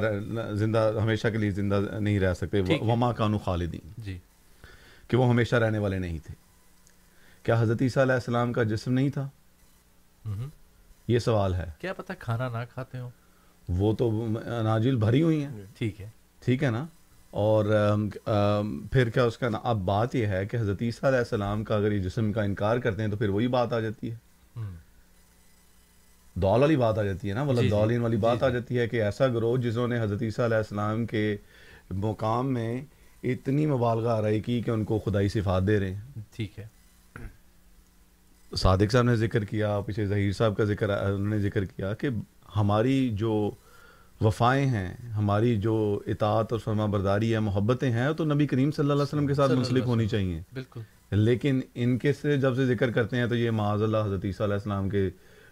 زندہ ہمیشہ کے لیے زندہ نہیں رہ سکتے۔ وما کانو خالدین
جی۔
کہ وہ ہمیشہ رہنے والے نہیں تھے۔ کیا حضرت عیسیٰ علیہ السلام کا جسم نہیں تھا۔ یہ سوال ہے۔
کیا پتہ کھانا نہ کھاتے ہو
وہ تو اناجیل بھری ہوئی ہیں۔
ٹھیک ہے۔
ٹھیک ہے نا؟ اور پھر کیا اس کا نا اب بات یہ ہے کہ حضرت عیسیٰ علیہ السلام کا اگر یہ جسم کا انکار کرتے ہیں تو پھر وہی بات آ جاتی ہے۔ دول والی بات آ جاتی ہے نا
جی،
مطلب
جی۔
دولین والی
جی،
بات آ
جی۔
جاتی ہے کہ ایسا گروہ جسوں نے حضرت عیسیٰ علیہ السلام کے مقام میں اتنی مبالغہ آرائی کی کہ ان کو خدائی صفات دے رہے ہیں۔
ٹھیک ہے۔
صادق صاحب نے ذکر کیا پیچھے ظہیر صاحب کا ذکر انہوں نے ذکر کیا کہ ہماری جو وفائیں ہیں ہماری جو اطاعت اور فرما برداری ہے محبتیں ہیں تو نبی کریم صلی اللہ علیہ وسلم کے ساتھ منسلک ہونی چاہیے۔
بالکل۔
لیکن ان کے سے جب سے ذکر کرتے ہیں تو یہ معاذ اللہ حضرت عیسیٰ علیہ السلام کے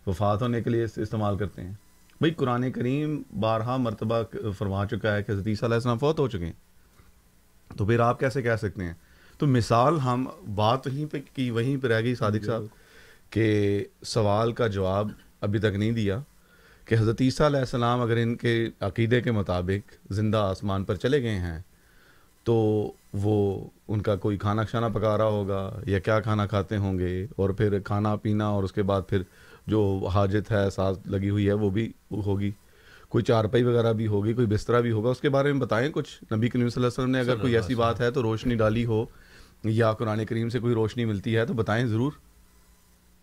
وفات ہونے کے لیے اس- استعمال کرتے ہیں۔ بھئی قرآن کریم بارہا مرتبہ فرما چکا ہے کہ حضرت عیسیٰ علیہ السلام فوت ہو چکے ہیں۔ تو پھر آپ کیسے کہہ سکتے ہیں؟ تو مثال ہم بات وہیں پہ کی وہیں پہ رہ گئی صادق صاحب۔ کہ سوال کا جواب ابھی تک نہیں دیا کہ حضرت عیسیٰ علیہ السلام اگر ان کے عقیدے کے مطابق زندہ آسمان پر چلے گئے ہیں تو وہ ان کا کوئی کھانا شانا پکا رہا ہوگا یا کیا کھانا کھاتے ہوں گے اور پھر کھانا پینا اور اس کے بعد پھر جو حاجت ہے ساتھ لگی ہوئی ہے وہ بھی ہوگی کوئی چارپائی وغیرہ بھی ہوگی کوئی بسترا بھی ہوگا اس کے بارے میں بتائیں کچھ؟ نبی کریم صلی اللہ علیہ وسلم نے اگر کوئی ایسی بات ہے تو روشنی ڈالی ہو یا قرآن کریم سے کوئی روشنی ملتی ہے تو بتائیں ضرور۔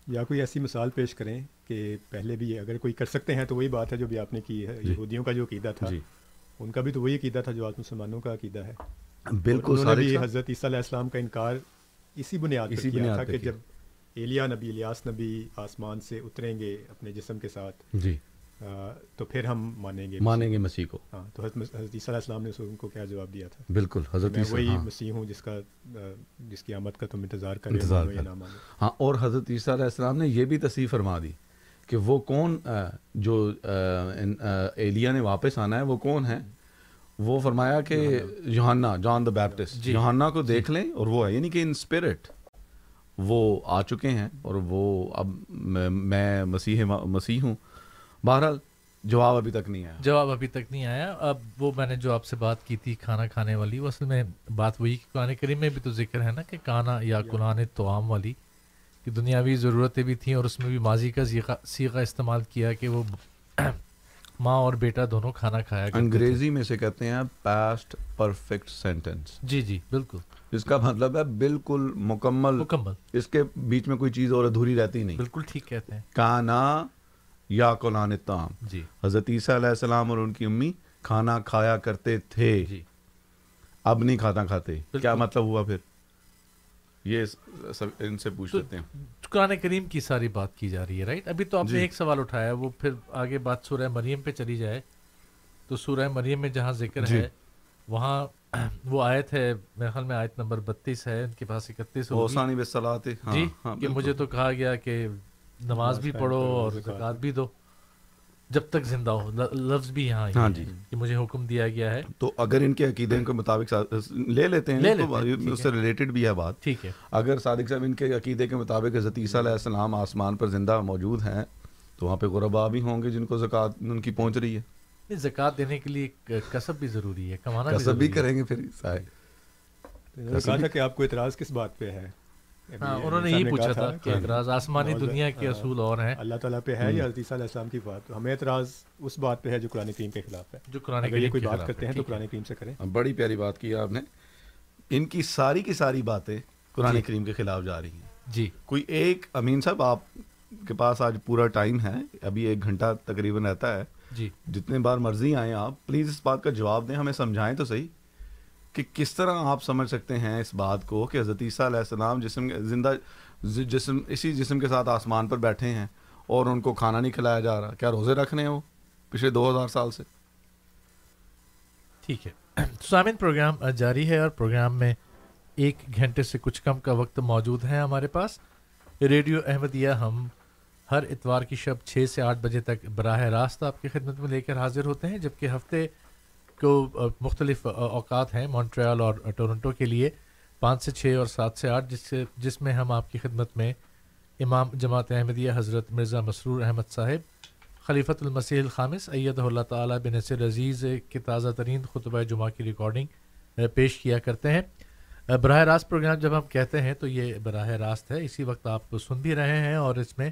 یا کوئی ایسی مثال پیش کریں کہ پہلے بھی اگر کوئی کر سکتے ہیں تو وہی بات ہے جو بھی آپ نے کی ہے یہودیوں کا جو عقیدہ تھا
جی۔
ان کا بھی تو وہی عقیدہ تھا جو آج مسلمانوں کا عقیدہ ہے۔
بالکل۔
حضرت عیسیٰ علیہ السلام کا انکار اسی بنیاد
اسی
پر کیا
بنیاد
تھا کہ۔ جب ایلیا نبی الیاس نبی آسمان سے اتریں گے اپنے جسم کے ساتھ۔
جی۔
تو پھر ہم مانیں گے
مانیں گے مسیح کو۔
ہاں تو حضرت عیسیٰ علیہ السلام نے اس- کو کیا جواب دیا تھا۔
بالکل حضرت
میں
عیسیٰ
وہی
ہاں۔
مسیح ہوں جس کا جس کی آمد کا تم انتظار کر
انتظار کر۔ ہاں اور حضرت عیسیٰ علیہ السلام نے یہ بھی تصحیح فرما دی کہ وہ کون جو ایلیا نے واپس آنا ہے وہ کون ہے وہ فرمایا کہ یوحنا۔ جان دا بیپٹسٹ۔
جی۔
یوحنا کو دیکھ لیں اور وہ ہے یعنی کہ ان اسپرٹ وہ آ چکے ہیں اور وہ اب میں مسیح مسیح ہوں۔ بہرحال جواب ابھی تک نہیں آیا۔
جواب ابھی تک نہیں آیا۔ اب وہ میں نے جو آپ سے بات کی تھی کھانا کھانے والی وہ اصل میں بات وہی کہ قرآن کریم میں بھی تو ذکر ہے نا کہ کانا یا قرآن توام والی کہ دنیاوی ضرورتیں بھی تھیں اور اس میں بھی ماضی کا سیغہ سیغہ استعمال کیا کہ وہ ماں اور بیٹا دونوں کھانا کھایا۔
انگریزی میں سے کہتے ہیں پاسٹ پرفیکٹ سینٹینس
جی جی بالکل۔
اس کا مطلب ہے بالکل مکمل۔
مکمل۔
اس کے بیچ میں کوئی چیز اور ادھوری رہتی نہیں۔
بالکل ٹھیک کہتے ہیں۔
کانا یا قلان تام۔
جی۔
حضرت عیسیٰ علیہ السلام اور ان کی امی کھانا کھایا کرتے تھے۔
جی۔
اب نہیں کھانا کھاتے۔ کیا مطلب ہوا پھر؟ یہ سب ان سے پوچھ لیتے ہیں۔
قرآن کریم کی ساری بات کی جا رہی ہے رائٹ ابھی تو آپ
جی۔
نے ایک سوال اٹھایا وہ پھر آگے بات سورہ مریم پہ چلی جائے۔ تو سورہ مریم میں جہاں ذکر
جی۔
ہے وہاں وہ آیت ہے میرے خیال میں آیت نمبر بتیس ہے ان کے پاس اکتیس
بسلاتے
جی کہ مجھے تو کہا گیا کہ نماز بھی پڑھو اور
زکوٰۃ
بھی دو۔ جب تک زندہ ہو لفظ بھی یہاں
ہاں جی۔
کہ مجھے حکم دیا گیا ہے۔
تو اگر ان کے عقیدے کے مطابق لے لیتے ہیں تو اس سے ریلیٹڈ بھی ہے بات۔
ٹھیک ہے۔
اگر صادق صاحب ان کے عقیدے کے مطابق حضرت عیسیٰ علیہ السلام آسمان پر زندہ موجود ہیں تو وہاں پہ غربا بھی ہوں گے جن کو زکوٰۃ ان کی پہنچ رہی ہے۔
زکوٰۃ دینے کے لیے کسب بھی ضروری ہے کمانا
کسب بھی کریں گے پھر
تھا کہ آپ کو اعتراض کس بات پہ ہے؟
انہوں نے یہی پوچھا تھا کہ اعتراض آسمانی
موضوع-
دنیا کے
ہاں،
اصول اور ہیں۔
اللہ تعالیٰ پہ ہے یا علیہ السلام کی بات؟ ہمیں اعتراض اس بات پہ ہے جو قرآن کریم کے خلاف ہے۔
جو قرآن
اگر یہ
کریم
کوئی بات کرتے ہیں تو۔ قرآن کریم سے کریں۔
بڑی پیاری بات کی آپ نے۔ ان کی ساری کی ساری باتیں قرآن
جی۔
کریم کے خلاف جا رہی ہیں۔
جی۔
کوئی ایک امین صاحب آپ کے پاس آج پورا ٹائم ہے ابھی ایک گھنٹہ تقریباً رہتا ہے۔
جی۔
جتنے بار مرضی آئیں آپ پلیز اس بات کا جواب دیں ہمیں سمجھائیں تو صحیح۔ کہ کس طرح آپ سمجھ سکتے ہیں اس بات کو کہ حضرت عیسیٰ علیہ السلام جسم زندہ جسم اسی جسم کے ساتھ آسمان پر بیٹھے ہیں اور ان کو کھانا نہیں کھلایا جا رہا۔ کیا روزے رکھنے ہیں وہ پچھلے دو ہزار سال سے؟
ٹھیک ہے۔ تو سامعین، پروگرام جاری ہے اور پروگرام میں ایک گھنٹے سے کچھ کم کا وقت موجود ہے ہمارے پاس۔ ریڈیو احمدیہ، ہم ہر اتوار کی شب چھ سے آٹھ بجے تک براہ راست آپ کی خدمت میں لے کر حاضر ہوتے ہیں، جبکہ ہفتے کو مختلف اوقات ہیں مونٹریال اور ٹورنٹو کے لیے، پانچ سے چھ اور سات سے آٹھ، جس سے، جس میں ہم آپ کی خدمت میں امام جماعت احمدیہ حضرت مرزا مسرور احمد صاحب، خلیفۃ المسیح الخامس، ایدہ اللہ تعالیٰ بن نصر عزیز کے تازہ ترین خطبہ جمعہ کی ریکارڈنگ پیش کیا کرتے ہیں۔ براہ راست پروگرام جب ہم کہتے ہیں تو یہ براہ راست ہے، اسی وقت آپ سن بھی رہے ہیں اور اس میں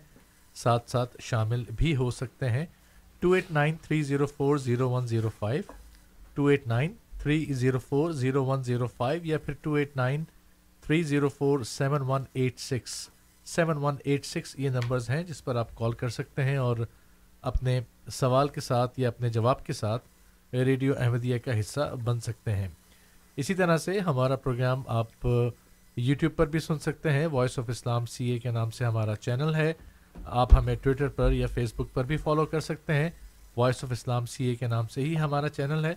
ساتھ ساتھ شامل بھی ہو سکتے ہیں۔ Two eight nine three zero four zero one zero five two eight nine three zero four zero one zero five یا پھر two eight nine three zero four seven one eight six seven one eight six یہ numbers ہیں جس پر آپ call کر سکتے ہیں اور اپنے سوال کے ساتھ یا اپنے جواب کے ساتھ ریڈیو احمدیہ کا حصہ بن سکتے ہیں۔ اسی طرح سے ہمارا پروگرام آپ یوٹیوب پر بھی سن سکتے ہیں۔ Voice of Islam C A کے نام سے ہمارا چینل ہے۔ آپ ہمیں ٹویٹر پر یا فیس بک پر بھی فالو کر سکتے ہیں۔ Voice of Islam C A کے نام سے ہی ہمارا چینل ہے۔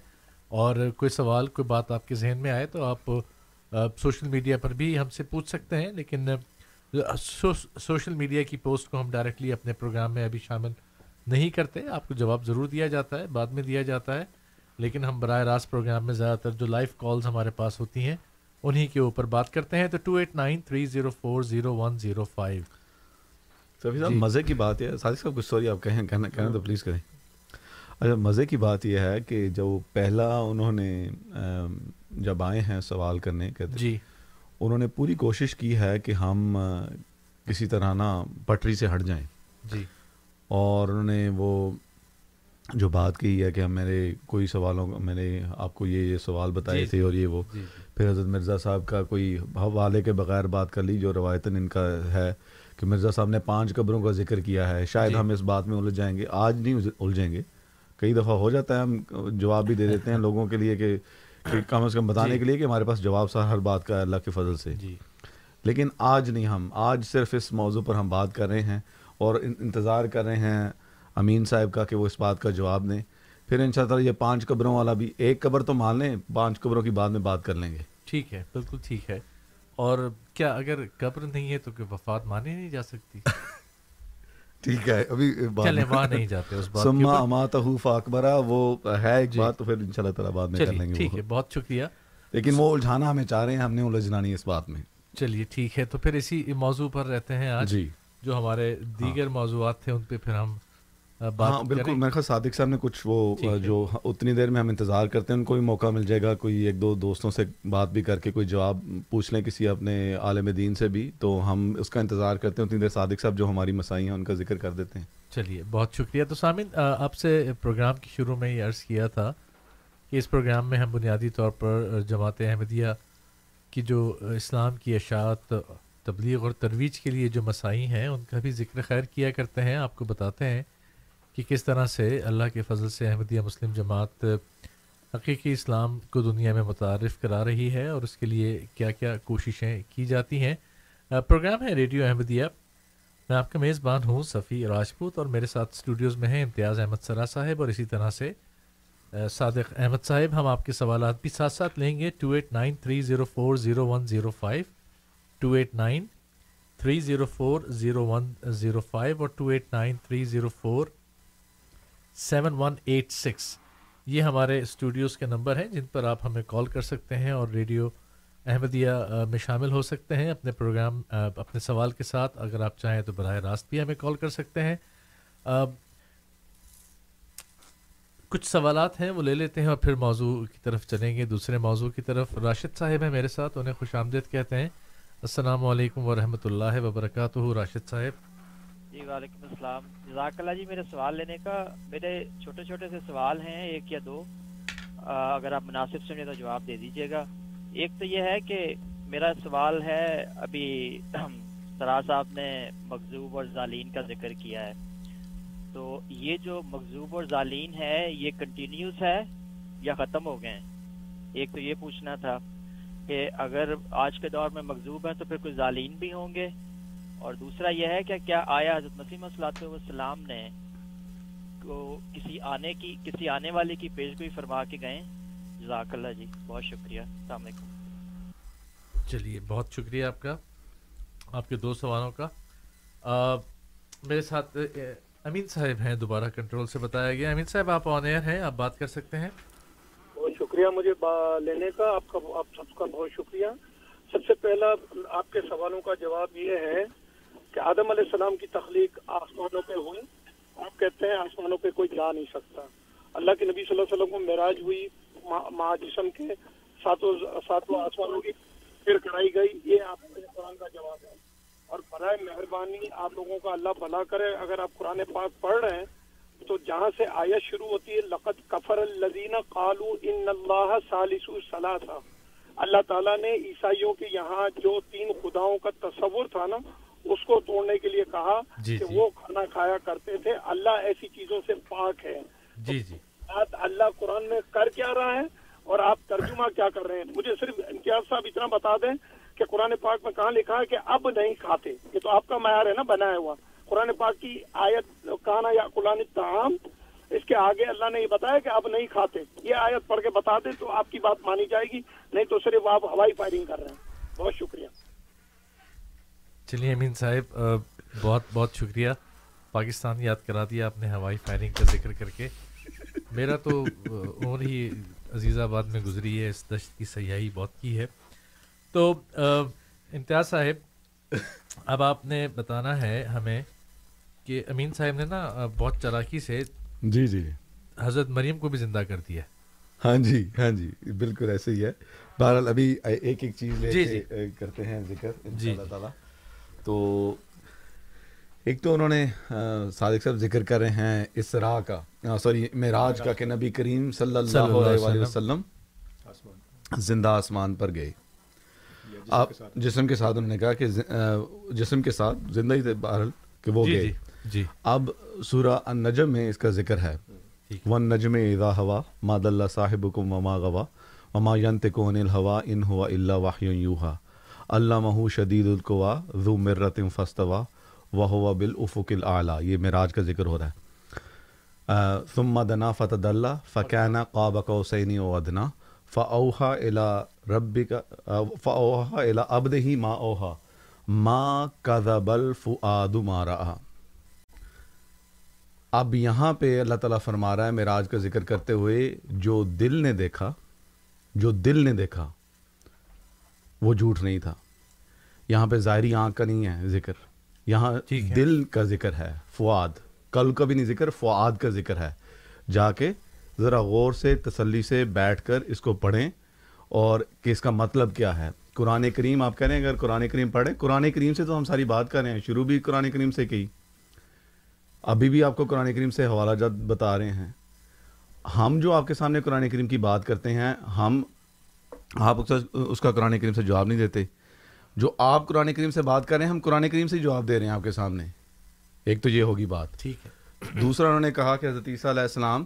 اور کوئی سوال، کوئی بات آپ کے ذہن میں آئے تو آپ سوشل میڈیا پر بھی ہم سے پوچھ سکتے ہیں، لیکن سوشل میڈیا کی پوسٹ کو ہم ڈائریکٹلی اپنے پروگرام میں ابھی شامل نہیں کرتے۔ آپ کو جواب ضرور دیا جاتا ہے، بعد میں دیا جاتا ہے، لیکن ہم براہ راست پروگرام میں زیادہ تر جو لائیو کالز ہمارے پاس ہوتی ہیں، انہی کے اوپر بات کرتے ہیں۔ تو two eight nine three zero four zero one zero five
صاحب مزے کی بات ہے صادق صاحب کچھ سوری آپ کہیں کہنا کہنا تو پلیز کریں اچھا مزے کی بات یہ ہے کہ جو پہلا انہوں نے جب آئے ہیں سوال کرنے کہتے
جی۔
انہوں نے پوری کوشش کی ہے کہ ہم کسی طرح نا پٹری سے ہٹ جائیں۔
جی۔
اور انہوں نے وہ جو بات کی ہے کہ ہم میرے کوئی سوالوں میں نے آپ کو یہ یہ سوال بتائے
جی،
تھے اور یہ وہ۔
جی۔
پھر حضرت مرزا صاحب کا کوئی حوالے کے بغیر بات کر لی جو روایتاً ان کا ہے کہ مرزا صاحب نے پانچ قبروں کا ذکر کیا ہے۔ شاید
جی۔
ہم اس بات میں الجھ جائیں گے آج نہیں الجھ- الجھیں گے۔ کئی دفعہ ہو جاتا ہے ہم جواب بھی دے دیتے ہیں لوگوں کے لیے کہ کم از کم بتانے
جی۔
کے لیے کہ ہمارے پاس جواب سا ہر بات کا ہے اللہ کے فضل سے۔
جی۔
لیکن آج نہیں ہم آج صرف اس موضوع پر ہم بات کر رہے ہیں اور ان- انتظار کر رہے ہیں امین صاحب کا کہ وہ اس بات کا جواب دیں۔ پھر ان شاء اللہ یہ پانچ قبروں والا بھی ایک قبر تو مان لیں پانچ قبروں کی بعد میں بات کر لیں گے۔
ٹھیک ہے بالکل ٹھیک ہے۔ اور کیا اگر قبر نہیں ہے تو کہ وفات مانی نہیں جا سکتی؟
ٹھیک ہے ابھی
وہاں نہیں جاتے اس بات کے
سما وہ ہے ایک
جی۔
بات تو پھر ان شاء اللہ تعالیٰ بعد میں کر لیں گے
ٹھیک ہے بہت شکریہ۔
لیکن وہ الجھانا ہمیں چاہ رہے ہیں ہم نے الجھنا نہیں اس بات میں۔
چلیے ٹھیک ہے تو پھر اسی موضوع پر رہتے ہیں آج۔
جی۔
جو ہمارے دیگر موضوعات تھے ان پہ پھر ہم
ہاں بالکل۔ میرے خیال صادق صاحب نے کچھ وہ۔ جو اتنی دیر میں ہم انتظار کرتے ہیں ان کو بھی موقع مل جائے گا۔ کوئی ایک دو دوستوں سے بات بھی کر کے کوئی جواب پوچھ لیں کسی اپنے عالم دین سے بھی تو ہم اس کا انتظار کرتے ہیں۔ اتنی دیر صادق صاحب جو ہماری مسائی ہیں ان کا ذکر کر دیتے ہیں۔
چلیے بہت شکریہ۔ تو سامن آپ سے پروگرام کی شروع میں یہ عرض کیا تھا کہ اس پروگرام میں ہم بنیادی طور پر جماعت احمدیہ کی جو اسلام کی اشاعت تبلیغ اور ترویج کے لیے جو مسائی ہیں ان کا بھی ذکر خیر کیا کرتے ہیں۔ آپ کو بتاتے ہیں کہ کس طرح سے اللہ کے فضل سے احمدیہ مسلم جماعت حقیقی اسلام کو دنیا میں متعارف کرا رہی ہے اور اس کے لیے کیا کیا کوششیں کی جاتی ہیں۔ پروگرام ہے ریڈیو احمدیہ۔ میں آپ کا میزبان ہوں صفی راجپوت اور میرے ساتھ اسٹوڈیوز میں ہیں امتیاز احمد سرا صاحب اور اسی طرح سے صادق احمد صاحب۔ ہم آپ کے سوالات بھی ساتھ ساتھ لیں گے۔ Two eight nine three zero four zero one zero five two eight nine three zero four zero one zero five اور two eight nine three zero four seven one eight six یہ ہمارے اسٹوڈیوز کے number ہیں جن پر آپ ہمیں کال کر سکتے ہیں اور ریڈیو احمدیہ میں شامل ہو سکتے ہیں اپنے پروگرام اپنے سوال کے ساتھ۔ اگر آپ چاہیں تو براہ راست بھی ہمیں کال کر سکتے ہیں۔ کچھ سوالات ہیں، وہ لے لیتے ہیں اور پھر موضوع کی طرف چلیں گے۔ دوسرے موضوع کی طرف راشد صاحب ہیں میرے ساتھ، انہیں خوش آمدید کہتے ہیں۔ السلام علیکم ورحمۃ اللہ وبرکاتہ، راشد صاحب۔
جی وعلیکم السلام۔ جزاک اللہ جی میرے سوال لینے کا میرے چھوٹے چھوٹے سے سوال ہیں ایک یا دو۔ آ، اگر آپ مناسب سمجھے تو جواب دے دیجیے گا۔ ایک تو یہ ہے کہ میرا سوال ہے ابھی سرا صاحب نے مغزوب اور ظالین کا ذکر کیا ہے۔ تو یہ جو مغزوب اور ظالین ہے یہ کنٹینیوس ہے یا ختم ہو گئے ہیں؟ ایک تو یہ پوچھنا تھا کہ اگر آج کے دور میں مغزوب ہیں تو پھر کوئی ظالین بھی ہوں گے؟ اور دوسرا یہ ہے کہ کیا آیا حضرت مسیم صلاحت والسلام نے کو کسی آنے کی کسی آنے والے کی پیشگوئی فرما کے گئے؟ جزاک اللہ جی بہت شکریہ۔ السلام علیکم۔
چلیے بہت شکریہ آپ کا آپ کے دو سوالوں کا۔ آ، میرے ساتھ امین صاحب ہیں دوبارہ کنٹرول سے بتایا گیا۔ امین صاحب آپ آن ایئر ہیں آپ بات کر سکتے ہیں؟
بہت شکریہ مجھے با- لینے کا آپ کا آپ سب کا بہت شکریہ۔ سب سے پہلا آپ کے سوالوں کا جواب یہ ہے کہ آدم علیہ السلام کی تخلیق آسمانوں پہ ہوئی۔ آپ کہتے ہیں آسمانوں پہ کوئی جا نہیں سکتا۔ اللہ کے نبی صلی اللہ علیہ وسلم کو معراج ہوئی ماں- جسم کے ساتوں ساتوں آسمانوں کی پھر کرائی گئی۔ یہ آپ قرآن کا جواب ہے۔ اور برائے مہربانی آپ لوگوں کا اللہ بھلا کرے۔ اگر آپ قرآن پاک پڑھ رہے ہیں تو جہاں سے آیت شروع ہوتی ہے، لقد کفر الذین قالوا ان اللہ ثالث ثلاثہ۔ اللہ تعالیٰ نے عیسائیوں کے یہاں جو تین خداؤں کا تصور تھا نا اس کو توڑنے کے لیے کہا
جی،
کہ
جی۔
وہ کھانا کھایا کرتے تھے۔ اللہ ایسی چیزوں سے پاک ہے
جی جی۔
بات اللہ قرآن میں کر کیا رہا ہے اور آپ ترجمہ کیا کر رہے ہیں؟ مجھے صرف امتیاز صاحب اتنا بتا دیں کہ قرآن پاک میں کہاں لکھا ہے کہ اب نہیں کھاتے۔ یہ تو آپ کا معیار ہے نا بنایا ہوا۔ قرآن پاک کی آیت کانا یا قرآن تعام اس کے آگے اللہ نے یہ بتایا کہ اب نہیں کھاتے۔ یہ آیت پڑھ کے بتا دیں تو آپ کی بات مانی جائے گی نہیں تو صرف آپ ہوائی فائرنگ کر رہے ہیں۔ بہت شکریہ۔
چلیے امین صاحب بہت بہت شکریہ۔ پاکستان یاد کرا دیا آپ نے ہوائی فائرنگ کا ذکر کر کے۔ میرا تو عمر ہی عزیز آباد میں گزری ہے اس دشت کی سیاحی بہت کی ہے۔ تو امتیاز صاحب اب آپ نے بتانا ہے ہمیں کہ امین صاحب نے نا بہت چلاکی سے
جی جی۔
حضرت مریم کو بھی زندہ کر دیا۔
ہاں جی ہاں جی بالکل ایسے ہی ہے۔ بہرحال ابھی ایک ایک چیز لے
جی، جی۔
کرتے ہیں ذکر
جی،
اللہ تعالیٰ۔ تو ایک تو انہوں نے صادق صاحب ذکر کر رہے ہیں اسراء کا سوری معراج کا کہ نبی کریم صلی
صلی
اللہ
اللہ
علیہ وسلم۔ زندہ آسمان پر گئے۔ آپ جسم کے ساتھ انہوں نے کہا کہ جسم کے ساتھ زندہ ہی تھے بہرحال کہ وہ
جی
گئے۔
جی جی۔
اب سورہ النجم میں اس کا ذکر ہے۔ ون نجم اذا ہوا ماد اللہ صاحب وما غوا وما ینطق عن الہوا ان ہوا الا وحی یوحا۔ علامہ شدید القوا ذو مرت فاستوا وهو بالافق الاعلی یہ معراج کا ذکر ہو رہا ہے۔ ثم دنا فتدلى فكان قاب قوسين او ادنى فاوحى الى ربك فاوحى الى عبده ما اوحى ما كذب الفؤاد ما راى اب یہاں پہ اللہ تعالیٰ فرما رہا ہے معراج کا ذکر کرتے ہوئے جو دل نے دیکھا، جو دل نے دیکھا وہ جھوٹ نہیں تھا۔ یہاں پہ ظاہری آنکھ کا نہیں ہے ذکر۔ یہاں۔ دل کا ذکر ہے فواد کل کا بھی نہیں ذکر فواد کا ذکر ہے۔ جا کے ذرا غور سے تسلی سے بیٹھ کر اس کو پڑھیں۔ اور کہ اس کا مطلب کیا ہے؟ قرآن کریم آپ کہہ رہے ہیں اگر قرآن کریم پڑھیں قرآن کریم سے تو ہم ساری بات کر رہے ہیں۔ شروع بھی قرآن کریم سے کی۔ ابھی بھی آپ کو قرآن کریم سے حوالہ جات بتا رہے ہیں۔ ہم جو آپ کے سامنے قرآن کریم کی بات کرتے ہیں ہم آپ اس کا- اس کا قرآن کریم سے جواب نہیں دیتے۔ جو آپ قرآن کریم سے بات کر رہے ہیں ہم قرآن کریم سے جواب دے رہے ہیں آپ کے سامنے۔ ایک تو یہ ہوگی بات۔
ٹھیک ہے۔
دوسرا انہوں نے کہا کہ حضرت عیسیٰ علیہ السلام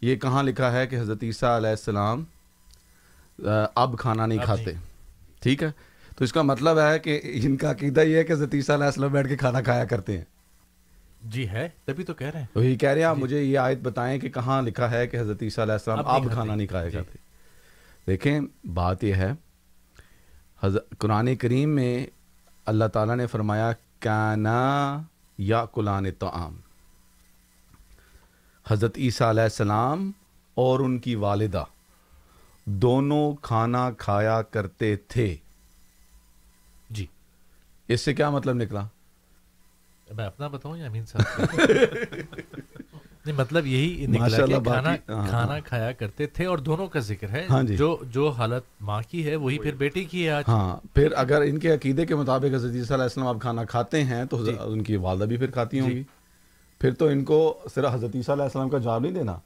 یہ کہاں لکھا ہے کہ حضرت عیسیٰ علیہ السلام اب کھانا نہیں کھاتے۔ ٹھیک ہے؟ تو اس کا مطلب ہے کہ ان کا عقیدہ یہ ہے کہ حضرت عیسیٰ علیہ السلام بیٹھ کے کھانا کھایا کرتے ہیں۔
جی ہے تبھی تو کہہ رہے ہیں۔
یہ کہہ رہے ہیں آپ مجھے یہ آیت بتائیں کہ کہاں لکھا ہے کہ حضرت عیسیٰ علیہ السلام
اب۔
کھانا نہیں کھایا
جی۔
کرتے۔ دیکھیں بات یہ ہے قرآن کریم میں اللہ تعالیٰ نے فرمایا کانا یا قلان تعام حضرت عیسیٰ علیہ السلام اور ان کی والدہ دونوں کھانا کھایا کرتے تھے۔
جی
اس سے کیا مطلب نکلا؟
میں اپنا بتاؤں یا امین صاحب؟ نہیں مطلب یہی نکلا کہ کھانا
باقی- ہاں،
کھانا
ہاں۔
کھایا کرتے تھے اور دونوں کا ذکر ہے۔
ہاں جی۔
جو جو حالت ماں کی ہے وہی پھر بیٹی کی ہے آج۔
ہاں پھر اگر ان کے عقیدے کے مطابق حضرت عیسیٰ علیہ السلام آپ کھانا کھاتے ہیں تو حضرت- ان کی والدہ بھی پھر کھاتی ہوں
جی۔
گی۔ پھر تو ان کو صرف حضرت عیسیٰ علیہ السلام کا جواب نہیں دینا۔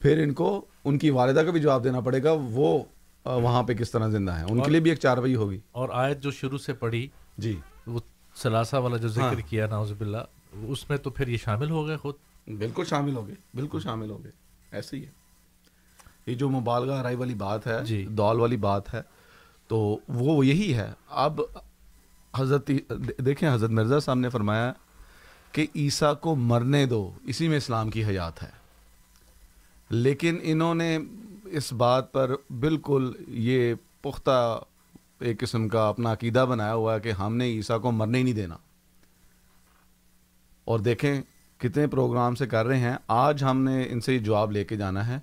پھر ان کو ان کی والدہ کا بھی جواب دینا پڑے گا وہ وہاں پہ کس طرح زندہ ہیں۔ ان کے لیے بھی ایک چاروئی ہوگی۔
اور آیت جو شروع سے پڑھی
جی۔
وہ سلاسہ والا جو ذکر
ہاں۔
کیا ناؤز باللہ اس میں تو پھر یہ شامل ہو گئے خود۔
بالکل شامل ہو گئے بالکل شامل ہو گئے ایسے ہی ہے۔ یہ جو مبالغہ رائی والی بات ہے
جی۔
دول والی بات ہے تو وہ یہی ہے۔ اب حضرت دیکھیں حضرت مرزا صاحب نے فرمایا کہ عیسیٰ کو مرنے دو اسی میں اسلام کی حیات ہے۔ لیکن انہوں نے اس بات پر بالکل یہ پختہ ایک قسم کا اپنا عقیدہ بنایا ہوا ہے کہ ہم نے عیسیٰ کو مرنے ہی نہیں دینا۔ اور دیکھیں کتنے پروگرام سے کر رہے ہیں آج ہم نے ان سے یہ جواب لے کے جانا ہے۔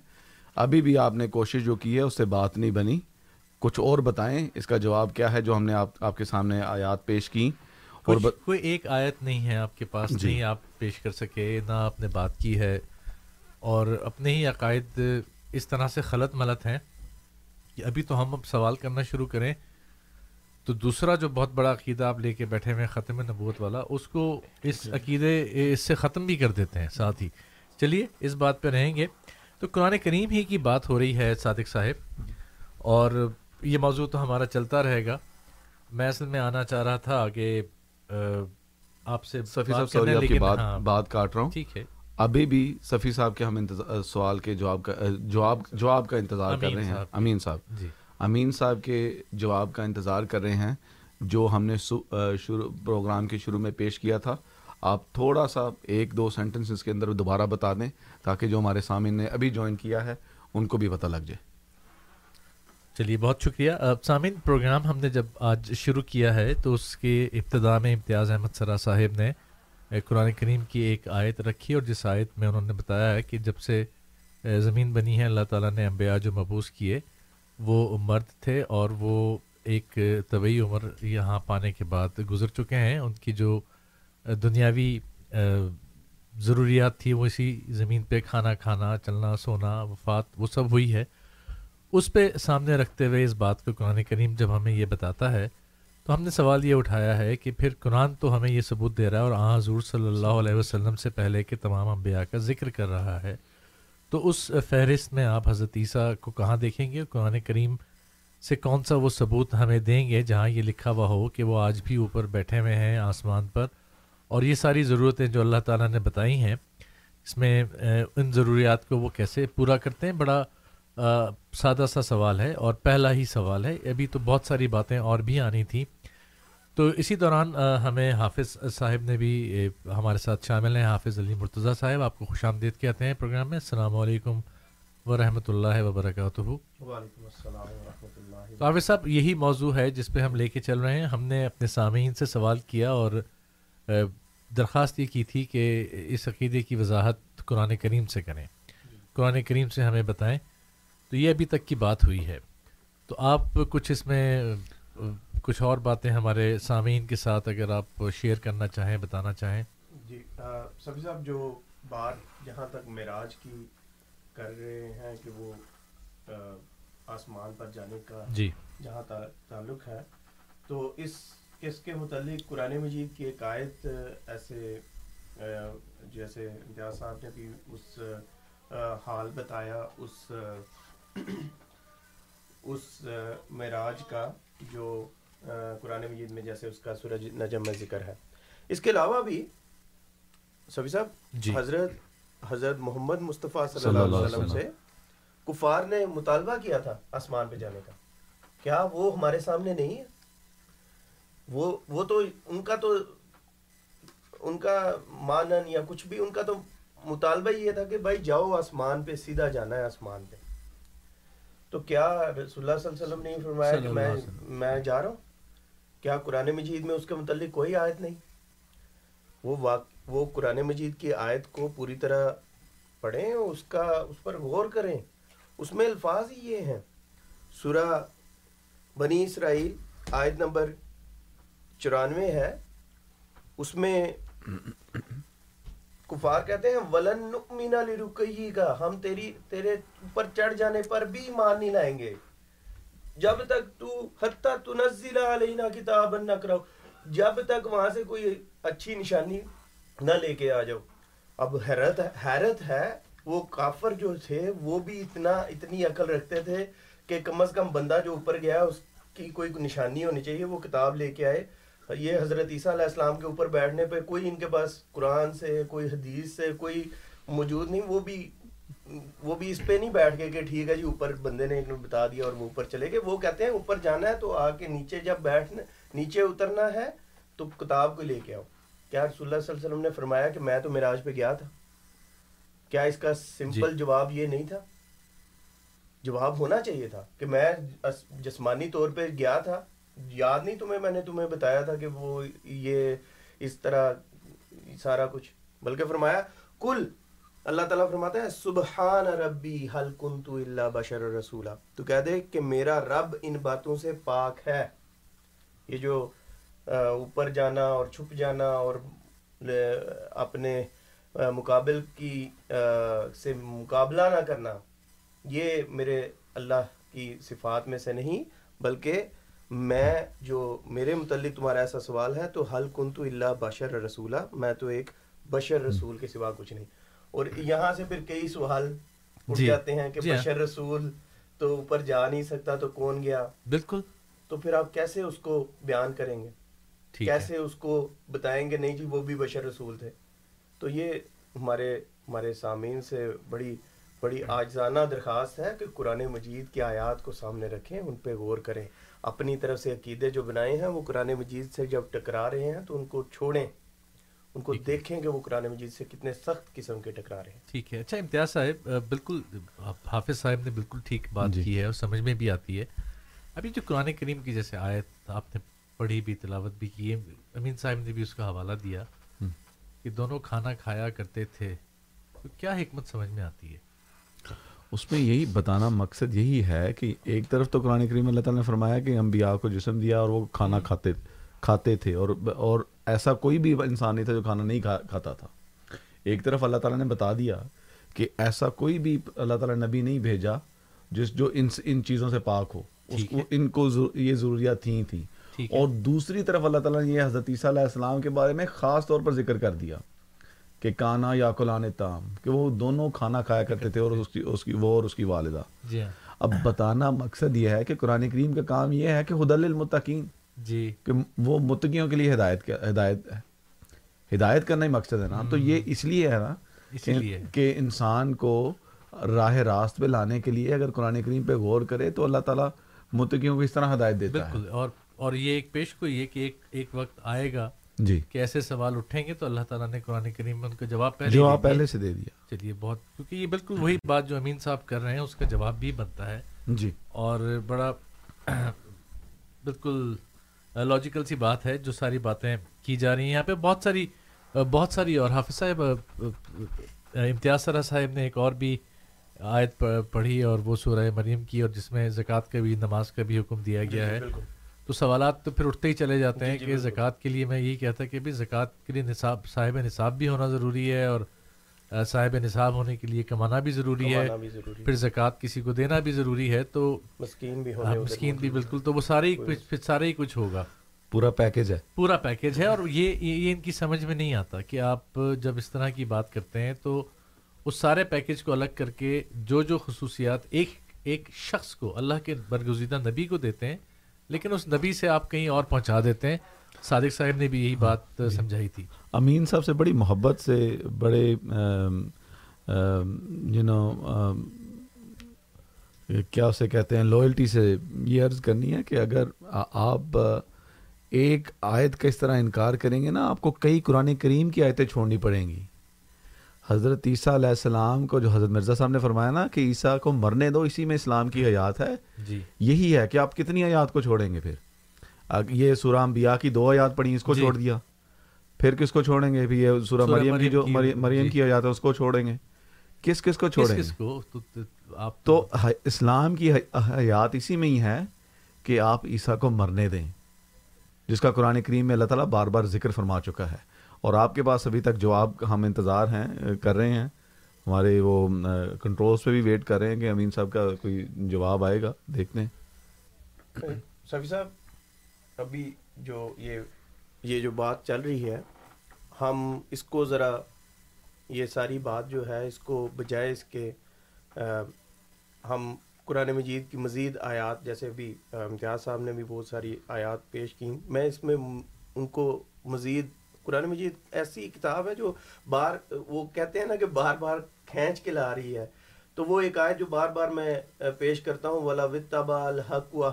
ابھی بھی آپ نے کوشش جو کی ہے اس سے بات نہیں بنی۔ کچھ اور بتائیں اس کا جواب کیا ہے جو ہم نے آپ آپ کے سامنے آیات پیش کی؟ اور ب...
کوئی ایک آیت نہیں ہے آپ کے پاس
جی۔
نہیں آپ پیش کر سکے نہ آپ نے بات کی ہے۔ اور اپنے ہی عقائد اس طرح سے خلط ملت ہیں کہ ابھی تو ہم اب سوال کرنا شروع کریں۔ تو دوسرا جو بہت بڑا عقیدہ آپ لے کے بیٹھے ہوئے ختم نبوت والا اس کو اس عقیدے اس سے ختم بھی کر دیتے ہیں ساتھ ہی۔ چلیے اس بات پہ رہیں گے۔ تو قرآن کریم ہی کی بات ہو رہی ہے صادق صاحب اور یہ موضوع تو ہمارا چلتا رہے گا۔ میں اصل میں آنا چاہ رہا تھا کہ آپ سے
صفی صاحب سوری آپ کی بات
ہاں،
بات کاٹ رہا ہوں۔
ٹھیک ہے۔
ابھی بھی صفی صاحب کے ہم سوال کے جواب کا جواب جواب کا انتظار کر رہے ہیں۔ امین صاحب۔
جی۔
امین صاحب کے جواب کا انتظار کر رہے ہیں، جو ہم نے شروع، پروگرام کے شروع میں پیش کیا تھا۔ آپ تھوڑا سا ایک دو سینٹنس اس کے اندر دوبارہ بتا دیں، تاکہ جو ہمارے سامنے نے ابھی جوائن کیا ہے، ان کو بھی پتہ لگ جائے۔
چلیے، بہت شکریہ۔ سامعین، پروگرام ہم نے جب آج شروع کیا ہے، تو اس کے ابتدا میں امتیاز احمد سرا صاحب نے قرآن کریم کی ایک آیت رکھی۔ اور جس آیت میں انہوں نے بتایا ہے کہ جب سے زمین بنی ہے، اللہ تعالیٰ نے انبیاء جو مبوس کیے وہ مرد تھے اور وہ ایک طبعی عمر یہاں پانے کے بعد گزر چکے ہیں۔ ان کی جو دنیاوی ضروریات تھی، وہ اسی زمین پہ کھانا کھانا، چلنا، سونا، وفات، وہ سب ہوئی ہے۔ اس پہ سامنے رکھتے ہوئے اس بات کو قرآن کریم جب ہمیں یہ بتاتا ہے، تو ہم نے سوال یہ اٹھایا ہے کہ پھر قرآن تو ہمیں یہ ثبوت دے رہا ہے اور آ حضور صلی اللہ علیہ وسلم سے پہلے کے تمام انبیاء کا ذکر کر رہا ہے۔ تو اس فہرست میں آپ حضرت عیسیٰ کو کہاں دیکھیں گے؟ قرآن کریم سے کون سا وہ ثبوت ہمیں دیں گے جہاں یہ لکھا ہوا ہو کہ وہ آج بھی اوپر بیٹھے ہوئے ہیں آسمان پر؟ اور یہ ساری ضرورتیں جو اللہ تعالیٰ نے بتائی ہیں، اس میں ان ضروریات کو وہ کیسے پورا کرتے ہیں؟ بڑا سادہ سا سوال ہے اور پہلا ہی سوال ہے۔ ابھی تو بہت ساری باتیں اور بھی آنی تھیں۔ تو اسی دوران ہمیں حافظ صاحب نے بھی ہمارے ساتھ شامل ہیں۔ حافظ علی مرتضیٰ صاحب آپ کو خوش آمدید کہتے ہیں پروگرام میں۔ السلام علیکم ورحمۃ اللہ وبرکاتہ۔
وعلیکم السلام ورحمۃ اللہ
تو حافظ صاحب یہی موضوع ہے جس پہ ہم لے کے چل رہے ہیں۔ ہم نے اپنے سامعین سے سوال کیا اور درخواست یہ کی تھی کہ اس عقیدے کی وضاحت قرآن کریم سے کریں۔ قرآن کریم سے ہمیں بتائیں۔ تو یہ ابھی تک کی بات ہوئی ہے۔ تو آپ کچھ اس میں کچھ اور باتیں ہمارے سامعین کے ساتھ اگر آپ شیئر کرنا چاہیں بتانا چاہیں۔
جی سبھی صاحب جو بات جہاں تک معراج کی کر رہے ہیں کہ وہ آسمان پر جانے کا
جی۔
جہاں تعلق ہے تو اس کس کے متعلق قرآن مجید کی ایک آیت ایسے جیسے امتیاز صاحب نے بھی اس حال بتایا اس اس معراج کا جو قرآن مجید میں جیسے اس کا سورج نجم میں ذکر ہے۔ اس کے علاوہ بھی سبھی صاحب
جی۔
حضرت حضرت محمد مصطفیٰ صلی اللہ علیہ وسلم سے کفار نے مطالبہ کیا تھا آسمان پہ جانے کا۔ کیا وہ ہمارے سامنے نہیں ہے؟ وہ وہ تو ان کا تو ان کا مانن یا کچھ بھی ان کا تو مطالبہ یہ تھا کہ بھائی جاؤ آسمان پہ سیدھا جانا ہے آسمان پہ۔ تو کیا رسول اللہ صلی اللہ علیہ وسلم نے فرمایا کہ میں۔ میں جا رہا ہوں؟ کیا قرآن مجید میں اس کے متعلق کوئی آیت نہیں؟ وہ واق، وہ قرآن مجید کی آیت کو پوری طرح پڑھیں، اس کا، اس پر غور کریں۔ اس میں الفاظ ہی یہ ہیں۔ سورہ بنی اسرائیل آیت نمبر چورانوے ہے۔ اس میں کفار کہتے ہیں، ولن نؤمن لرقیی کا ہم تیری، تیرے اوپر چڑھ جانے پر بھی ایمان نہیں لائیں گے۔ جب تک تو حتی تنزل علینا کتاب نکرو جب تک وہاں سے کوئی اچھی نشانی نہ لے کے آ جاؤ۔ اب حیرت حیرت ہے، وہ کافر جو تھے، وہ بھی اتنا، اتنی عقل رکھتے تھے کہ کم از کم بندہ جو اوپر گیا، اس کی کوئی نشانی ہونی چاہیے، وہ کتاب لے کے آئے۔ یہ حضرت عیسیٰ علیہ السلام کے اوپر بیٹھنے پہ کوئی ان کے پاس قرآن سے، کوئی حدیث سے، کوئی موجود نہیں، وہ بھی وہ بھی اس پہ نہیں بیٹھ کے کہ ٹھیک ہے جی اوپر بندے نے بتا دیا اور وہ اوپر چلے گئے۔ وہ کہتے ہیں اوپر جانا ہے تو آ کے نیچے جب بیٹھنا نیچے اترنا ہے تو کتاب کو لے کے آؤ۔ کیا رسول اللہ صلی اللہ علیہ وسلم نے فرمایا کہ میں تو معراج پہ گیا تھا؟ کیا اس کا سمپل
جی۔
جواب یہ نہیں تھا؟ جواب ہونا چاہیے تھا کہ میں جسمانی طور پہ گیا تھا۔ یاد نہیں تمہیں میں نے تمہیں بتایا تھا کہ وہ یہ اس طرح سارا کچھ۔ بلکہ فرمایا کل اللہ تعالیٰ فرماتا ہے، سبحان ربی حل کنتو اللہ بشر رسولہ تو کہہ دے کہ میرا رب ان باتوں سے پاک ہے. یہ جو اوپر جانا اور چھپ جانا اور اپنے مقابل کی سے مقابلہ نہ کرنا، یہ میرے اللہ کی صفات میں سے نہیں، بلکہ میں جو میرے متعلق تمہارا ایسا سوال ہے تو حل کنتو اللہ بشر رسولہ میں تو ایک بشر رسول کے سوا کچھ نہیں۔ اور یہاں سے پھر کئی سوال اٹھ
جی
جاتے ہیں کہ
جی ہاں۔
بشر رسول تو اوپر جا نہیں سکتا تو کون گیا؟
بالکل۔
تو پھر آپ کیسے اس کو بیان کریں گے؟ کیسے اس کو بتائیں گے نہیں جی وہ بھی بشر رسول تھے۔ تو یہ ہمارے ہمارے سامعین سے بڑی بڑی آجزانہ درخواست ہے کہ قرآن مجید کی آیات کو سامنے رکھیں ان پہ غور کریں۔ اپنی طرف سے عقیدے جو بنائے ہیں وہ قرآن مجید سے جب ٹکرا رہے ہیں تو ان کو چھوڑیں۔ ان کو دیکھیں کہ وہ قرآن مجید سے کتنے سخت قسم کے ٹکرا رہے ہیں۔
ٹھیک ہے۔ اچھا امتیاز صاحب بالکل حافظ صاحب نے بالکل ٹھیک بات
جی۔
کی ہے اور سمجھ میں بھی آتی ہے۔ ابھی جو قرآن کریم کی جیسے آیت آپ نے پڑھی بھی تلاوت بھی کی ہے امین صاحب نے بھی اس کا حوالہ دیا۔ کہ دونوں کھانا کھایا کرتے تھے تو کیا حکمت سمجھ میں آتی ہے؟
اس میں یہی بتانا مقصد یہی ہے کہ ایک طرف تو قرآن کریم اللہ تعالیٰ نے فرمایا کہ انبیاء کو جسم دیا اور وہ کھانا کھاتے کھاتے تھے اور اور ایسا کوئی بھی انسان نہیں تھا جو کھانا نہیں کھا کھاتا تھا۔ ایک طرف اللہ تعالیٰ نے بتا دیا کہ ایسا کوئی بھی اللہ تعالیٰ نبی نہیں بھیجا جس جو ان ان چیزوں سے پاک ہو۔ اس کو۔ ان کو یہ ضروریات تھیں۔ تھیں اور دوسری طرف اللہ تعالیٰ نے یہ حضرت عیسیٰ علیہ السلام کے بارے میں خاص طور پر ذکر کر دیا کہ کانا یا کلان تام کہ وہ دونوں کھانا کھایا کرتے تھے اور اس کی اس کی وہ اور اس کی والدہ۔
جی ہاں۔
اب بتانا مقصد یہ ہے کہ قرآن کریم کا کام یہ ہے کہ ہدل المتقین
جی۔
کہ وہ متقیوں کے لیے ہدایت ہدایت ہے ہدایت کرنا ہی مقصد ہے نا۔ تو یہ اس لیے ہے نا
اسی لیے
کہ انسان کو راہ راست پہ لانے کے لیے اگر قرآن کریم پہ غور کرے تو اللہ تعالیٰ متقیوں کو اس طرح ہدایت دیتا ہے۔
بالکل۔ اور اور یہ ایک پیش کو یہ کہ ایک ایک وقت آئے گا
جی۔
کہ ایسے سوال اٹھیں گے تو اللہ تعالیٰ نے قرآن کریم میں ان کا جواب پہلے
جو
ہی
آپ
دے دیا۔
پہلے سے دے دیا۔
چلیے بہت کیونکہ یہ بالکل وہی بات جو امین صاحب کر رہے ہیں اس کا جواب بھی بنتا ہے۔
جی۔
اور بڑا بالکل لاجیکل سی بات ہے جو ساری باتیں کی جا رہی ہیں۔ یہاں پہ بہت ساری بہت ساری اور حافظ صاحب امتیاز سرا صاحب نے ایک اور بھی آیت پڑھی اور وہ سورہ مریم کی اور جس میں زکوٰۃ کا بھی نماز کا بھی حکم دیا گیا ہے۔
بالکل۔
تو سوالات تو پھر اٹھتے ہی چلے جاتے
جی،
ہیں
جی،
کہ۔ زکوٰۃ کے لیے میں یہی کہتا کہ بھی زکوٰۃ کے لیے نصاب صاحب نصاب بھی ہونا ضروری ہے اور صاحب نصاب ہونے کے لیے کمانا بھی ضروری ہے
کمانا بھی ضروری
پھر زکوٰۃ کسی کو دینا بھی ضروری ہے تو
مسکین بھی ہونے
مسکین بھی بالکل تو وہ سارے ہی کچھ پھر سارے ہی کچھ ہوگا۔
پورا پیکج ہے۔
پورا پیکج ہے اور یہ یہ یہ ان کی سمجھ میں نہیں آتا کہ آپ جب اس طرح کی بات کرتے ہیں تو اس سارے پیکج کو الگ کر کے جو جو خصوصیات ایک ایک شخص کو اللہ کے برگزیدہ نبی کو دیتے ہیں لیکن اس نبی سے آپ کہیں اور پہنچا دیتے ہیں۔ صادق صاحب نے بھی یہی بات سمجھائی تھی۔
امین صاحب سے بڑی محبت سے بڑے یو نو کیا اسے کہتے ہیں لوئلٹی سے یہ عرض کرنی ہے کہ اگر آپ ایک آیت کا اس طرح انکار کریں گے نا آپ کو کئی قرآن کریم کی آیتیں چھوڑنی پڑیں گی۔ حضرت عیسیٰ علیہ السلام کو جو حضرت مرزا صاحب نے فرمایا نا کہ عیسیٰ کو مرنے دو اسی میں اسلام کی حیات ہے۔
جی۔
یہی ہے کہ آپ کتنی آیات کو چھوڑیں گے پھر؟ یہ سورہ انبیاء کی دو آیات پڑھی اس کو
جی۔
چھوڑ دیا۔ پھر کس کو چھوڑیں گے؟ پھر یہ سورہ
سورہ
مریم کی
مریم
جو مریم
جی۔
کی آیات ہے اس کو چھوڑیں گے۔ کس کس کو چھوڑیں
کس کو؟ تو-
اسلام کی حیات اسی میں ہی ہے کہ آپ عیسیٰ کو مرنے دیں جس کا قرآن کریم میں اللہ تعالیٰ بار بار ذکر فرما چکا ہے۔ اور آپ کے پاس ابھی تک جواب ہم انتظار ہیں کر رہے ہیں۔ ہمارے وہ کنٹرولز پہ بھی ویٹ کر رہے ہیں کہ امین صاحب کا کوئی جواب آئے گا دیکھتے ہیں۔
سفی صاحب ابھی جو یہ یہ جو بات چل رہی ہے، ہم اس کو ذرا یہ ساری بات جو ہے، اس کو بجائے اس کے ہم قرآن مجید کی مزید آیات، جیسے ابھی امتیاز صاحب نے بھی بہت ساری آیات پیش کی میں اس میں ان کو مزید، قرآن مجید ایسی کتاب ہے جو بار، وہ کہتے ہیں نا کہ بار بار کھینچ کے لا رہی ہے۔ تو وہ ایک آیت جو بار بار میں پیش کرتا ہوں والا وطبا الحق و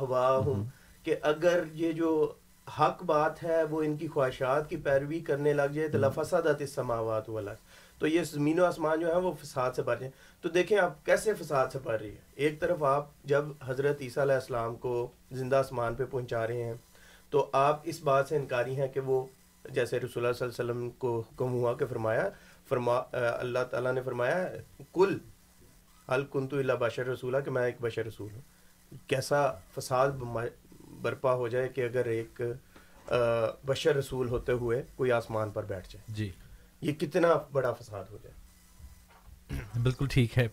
ہوں کہ اگر یہ جو حق بات ہے وہ ان کی خواہشات کی پیروی کرنے لگ جائے تو لفسادت السماوات والارض۔ تو یہ زمین و آسمان جو ہے وہ فساد سے بھر جائیں۔ تو دیکھیں آپ کیسے فساد سے بھر رہی ہے۔ ایک طرف آپ جب حضرت عیسیٰ علیہ السلام کو زندہ آسمان پہ پہنچا رہے ہیں تو آپ اس بات سے انکاری ہیں کہ وہ جیسے رسول اللہ صلی اللہ علیہ وسلم کو حکم ہوا کہ فرمایا فرما اللہ تعالیٰ نے فرمایا کل حل کنتو اللہ بشر رسولہ کہ میں ایک بشر رسول ہوں۔ کیسا فساد برپا ہو جائے کہ اگر ایک بشر رسول ہوتے ہوئے کوئی آسمان پر بیٹھ جائے۔
جی۔
یہ کتنا بڑا فساد ہو جائے۔
بالکل ٹھیک ہے۔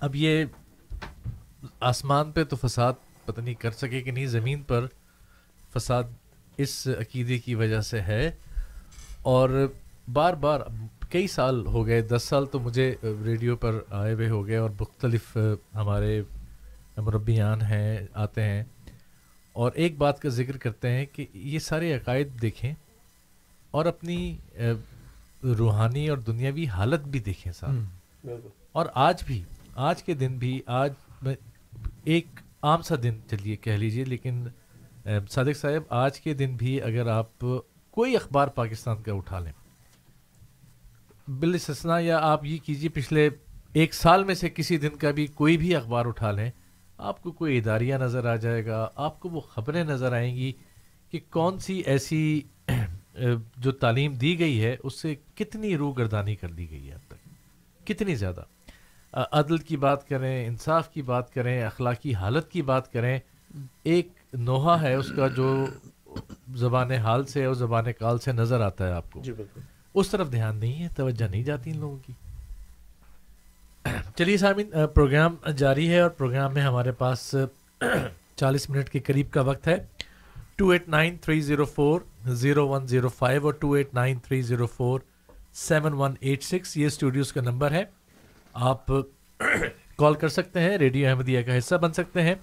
اب یہ آسمان پہ تو فساد پتہ نہیں کر سکے کہ نہیں زمین پر فساد اس عقیدے کی وجہ سے ہے۔ اور بار بار کئی سال ہو گئے دس سال تو مجھے ریڈیو پر آئے ہوئے ہو گئے اور مختلف ہمارے مربیان ہیں آتے ہیں۔ اور ایک بات کا ذکر کرتے ہیں کہ یہ سارے عقائد دیکھیں اور اپنی روحانی اور دنیاوی حالت بھی دیکھیں صاحب
بالکل۔
اور آج بھی آج کے دن بھی آج میں ایک عام سا دن چلیے کہہ لیجیے لیکن صادق صاحب آج کے دن بھی اگر آپ کوئی اخبار پاکستان کا اٹھا لیں بالاستثناء یا آپ یہ کیجیے پچھلے ایک سال میں سے کسی دن کا بھی کوئی بھی اخبار اٹھا لیں آپ کو کوئی اداریہ نظر آ جائے گا آپ کو وہ خبریں نظر آئیں گی کہ کون سی ایسی جو تعلیم دی گئی ہے اس سے کتنی روح گردانی کر دی گئی ہے اب تک؟ کتنی زیادہ؟ عدل کی بات کریں انصاف کی بات کریں اخلاقی حالت کی بات کریں ایک نوحہ ہے اس کا جو زبان حال سے اور زبان کال سے نظر آتا ہے آپ کو۔
جی بالکل۔
اس طرف دھیان نہیں ہے توجہ نہیں جاتی ان لوگوں کی۔ چلیے سامعین پروگرام جاری ہے اور پروگرام میں ہمارے پاس چالیس منٹ کے قریب کا وقت ہے۔ Two eight nine three zero four zero one zero five اور two eight nine three zero four seven one eight six, یہ اسٹوڈیوز کا نمبر ہے۔ آپ کال کر سکتے ہیں، ریڈیو احمدیہ کا حصہ بن سکتے ہیں۔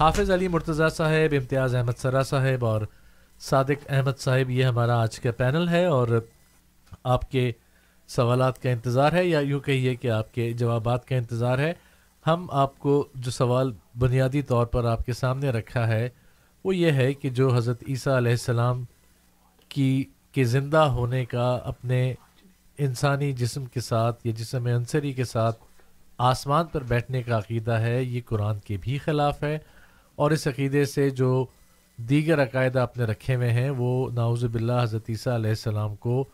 حافظ علی مرتضیٰ صاحب، امتیاز احمد سرا صاحب اور صادق احمد صاحب، یہ ہمارا آج کا پینل ہے اور آپ کے سوالات کا انتظار ہے یا یوں کہیے کہ آپ کے جوابات کا انتظار ہے، ہم آپ کو جو سوال بنیادی طور پر آپ کے سامنے رکھا ہے، وہ یہ ہے کہ جو حضرت عیسیٰ علیہ السلام کی کے زندہ ہونے کا اپنے انسانی جسم کے ساتھ یا جسم عنصری کے ساتھ آسمان پر بیٹھنے کا عقیدہ ہے، یہ قرآن کے بھی خلاف ہے۔ اور اس عقیدے سے جو دیگر عقائد آپ نے رکھے ہوئے ہیں، وہ ناوز باللہ حضرت عیسیٰ علیہ السلام کو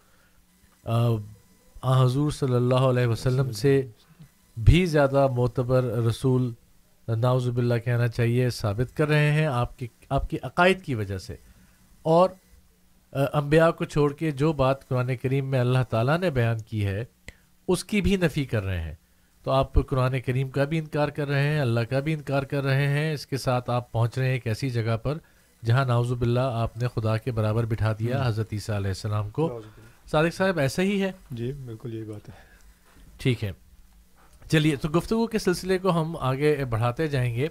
حضور صلی اللہ علیہ وسلم سے بھی زیادہ معتبر رسول ناوز باللہ کہنا چاہیے، ثابت کر رہے ہیں آپ کے آپ کے عقائد کی وجہ سے۔ اور انبیاء کو چھوڑ کے جو بات قرآن کریم میں اللہ تعالیٰ نے بیان کی ہے، اس کی بھی نفی کر رہے ہیں۔ تو آپ قرآن کریم کا بھی انکار کر رہے ہیں، اللہ کا بھی انکار کر رہے ہیں۔ اس کے ساتھ آپ پہنچ رہے ہیں ایک ایسی جگہ پر جہاں ناوز باللہ آپ نے خدا کے برابر بٹھا دیا حضرت عیسیٰ علیہ السلام کو۔ صادق صاحب ایسا ہی ہے؟
جی بالکل یہی بات ہے۔
ٹھیک ہے۔ چلیے تو گفتگو کے سلسلے کو ہم آگے بڑھاتے جائیں گے۔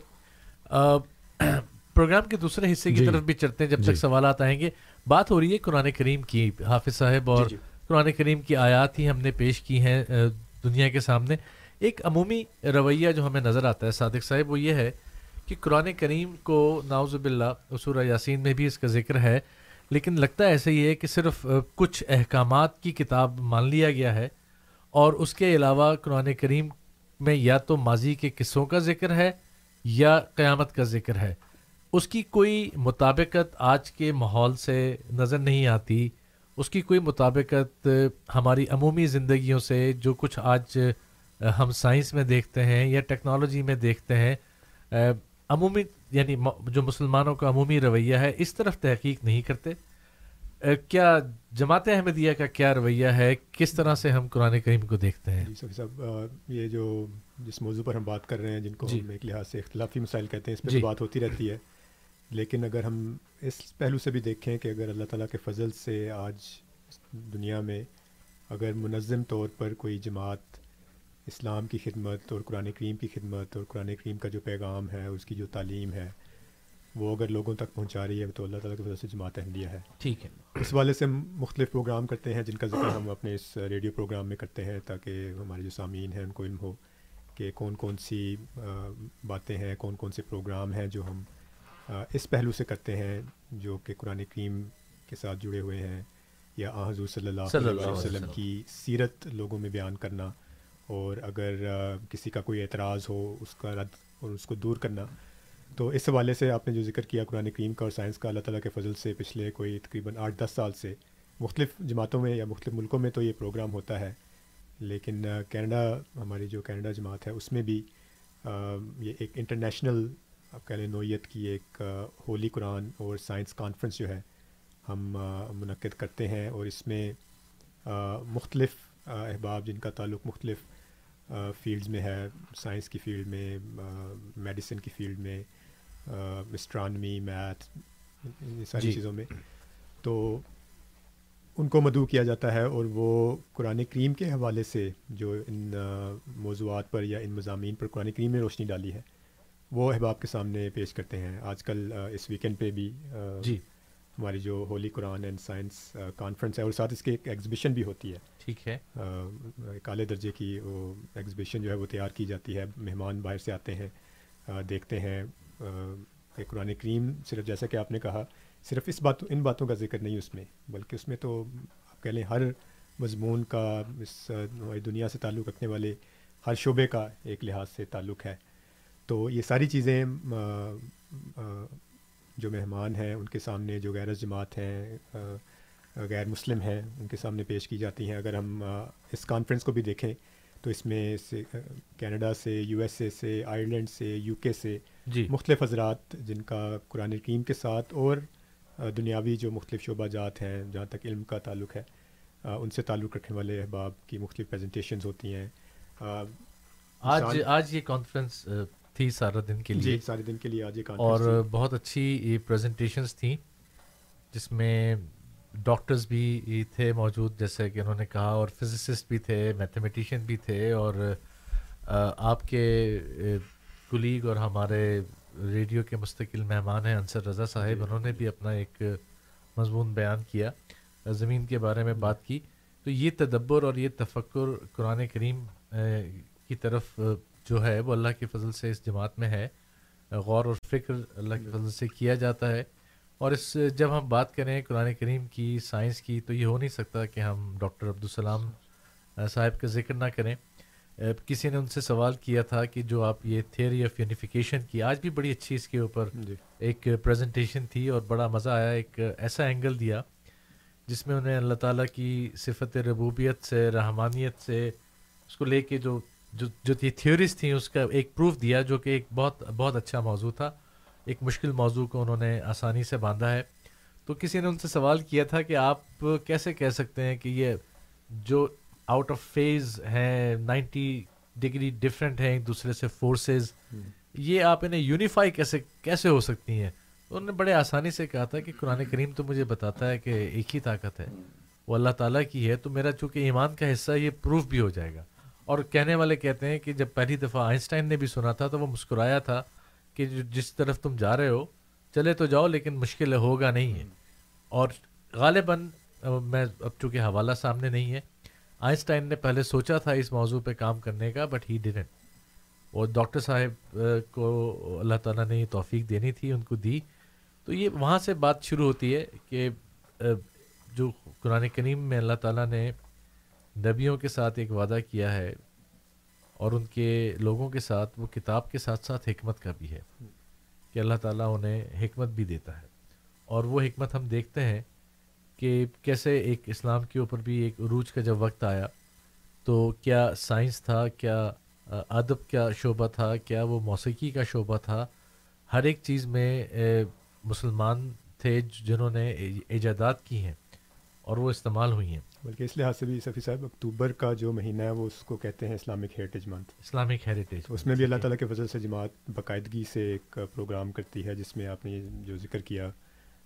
پروگرام کے دوسرے حصے کی
جی۔
طرف بھی چلتے ہیں جب
جی۔
تک سوالات آئیں گے۔ بات ہو رہی ہے قرآن کریم کی حافظ صاحب اور
جی۔
قرآن کریم کی آیات ہی ہم نے پیش کی ہیں دنیا کے سامنے۔ ایک عمومی رویہ جو ہمیں نظر آتا ہے صادق صاحب وہ یہ ہے کہ قرآن کریم کو ناوز باللہ سورہ یاسین میں بھی اس کا ذکر ہے۔ لیکن لگتا ہے ایسے ہی ہے کہ صرف کچھ احکامات کی کتاب مان لیا گیا ہے اور اس کے علاوہ قرآن کریم میں یا تو ماضی کے قصوں کا ذکر ہے یا قیامت کا ذکر ہے۔ اس کی کوئی مطابقت آج کے ماحول سے نظر نہیں آتی۔ اس کی کوئی مطابقت ہماری عمومی زندگیوں سے جو کچھ آج ہم سائنس میں دیکھتے ہیں یا ٹیکنالوجی میں دیکھتے ہیں عمومی یعنی جو مسلمانوں کا عمومی رویہ ہے اس طرف تحقیق نہیں کرتے۔ کیا جماعت احمدیہ کا کیا رویہ ہے؟ کس طرح سے ہم قرآن کریم کو دیکھتے ہیں؟
جی صاحب یہ جو جس موضوع پر ہم بات کر رہے ہیں جن کو جی۔ ہم ایک لحاظ سے اختلافی مسائل کہتے ہیں اس پہ جی۔ بات ہوتی رہتی ہے۔ لیکن اگر ہم اس پہلو سے بھی دیکھیں کہ اگر اللہ تعالیٰ کے فضل سے آج دنیا میں اگر منظم طور پر کوئی جماعت اسلام کی خدمت اور قرآن کریم کی خدمت اور قرآن کریم کا جو پیغام ہے اس کی جو تعلیم ہے وہ اگر لوگوں تک پہنچا رہی ہے تو اللہ تعالیٰ کی وجہ سے جماعت اہلیہ ہے۔
ٹھیک ہے۔
اس والے سے مختلف پروگرام کرتے ہیں جن کا ذکر ہم اپنے اس ریڈیو پروگرام میں کرتے ہیں تاکہ ہمارے جو سامعین ہیں ان کو علم ہو کہ کون کون سی باتیں ہیں کون کون سے پروگرام ہیں جو ہم اس پہلو سے کرتے ہیں جو کہ قرآن کریم کے ساتھ جڑے ہوئے ہیں یا حضور صلی اللہ علیہ وسلم۔ کی سیرت لوگوں میں بیان کرنا۔ اور اگر کسی کا کوئی اعتراض ہو، اس کا رد اور اس کو دور کرنا، تو اس حوالے سے آپ نے جو ذکر کیا قرآن کریم کا اور سائنس کا، اللہ تعالیٰ کے فضل سے پچھلے کوئی تقریباً آٹھ دس سال سے، مختلف جماعتوں میں یا مختلف ملکوں میں تو یہ پروگرام ہوتا ہے، لیکن کینیڈا، ہماری جو کینیڈا جماعت ہے، اس میں بھی یہ ایک انٹرنیشنل، آپ کہہ لیں، نوعیت کی ایک ہولی قرآن اور سائنس کانفرنس جو ہے، ہم منعقد کرتے ہیں اور اس میں مختلف احباب جن کا تعلق مختلف فیلڈز میں ہے سائنس کی فیلڈ میں میڈیسن کی فیلڈ میں اسٹرانمی میتھ ان ساری جی. چیزوں میں۔ تو ان کو مدعو کیا جاتا ہے اور وہ قرآن کریم کے حوالے سے جو ان موضوعات پر یا ان مضامین پر قرآن کریم نے روشنی ڈالی ہے وہ احباب کے سامنے پیش کرتے ہیں۔ آج کل اس ویکینڈ پہ بھی
جی۔
ہماری جو holy Quran and science conference ہے اور ساتھ اس کی ایک ایگزیبیشن بھی ہوتی ہے۔
ٹھیک ہے۔
کالے درجے کی وہ ایگزیبیشن جو ہے وہ تیار کی جاتی ہے۔ مہمان باہر سے آتے ہیں دیکھتے ہیں۔ کہ قرآن کریم صرف جیسا کہ آپ نے کہا صرف اس بات ان باتوں کا ذکر نہیں اس میں بلکہ اس میں تو آپ کہہ لیں ہر مضمون کا اس دنیا سے تعلق رکھنے والے ہر شعبے کا ایک لحاظ سے تعلق ہے۔ تو یہ ساری چیزیں جو مہمان ہیں ان کے سامنے جو غیر جماعت ہیں غیر مسلم ہیں ان کے سامنے پیش کی جاتی ہیں۔ اگر ہم اس کانفرنس کو بھی دیکھیں تو اس میں سے کینیڈا سے یو ایس اے سے آئرلینڈ سے یو کے سے
جی۔
مختلف حضرات جن کا قرآن کریم کے ساتھ اور دنیاوی جو مختلف شعبہ جات ہیں جہاں تک علم کا تعلق ہے ان سے تعلق رکھنے والے احباب کی مختلف پریزنٹیشنز ہوتی ہیں۔
آج آج یہ کانفرنس تھی سارا دن کے لیے۔
جی سارے دن کے لیے آج
اور بہت اچھی یہ پریزنٹیشنس تھیں جس میں ڈاکٹرز بھی تھے موجود جیسے کہ انہوں نے کہا اور فزسسٹ بھی تھے میتھمیٹیشین بھی تھے اور آپ کے کلیگ اور ہمارے ریڈیو کے مستقل مہمان ہیں انصر رضا صاحب جی۔ انہوں نے بھی اپنا ایک مضمون بیان کیا زمین کے بارے میں بات کی۔ تو یہ تدبر اور یہ تفکر قرآن کریم کی طرف جو ہے وہ اللہ کے فضل سے اس جماعت میں ہے۔ غور اور فکر اللہ کے فضل سے کیا جاتا ہے۔ اور اس جب ہم بات کریں قرآن کریم کی سائنس کی تو یہ ہو نہیں سکتا کہ ہم ڈاکٹر عبدالسلام صاحب کا ذکر نہ کریں۔ کسی نے ان سے سوال کیا تھا کہ جو آپ یہ تھیوری آف یونیفیکیشن کی آج بھی بڑی اچھی اس کے اوپر جی۔ ایک پریزنٹیشن تھی اور بڑا مزہ آیا ایک ایسا اینگل دیا جس میں انہیں اللہ تعالیٰ کی صفت ربوبیت سے رحمانیت سے اس کو لے کے جو جو جو یہ تھیوریز تھیں اس کا ایک پروف دیا جو کہ ایک بہت بہت اچھا موضوع تھا۔ ایک مشکل موضوع کو انہوں نے آسانی سے باندھا ہے۔ تو کسی نے ان سے سوال کیا تھا کہ آپ کیسے کہہ سکتے ہیں کہ یہ جو آؤٹ آف فیز ہیں نائنٹی ڈگری ڈفرینٹ ہیں ایک دوسرے سے فورسز یہ آپ انہیں یونیفائی کیسے کیسے ہو سکتی ہیں؟ انہوں نے بڑے آسانی سے کہا تھا کہ قرآن کریم تو مجھے بتاتا ہے کہ ایک ہی طاقت ہے۔ وہ اللہ تعالیٰ کی ہے تو میرا چونکہ ایمان کا حصہ یہ پروف بھی ہو جائے گا۔ اور کہنے والے کہتے ہیں کہ جب پہلی دفعہ آئنسٹائن نے بھی سنا تھا تو وہ مسکرایا تھا کہ جس طرف تم جا رہے ہو، چلے تو جاؤ لیکن مشکل ہوگا نہیں ہے۔ اور غالباً میں اب چونکہ حوالہ سامنے نہیں ہے، آئنسٹائن نے پہلے سوچا تھا اس موضوع پہ کام کرنے کا بٹ ہی ڈنٹ اور ڈاکٹر صاحب کو اللہ تعالیٰ نے یہ توفیق دینی تھی، ان کو دی۔ تو یہ وہاں سے بات شروع ہوتی ہے کہ جو قرآن کریم میں اللہ تعالیٰ نے نبیوں کے ساتھ ایک وعدہ کیا ہے اور ان کے لوگوں کے ساتھ، وہ کتاب کے ساتھ ساتھ حکمت کا بھی ہے کہ اللہ تعالیٰ انہیں حکمت بھی دیتا ہے۔ اور وہ حکمت ہم دیکھتے ہیں کہ کیسے ایک اسلام کے اوپر بھی ایک عروج کا جب وقت آیا تو کیا سائنس تھا، کیا ادب کا شعبہ تھا، کیا وہ موسیقی کا شعبہ تھا؟ ہر ایک چیز میں مسلمان تھے جنہوں نے ایجادات کی ہیں اور وہ استعمال ہوئی ہیں۔
بلکہ اس لحاظ سے بھی صفی صاحب اکتوبر کا جو مہینہ ہے وہ اس کو کہتے ہیں Islamic heritage month
Islamic heritage
اس میں بھی اللہ تعالیٰ کے فضل سے جماعت باقاعدگی سے ایک پروگرام کرتی ہے جس میں آپ نے جو ذکر کیا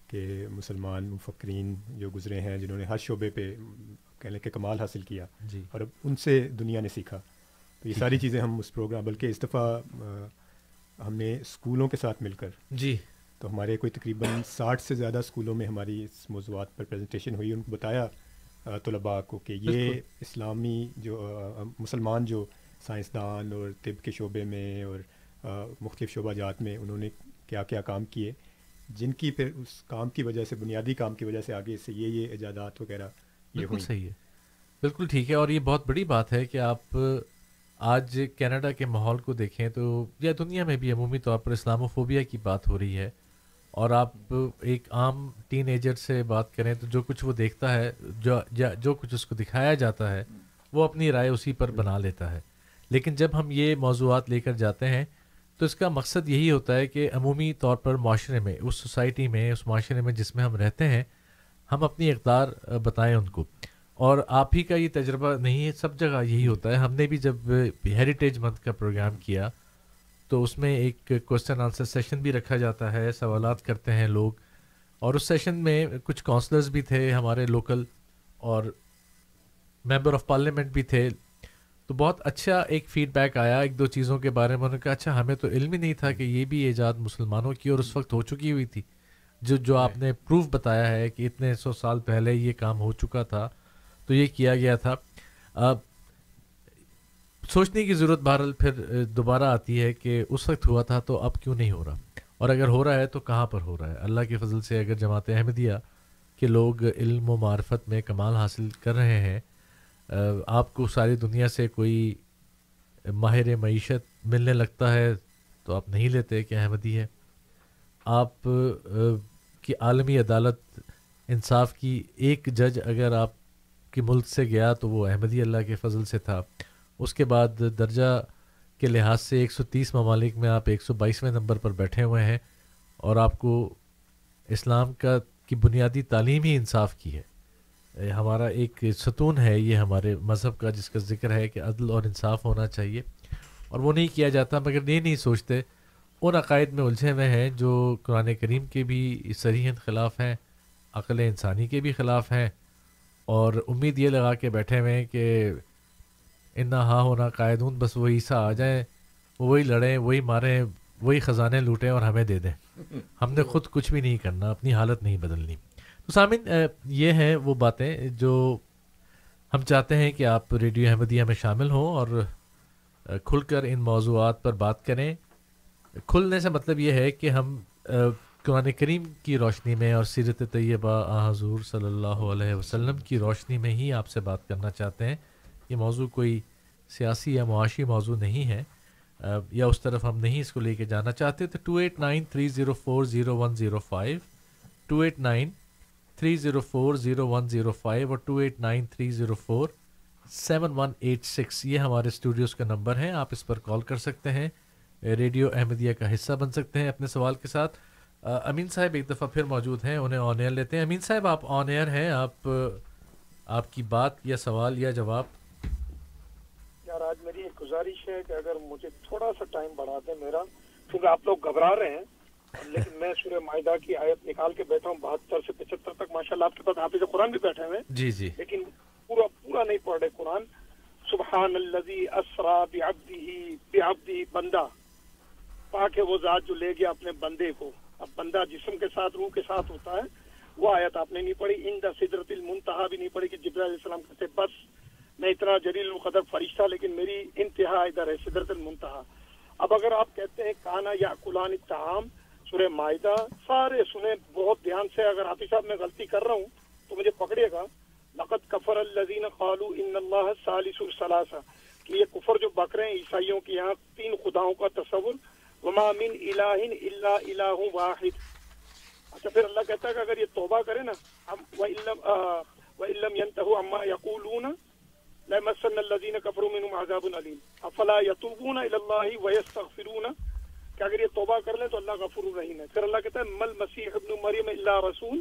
کہ مسلمان مفکرین جو گزرے ہیں جنہوں نے ہر شعبے پہ کہنے کے کمال حاصل کیا
جی۔
اور اب ان سے دنیا نے سیکھا۔ تو یہ ساری چیزیں ہم اس پروگرام بلکہ اس دفعہ ہم نے اسکولوں کے ساتھ مل کر
جی۔
تو ہمارے کوئی تقریباً ساٹھ سے زیادہ اسکولوں میں ہماری اس موضوعات پر پریزنٹیشن ہوئی ان کو بتایا۔ طلباء کو کہ یہ اسلامی جو مسلمان جو سائنسدان اور طب کے شعبے میں اور مختلف شعبہ جات میں انہوں نے کیا کیا کام کیے جن کی پھر اس کام کی وجہ سے بنیادی کام کی وجہ سے آگے سے یہ یہ ایجادات وغیرہ یہ
بالکل صحیح ہے۔ بالکل ٹھیک ہے۔ اور یہ بہت بڑی بات ہے کہ آپ آج کینیڈا کے ماحول کو دیکھیں تو یا دنیا میں بھی عمومی طور پر اسلام و فوبیا کی بات ہو رہی ہے اور آپ ایک عام ٹین ایجر سے بات کریں تو جو کچھ وہ دیکھتا ہے، جو جو کچھ اس کو دکھایا جاتا ہے، وہ اپنی رائے اسی پر بنا لیتا ہے۔ لیکن جب ہم یہ موضوعات لے کر جاتے ہیں، تو اس کا مقصد یہی ہوتا ہے کہ عمومی طور پر معاشرے میں، اس سوسائٹی میں، اس معاشرے میں جس میں ہم رہتے ہیں، ہم اپنی اقدار بتائیں ان کو۔ اور آپ ہی کا یہ تجربہ نہیں ہے، سب جگہ یہی ہوتا ہے۔ ہم نے بھی جب ہیریٹیج منتھ کا پروگرام کیا تو اس میں ایک کوشچن آنسر سیشن بھی رکھا جاتا ہے، سوالات کرتے ہیں لوگ۔ اور اس سیشن میں کچھ کونسلرز بھی تھے، ہمارے لوکل اور ممبر آف پارلیمنٹ بھی تھے۔ تو بہت اچھا ایک فیڈ بیک آیا ایک دو چیزوں کے بارے میں۔ انہوں نے کہا اچھا ہمیں تو علم ہی نہیں تھا کہ یہ بھی ایجاد مسلمانوں کی اور اس وقت ہو چکی ہوئی تھی۔ جو جو آپ نے پروف بتایا ہے کہ اتنے سو سال پہلے یہ کام ہو چکا تھا، تو یہ کیا گیا تھا۔ اب سوچنے کی ضرورت بہرحال پھر دوبارہ آتی ہے کہ اس وقت ہوا تھا تو اب کیوں نہیں ہو رہا؟ اور اگر ہو رہا ہے تو کہاں پر ہو رہا ہے؟ اللہ کے فضل سے اگر جماعت احمدیہ کہ لوگ علم و معرفت میں کمال حاصل کر رہے ہیں آپ کو ساری دنیا سے کوئی ماہر معیشت ملنے لگتا ہے تو آپ نہیں لیتے کہ احمدی ہے۔ آپ کی عالمی عدالت انصاف کی ایک جج اگر آپ کے ملک سے گیا تو وہ احمدی اللہ کے فضل سے تھا۔ اس کے بعد درجہ کے لحاظ سے ایک سو تیس ممالک میں آپ ایک سو بائیسویں نمبر پر بیٹھے ہوئے ہیں اور آپ کو اسلام کا کی بنیادی تعلیم ہی انصاف کی ہے۔ ہمارا ایک ستون ہے، یہ ہمارے مذہب کا، جس کا ذکر ہے کہ عدل اور انصاف ہونا چاہیے۔ اور وہ نہیں کیا جاتا، مگر یہ نہیں سوچتے، ان عقائد میں الجھے ہوئے ہیں جو قرآن کریم کے بھی سریحت خلاف ہیں، عقل انسانی کے بھی خلاف ہیں۔ اور امید یہ لگا کے بیٹھے ہوئے ہیں کہ ان ہاں ہونا قائدون، بس وہ عیسیٰ آ جائیں، وہی لڑیں، وہی ماریں، وہی خزانے لوٹیں اور ہمیں دے دیں۔ ہم نے خود کچھ بھی نہیں کرنا، اپنی حالت نہیں بدلنی۔ تو سامن یہ ہیں وہ باتیں جو ہم چاہتے ہیں کہ آپ ریڈیو احمدیہ میں شامل ہوں اور کھل کر ان موضوعات پر بات کریں۔ کھلنے سے مطلب یہ ہے کہ ہم قرآن کریم کی روشنی میں اور سیرت طیبہ حضور صلی اللہ علیہ وسلم کی روشنی میں ہی آپ سے بات کرنا چاہتے ہیں۔ یہ موضوع کوئی سیاسی یا معاشی موضوع نہیں ہے یا اس طرف ہم نہیں اس کو لے کے جانا چاہتے، تو two eight nine three zero four zero one zero five two eight nine three zero four zero one zero five اور two eight nine three zero four seven one eight six یہ ہمارے اسٹوڈیوز کا number ہے، آپ اس پر call کر سکتے ہیں، radio Ahmadiyya کا حصہ بن سکتے ہیں اپنے سوال کے ساتھ۔ امین صاحب ایک دفعہ پھر موجود ہیں، انہیں آن ایئر لیتے ہیں۔ امین صاحب، آپ آن ایئر ہیں، آپ آپ کی بات یا سوال یا جواب
یار آج میری ایک گزارش ہے کہ اگر مجھے تھوڑا سا ٹائم بڑھا دیں میرا کیونکہ آپ لوگ گھبرا رہے ہیں لیکن میں سورہ معاہدہ کی آیت نکال کے بیٹھا ہوں بہتر سے پچہتر تک ماشاء اللہ آپ کے پاس حافظ قرآن بھی بیٹھے ہوئے
جی جی۔
لیکن پورا پورا نہیں پڑھ رہے قرآن۔ سبحان الذي اسرا بعبده بندہ۔ پاک ہے وہ ذات جو لے گیا اپنے بندے کو۔ اب بندہ جسم کے ساتھ روح کے ساتھ ہوتا ہے وہ آیت آپ نے نہیں پڑھی۔ ان دا سدرت المنتہا بھی نہیں پڑھی کہ جبرائیل علیہ السلام کہتے بس میں اتنا جلیل القدر فرشتہ، لیکن میری انتہا ادھر ہے سدرت المنتہا۔ اب اگر آپ کہتے ہیں کانا یا کلان الطعام، سورہ معاہدہ سارے سنیں بہت دھیان سے، اگر حافظ صاحب میں غلطی کر رہا ہوں تو مجھے پکڑیے گا۔ لقت کفر الزین قالو ان اللہ سالس الثلاثہ کہ یہ کفر جو بک رہے ہیں، عیسائیوں کے یہاں تین خداؤں کا تصور۔ وما من الہ الا الہ واحد۔ اچھا پھر اللہ کہتا ہے کہ اگر یہ توبہ کرے نا، ہم وَإِلَّمْ يَنْتَهُ عَمَّا يَقُولُونَ لمسن الذين كفروا منهم عذاب اليم افلا يتوبون الى الله ويستغفرون؟ کہ اگر یہ توبہ کر لیں تو اللہ غفور الرحیم ہے۔ پھر اللہ کہتا ہے مل مسیح ابن مریم اللہ رسول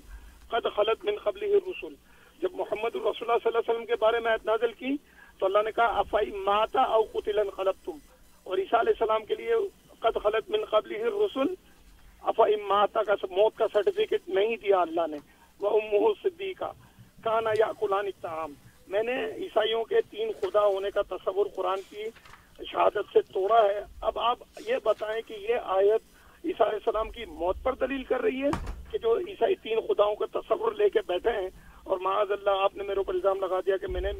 قد خلط من قبل الرسول جب محمد الرسول اللہ صلی اللہ علیہ وسلم کے بارے میں آیت نازل کی، تو اللہ نے کہا افائی ماتا او قتل خلطتم اور عیسیٰ علیہ السلام کے لیے، قد خلط من قبل الرسول افائی ماتا کا موت کا سرٹیفکیٹ نہیں دیا اللہ نے۔ وہ امہ صدیقہ کانا یا قلان الطعام میں نے عیسائیوں کے تین خدا ہونے کا تصور قرآن کی شہادت سے توڑا ہے۔ اب آپ یہ بتائیں کہ یہ آیت عیسیٰ علیہ السلام کی موت پر دلیل کر رہی ہے کہ جو عیسائی تین خداؤں کا تصور لے کے بیٹھے ہیں اور معاذ اللہ آپ نے میرے اوپر الزام لگا دیا کہ میں نے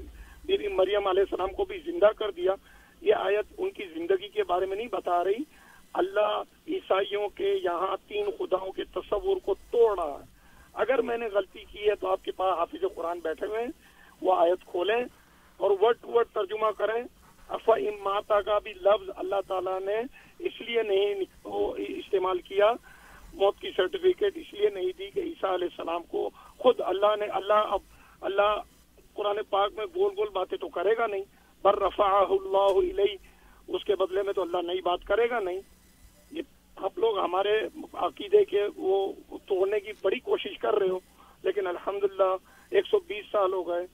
بیوی مریم علیہ السلام کو بھی زندہ کر دیا۔ یہ آیت ان کی زندگی کے بارے میں نہیں بتا رہی۔ اللہ عیسائیوں کے یہاں تین خداؤں کے تصور کو توڑ رہا ہے۔ اگر میں نے غلطی کی ہے تو آپ کے پاس حافظ قرآن بیٹھے ہوئے ہیں۔ وہ آیت کھولیں اور ورڈ ٹو ورڈ ترجمہ کریں۔ افا ماتا کا بھی لفظ اللہ تعالیٰ نے اس لیے نہیں استعمال کیا، موت کی سرٹیفکیٹ اس لیے نہیں دی کہ عیسیٰ علیہ السلام کو خود اللہ نے اللہ اب اللہ قرآن پاک میں گول گول باتیں تو کرے گا نہیں۔ بر رفا اللہ علیہ اس کے بدلے میں تو اللہ نئی بات کرے گا نہیں۔ یہ آپ لوگ ہمارے عقیدے کے وہ توڑنے کی بڑی کوشش کر رہے ہو، لیکن الحمدللہ ایک سو بیس سال ہو گئے۔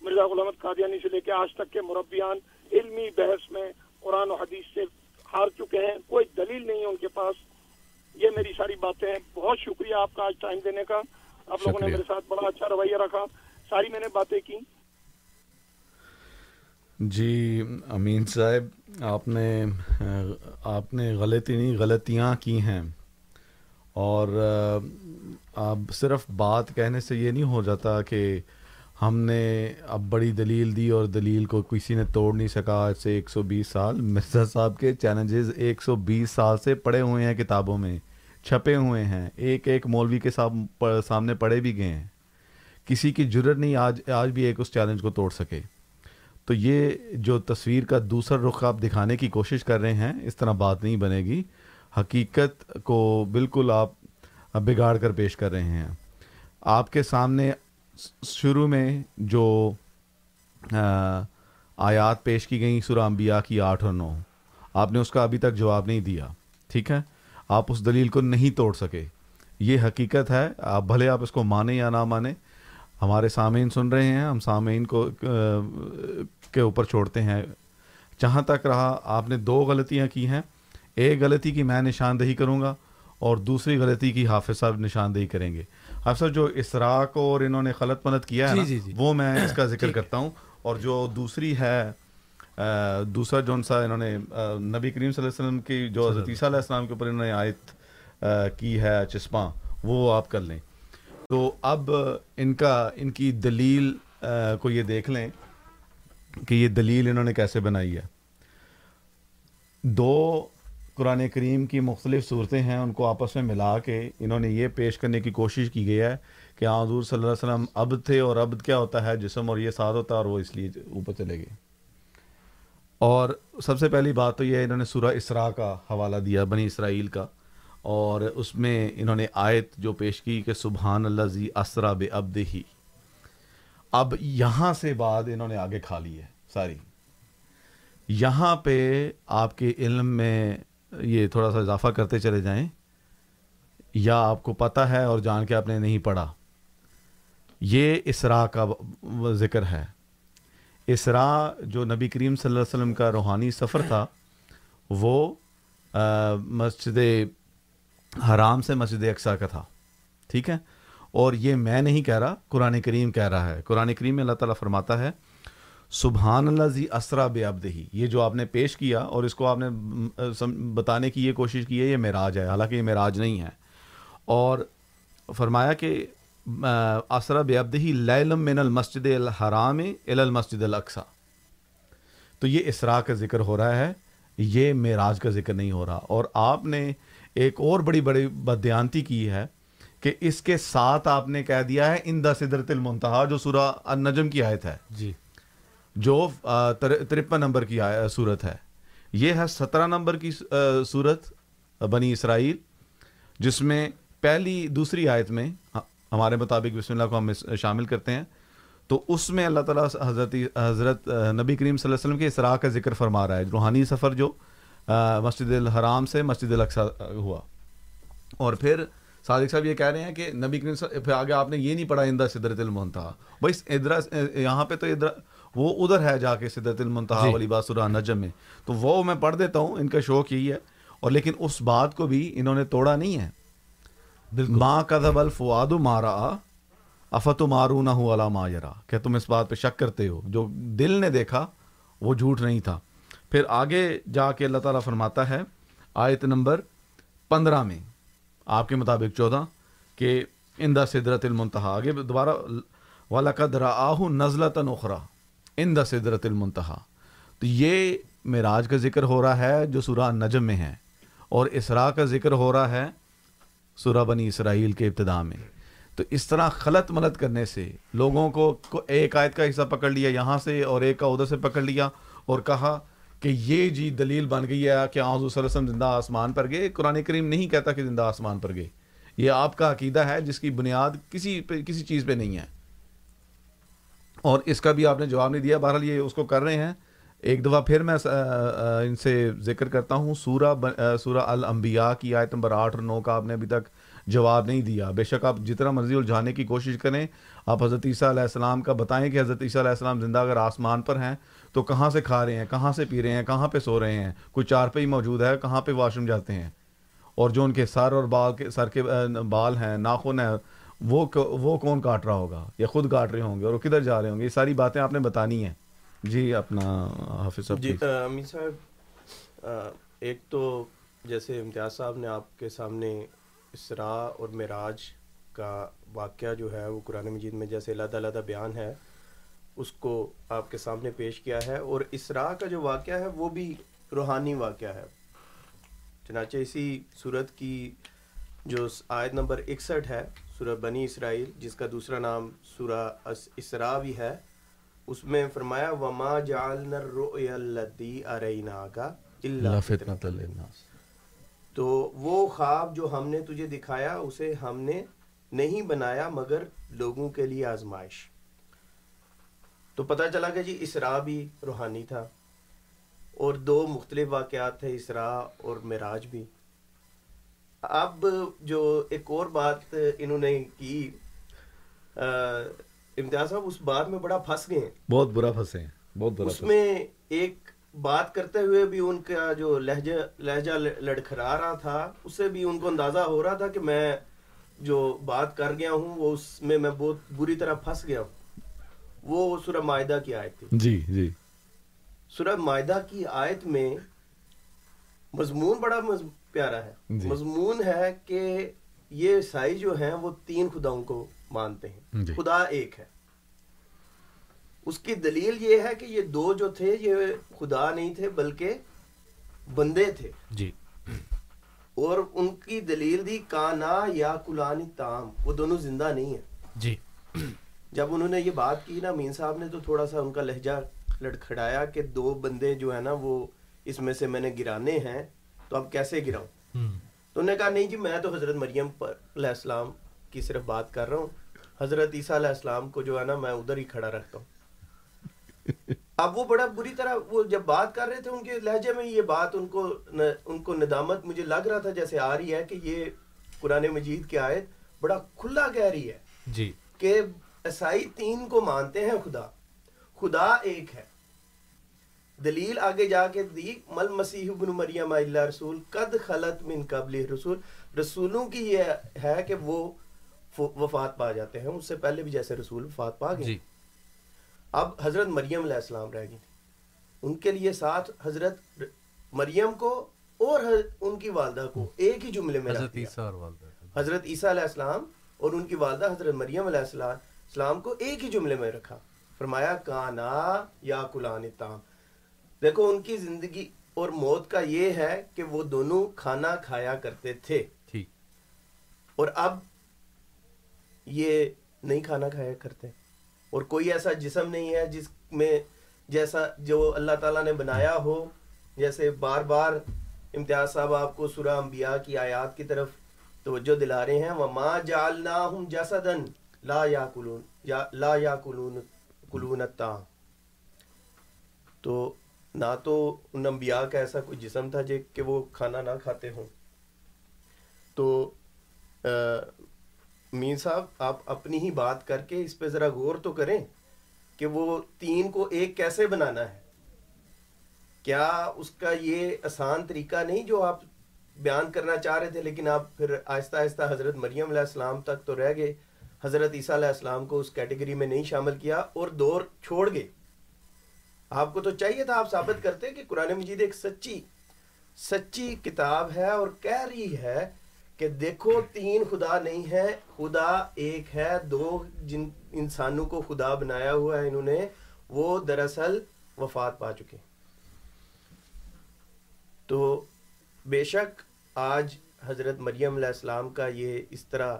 مرزا غلام قادیانی سے لے کے آج تک کے مربیان علمی بحث میں قرآن و حدیث سے ہار چکے ہیں۔ کوئی دلیل نہیں ہے ان کے پاس۔ یہ میری ساری باتیں ہیں۔ بہت شکریہ آپ کا آج ٹائم دینے کا۔ آپ لوگوں نے میرے ساتھ بڑا اچھا رویہ رکھا۔ ساری میں نے باتیں کی۔
جی امین صاحب آپ نے آپ نے غلطی نہیں غلطیاں کی ہیں۔ اور اب صرف بات کہنے سے یہ نہیں ہو جاتا کہ ہم نے اب بڑی دلیل دی اور دلیل کو کسی نے توڑ نہیں سکا آج سے ایک سو بیس سال۔ مرزا صاحب کے چیلنجز ایک سو بیس سال سے پڑے ہوئے ہیں کتابوں میں، چھپے ہوئے ہیں۔ ایک ایک مولوی کے سامنے پڑے بھی گئے ہیں۔ کسی کی جرت نہیں آج آج بھی ایک اس چیلنج کو توڑ سکے۔ تو یہ جو تصویر کا دوسرا رخ آپ دکھانے کی کوشش کر رہے ہیں، اس طرح بات نہیں بنے گی۔ حقیقت کو بالکل آپ بگاڑ کر پیش کر رہے ہیں۔ آپ کے سامنے شروع میں جو آیات پیش کی گئیں سورہ انبیاء کی آٹھ اور نو، آپ نے اس کا ابھی تک جواب نہیں دیا، ٹھیک ہے؟ آپ اس دلیل کو نہیں توڑ سکے۔ یہ حقیقت ہے، آپ بھلے آپ اس کو مانیں یا نہ مانیں، ہمارے سامعین سن رہے ہیں، ہم سامعین کو کے اوپر چھوڑتے ہیں۔ جہاں تک رہا، آپ نے دو غلطیاں کی ہیں، ایک غلطی کی میں نشاندہی کروں گا اور دوسری غلطی کی حافظ صاحب نشاندہی کریں گے۔ صاحب جو اسرا کو اور انہوں نے خلط پنت کیا ہے جی جی جی۔ وہ میں اس کا ذکر کرتا ہوں۔ اور جو دوسری ہے دوسرا جون سا انہوں نے نبی کریم صلی اللہ علیہ وسلم کی جو حضرت عیسیٰ علیہ السلام کے اوپر انہوں نے آیت کی ہے چسپاں وہ آپ کر لیں۔ تو اب ان کا ان کی دلیل کو یہ دیکھ لیں کہ یہ دلیل انہوں نے کیسے بنائی ہے۔ دو قرآن کریم کی مختلف صورتیں ہیں، ان کو آپس میں ملا کے انہوں نے یہ پیش کرنے کی کوشش کی گئی ہے کہ حضور صلی اللہ علیہ وسلم اب تھے اور اب کیا ہوتا ہے، جسم اور یہ ساتھ ہوتا ہے اور وہ اس لیے اوپر چلے گئے۔ اور سب سے پہلی بات تو یہ انہوں نے سورہ اسراء کا حوالہ دیا، بنی اسرائیل کا۔ اور اس میں انہوں نے آیت جو پیش کی کہ سبحان اللہ زی اسرا بے ابد ہی اب یہاں سے بعد انہوں نے آگے کھا لی ہے، ساری۔ یہاں پہ آپ کے علم میں یہ تھوڑا سا اضافہ کرتے چلے جائیں۔ یا آپ کو پتہ ہے اور جان کے آپ نے نہیں پڑھا۔ یہ اسرا کا ذکر ہے۔ اسرا جو نبی کریم صلی اللہ علیہ وسلم کا روحانی سفر تھا، وہ مسجد حرام سے مسجد اقسا کا تھا۔ ٹھیک ہے؟ اور یہ میں نہیں کہہ رہا، قرآن کریم کہہ رہا ہے۔ قرآن کریم میں اللہ تعالیٰ فرماتا ہے سبحان اللہ زی اسرا بے ابدہی یہ جو آپ نے پیش کیا اور اس کو آپ نے بتانے کی یہ کوشش کی ہے، یہ معراج ہے۔ حالانکہ یہ معراج نہیں ہے۔ اور فرمایا کہ اسرا بے ابدہی لیلم من المسجد الحرام ال المسجد الاقصا تو یہ اسرا کا ذکر ہو رہا ہے، یہ معراج کا ذکر نہیں ہو رہا۔ اور آپ نے ایک اور بڑی بڑی بدیانتی کی ہے کہ اس کے ساتھ آپ نے کہہ دیا ہے ان دا صدرت المنتہا، جو سورہ النجم کی آیت ہے۔ جی۔ جو ترپن نمبر کی صورت ہے۔ یہ ہے سترہ نمبر کی صورت بنی اسرائیل، جس میں پہلی، دوسری آیت میں ہمارے مطابق بسم اللہ کو ہم شامل کرتے ہیں۔ تو اس میں اللہ تعالیٰ حضرت حضرت، نبی کریم صلی اللہ علیہ وسلم کے اسراء کا ذکر فرما رہا ہے۔ روحانی سفر جو مسجد الحرام سے مسجد الاقصیٰ ہوا۔ اور پھر صادق صاحب یہ کہہ رہے ہیں کہ نبی کریم صلی پھر آگے آپ نے یہ نہیں پڑھا، اندر صدرت المنتہا۔ بھائی ادھر یہاں پہ تو ادھر وہ ادھر ہے جا کے صدرت المنتہا
جی۔
والی بات سورہ نجم میں۔ تو وہ میں پڑھ دیتا ہوں ان کا شوق یہی ہے۔ اور لیکن اس بات کو بھی انہوں نے توڑا نہیں ہے۔ ماں کذب الفواد مارا افت مارو نہ ہو یرا۔ کہ تم اس بات پہ شک کرتے ہو۔ جو دل نے دیکھا وہ جھوٹ نہیں تھا۔ پھر آگے جا کے اللہ تعالیٰ فرماتا ہے آیت نمبر پندرہ میں۔ آپ کے مطابق چودہ کہ اندہ صدرت المنتہا۔ آگے دوبارہ وَلَقَدْ رَآهُ نَزْلَةً أُخْرَى اندہ صدرت المنتہا۔ تو یہ معراج کا ذکر ہو رہا ہے جو سورہ نجم میں ہے، اور اسراء کا ذکر ہو رہا ہے سورہ بنی اسرائیل کے ابتدا میں۔ تو اس طرح خلط ملت کرنے سے لوگوں کو کو ایک آیت کا حصہ پکڑ لیا، یہاں سے اور ایک کا ادھر سے پکڑ لیا اور کہا کہ یہ جی دلیل بن گئی ہے کہ آزو صلی اللہ علیہ وسلم زندہ آسمان پر گئے۔ قرآن کریم نہیں کہتا کہ زندہ آسمان پر گئے۔ یہ آپ کا عقیدہ ہے، جس کی بنیاد کسی پہ، کسی چیز پہ نہیں ہے۔ اور اس کا بھی آپ نے جواب نہیں دیا، بہرحال یہ اس کو کر رہے ہیں۔ ایک دفعہ پھر میں ان سے ذکر کرتا ہوں۔ سورہ سورہ الانبیاء کی آیت نمبر آٹھ اور نو کا آپ نے ابھی تک جواب نہیں دیا۔ بے شک آپ جتنا مرضی الجھانے کی کوشش کریں، آپ حضرت عیسیٰ علیہ السلام کا بتائیں کہ حضرت عیسیٰ علیہ السلام زندہ اگر آسمان پر ہیں تو کہاں سے کھا رہے ہیں، کہاں سے پی رہے ہیں، کہاں پہ سو رہے ہیں؟ کوئی چار پہ ہی موجود ہے، کہاں پہ واش روم جاتے ہیں؟ اور جو ان کے سر اور بال کے، سر کے بال ہیں، ناخن ہیں وہ وہ کون کاٹ رہا ہوگا؟ یا خود کاٹ رہے ہوں گے اور وہ کدھر جا رہے ہوں گے؟ یہ ساری باتیں آپ نے بتانی ہیں۔ جی اپنا حافظ صاحب
جی امین صاحب ایک تو جیسے امتیاز صاحب نے آپ کے سامنے اسراء اور معراج کا واقعہ جو ہے وہ قرآن مجید میں جیسے علیحدہ علیحدہ بیان ہے اس کو آپ کے سامنے پیش کیا ہے۔ اور اسراء کا جو واقعہ ہے وہ بھی روحانی واقعہ ہے۔ چنانچہ اسی صورت کی جو آیت نمبر اکسٹھ ہے سورہ بنی اسرائیل جس کا دوسرا نام سورہ اسراء بھی ہے اس میں فرمایا وما جعلنا الرؤيا التي اريناك الا فتنه للناس۔ تو وہ خواب جو ہم نے تجھے دکھایا اسے ہم نے نہیں بنایا مگر لوگوں کے لیے آزمائش۔ تو پتہ چلا کہ جی اسراء بھی روحانی تھا اور دو مختلف واقعات تھے اسراء اور معراج بھی۔ اب جو ایک اور بات انہوں نے کی امتیاز صاحب اس بات میں بڑا پھنس گئے ہیں۔
بہت برا پھنسے ہیں بہت برا
اس میں ایک بات کرتے ہوئے بھی ان کا جو لہجہ لہجہ لڑکھرا رہا تھا اس سے بھی ان کو اندازہ ہو رہا تھا کہ میں جو بات کر گیا ہوں وہ اس میں میں بہت بری طرح پھنس گیا ہوں۔ وہ سورہ معاہدہ کی آیت تھی۔
جی جی۔
سورہ معاہدہ کی آیت میں مضمون بڑا پیارا ہے۔
جی۔
مضمون ہے کہ یہ عیسائی جو ہیں وہ تین خداؤں کو مانتے ہیں۔
جی۔
خدا ایک ہے۔ اس کی دلیل یہ ہے کہ یہ دو جو تھے یہ خدا نہیں تھے بلکہ بندے تھے۔
جی۔
اور ان کی دلیل دی کانا یا کلانی تام۔ وہ دونوں زندہ نہیں ہیں۔
جی۔
جب انہوں نے یہ بات کی نا مین صاحب نے تو تھوڑا سا ان کا لہجہ لڑکھڑایا کہ دو بندے جو ہے نا وہ اس میں سے میں نے گرانے ہیں۔ تو اب کیسے گراؤں؟ تو انہوں نے کہا نہیں جی میں تو حضرت مریم پر علیہ السلام کی صرف بات کر رہا ہوں۔ حضرت عیسیٰ علیہ السلام کو جو ہے نا میں ادھر ہی کھڑا رکھتا ہوں۔ اب وہ بڑا بری طرح وہ جب بات کر رہے تھے ان کے لہجے میں یہ بات ان کو ان کو ندامت مجھے لگ رہا تھا جیسے آ رہی ہے کہ یہ قرآن مجید کی آیت بڑا کھلا کہہ رہی ہے
جی۔
کہ عیسائی تین کو مانتے ہیں خدا۔ خدا ایک ہے۔ دلیل آگے جا کے دی مل مسیح ابن مریم اللہ رسول قد خلط من قبل رسول۔ رسولوں کی یہ ہے کہ وہ وفات پا جاتے ہیں اس سے پہلے بھی جیسے رسول وفات پا گئے۔
جی۔
اب حضرت مریم علیہ السلام رہ گئی ان کے لیے ساتھ حضرت مریم کو اور ان کی والدہ کو ایک ہی جملے میں
حضرت عیسیٰ اور والدہ۔
حضرت عیسیٰ علیہ السلام اور ان کی والدہ حضرت مریم علیہ السلام کو ایک ہی جملے میں رکھا۔ فرمایا کانا یا کلان تام۔ دیکھو ان کی زندگی اور موت کا یہ ہے کہ وہ دونوں کھانا کھایا کرتے تھے۔
ٹھیک۔
اور اب یہ نہیں کھانا کھایا کرتے۔ اور کوئی ایسا جسم نہیں ہے جس میں جیسا جو اللہ تعالیٰ نے بنایا ہو۔ جیسے بار بار امتیاز صاحب آپ کو سورہ انبیاء کی آیات کی طرف توجہ دلا رہے ہیں۔ وَمَا جَعَلْنَاهُمْ جَسَدًا لا یاکلون یا لا یاکلون الطعام۔ تو نہ تو ان انبیاء کا ایسا کوئی جسم تھا جے کہ وہ کھانا نہ کھاتے ہوں۔ تو مین صاحب، آپ اپنی ہی بات کر کے اس پہ ذرا غور تو کریں کہ وہ تین کو ایک کیسے بنانا ہے۔ کیا اس کا یہ آسان طریقہ نہیں جو آپ بیان کرنا چاہ رہے تھے، لیکن آپ پھر آہستہ آہستہ حضرت مریم علیہ السلام تک تو رہ گئے۔ حضرت عیسیٰ علیہ السلام کو اس کیٹیگری میں نہیں شامل کیا اور دور چھوڑ گئے۔ آپ کو تو چاہیے تھا آپ ثابت کرتے کہ قرآن مجید ایک سچی سچی کتاب ہے اور کہہ رہی ہے کہ دیکھو تین خدا نہیں ہے، خدا ایک ہے، دو جن انسانوں کو خدا بنایا ہوا ہے، انہوں نے وہ دراصل وفات پا چکے۔ تو بے شک آج حضرت مریم علیہ السلام کا یہ اس طرح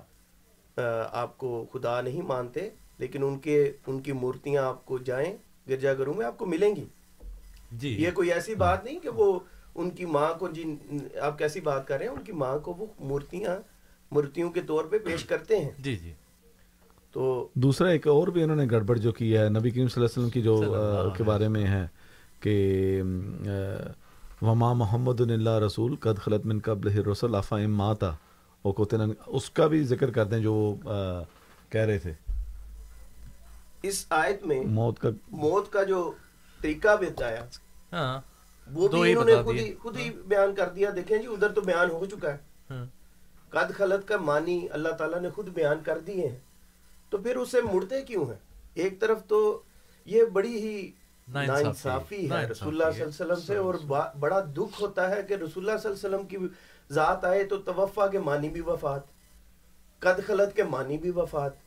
آپ کو خدا نہیں مانتے، لیکن ان کے، ان کی مورتیاں آپ کو جائیں۔ گرجا گھروں میں آپ کو ملیں گی۔ جی۔ یہ کوئی ایسی بات نہیں کہ وہ ان کی ماں کو جی آپ کیسی بات کر رہے ہیں ان کی ماں کو وہ مورتیاں مورتیوں کے طور پہ پیش کرتے ہیں۔
جی جی۔
تو دوسرا ایک اور بھی انہوں نے گڑبڑ جو کی ہے نبی کریم صلی اللہ علیہ وسلم کی جو کے بارے میں ہے کہ وما محمد اللہ رسول قد خلط من قبل رسول افا ماتا اس کا بھی ذکر کرتے ہیں جو کہہ رہے تھے۔
اس آیت میں
موت کا
موت کا جو طریقہ بتایا
ہاں
وہ بھی انہوں نے خود ہی خود ہی بیان کر دیا۔ دیکھیں جی ادھر تو بیان ہو چکا ہے۔
ہاں۔
قد خلط کا معنی اللہ تعالیٰ نے خود بیان کر دیے ہیں تو پھر اسے مڑتے کیوں ہیں؟ ایک طرف تو یہ بڑی ہی ناانصافی ہے۔ رسول اللہ صلی اللہ علیہ وسلم سے اور بڑا دکھ ہوتا ہے کہ رسول اللہ صلی اللہ علیہ وسلم کی ذات آئے تو توفع کے معنی بھی وفات قد خلط کے معنی بھی وفات۔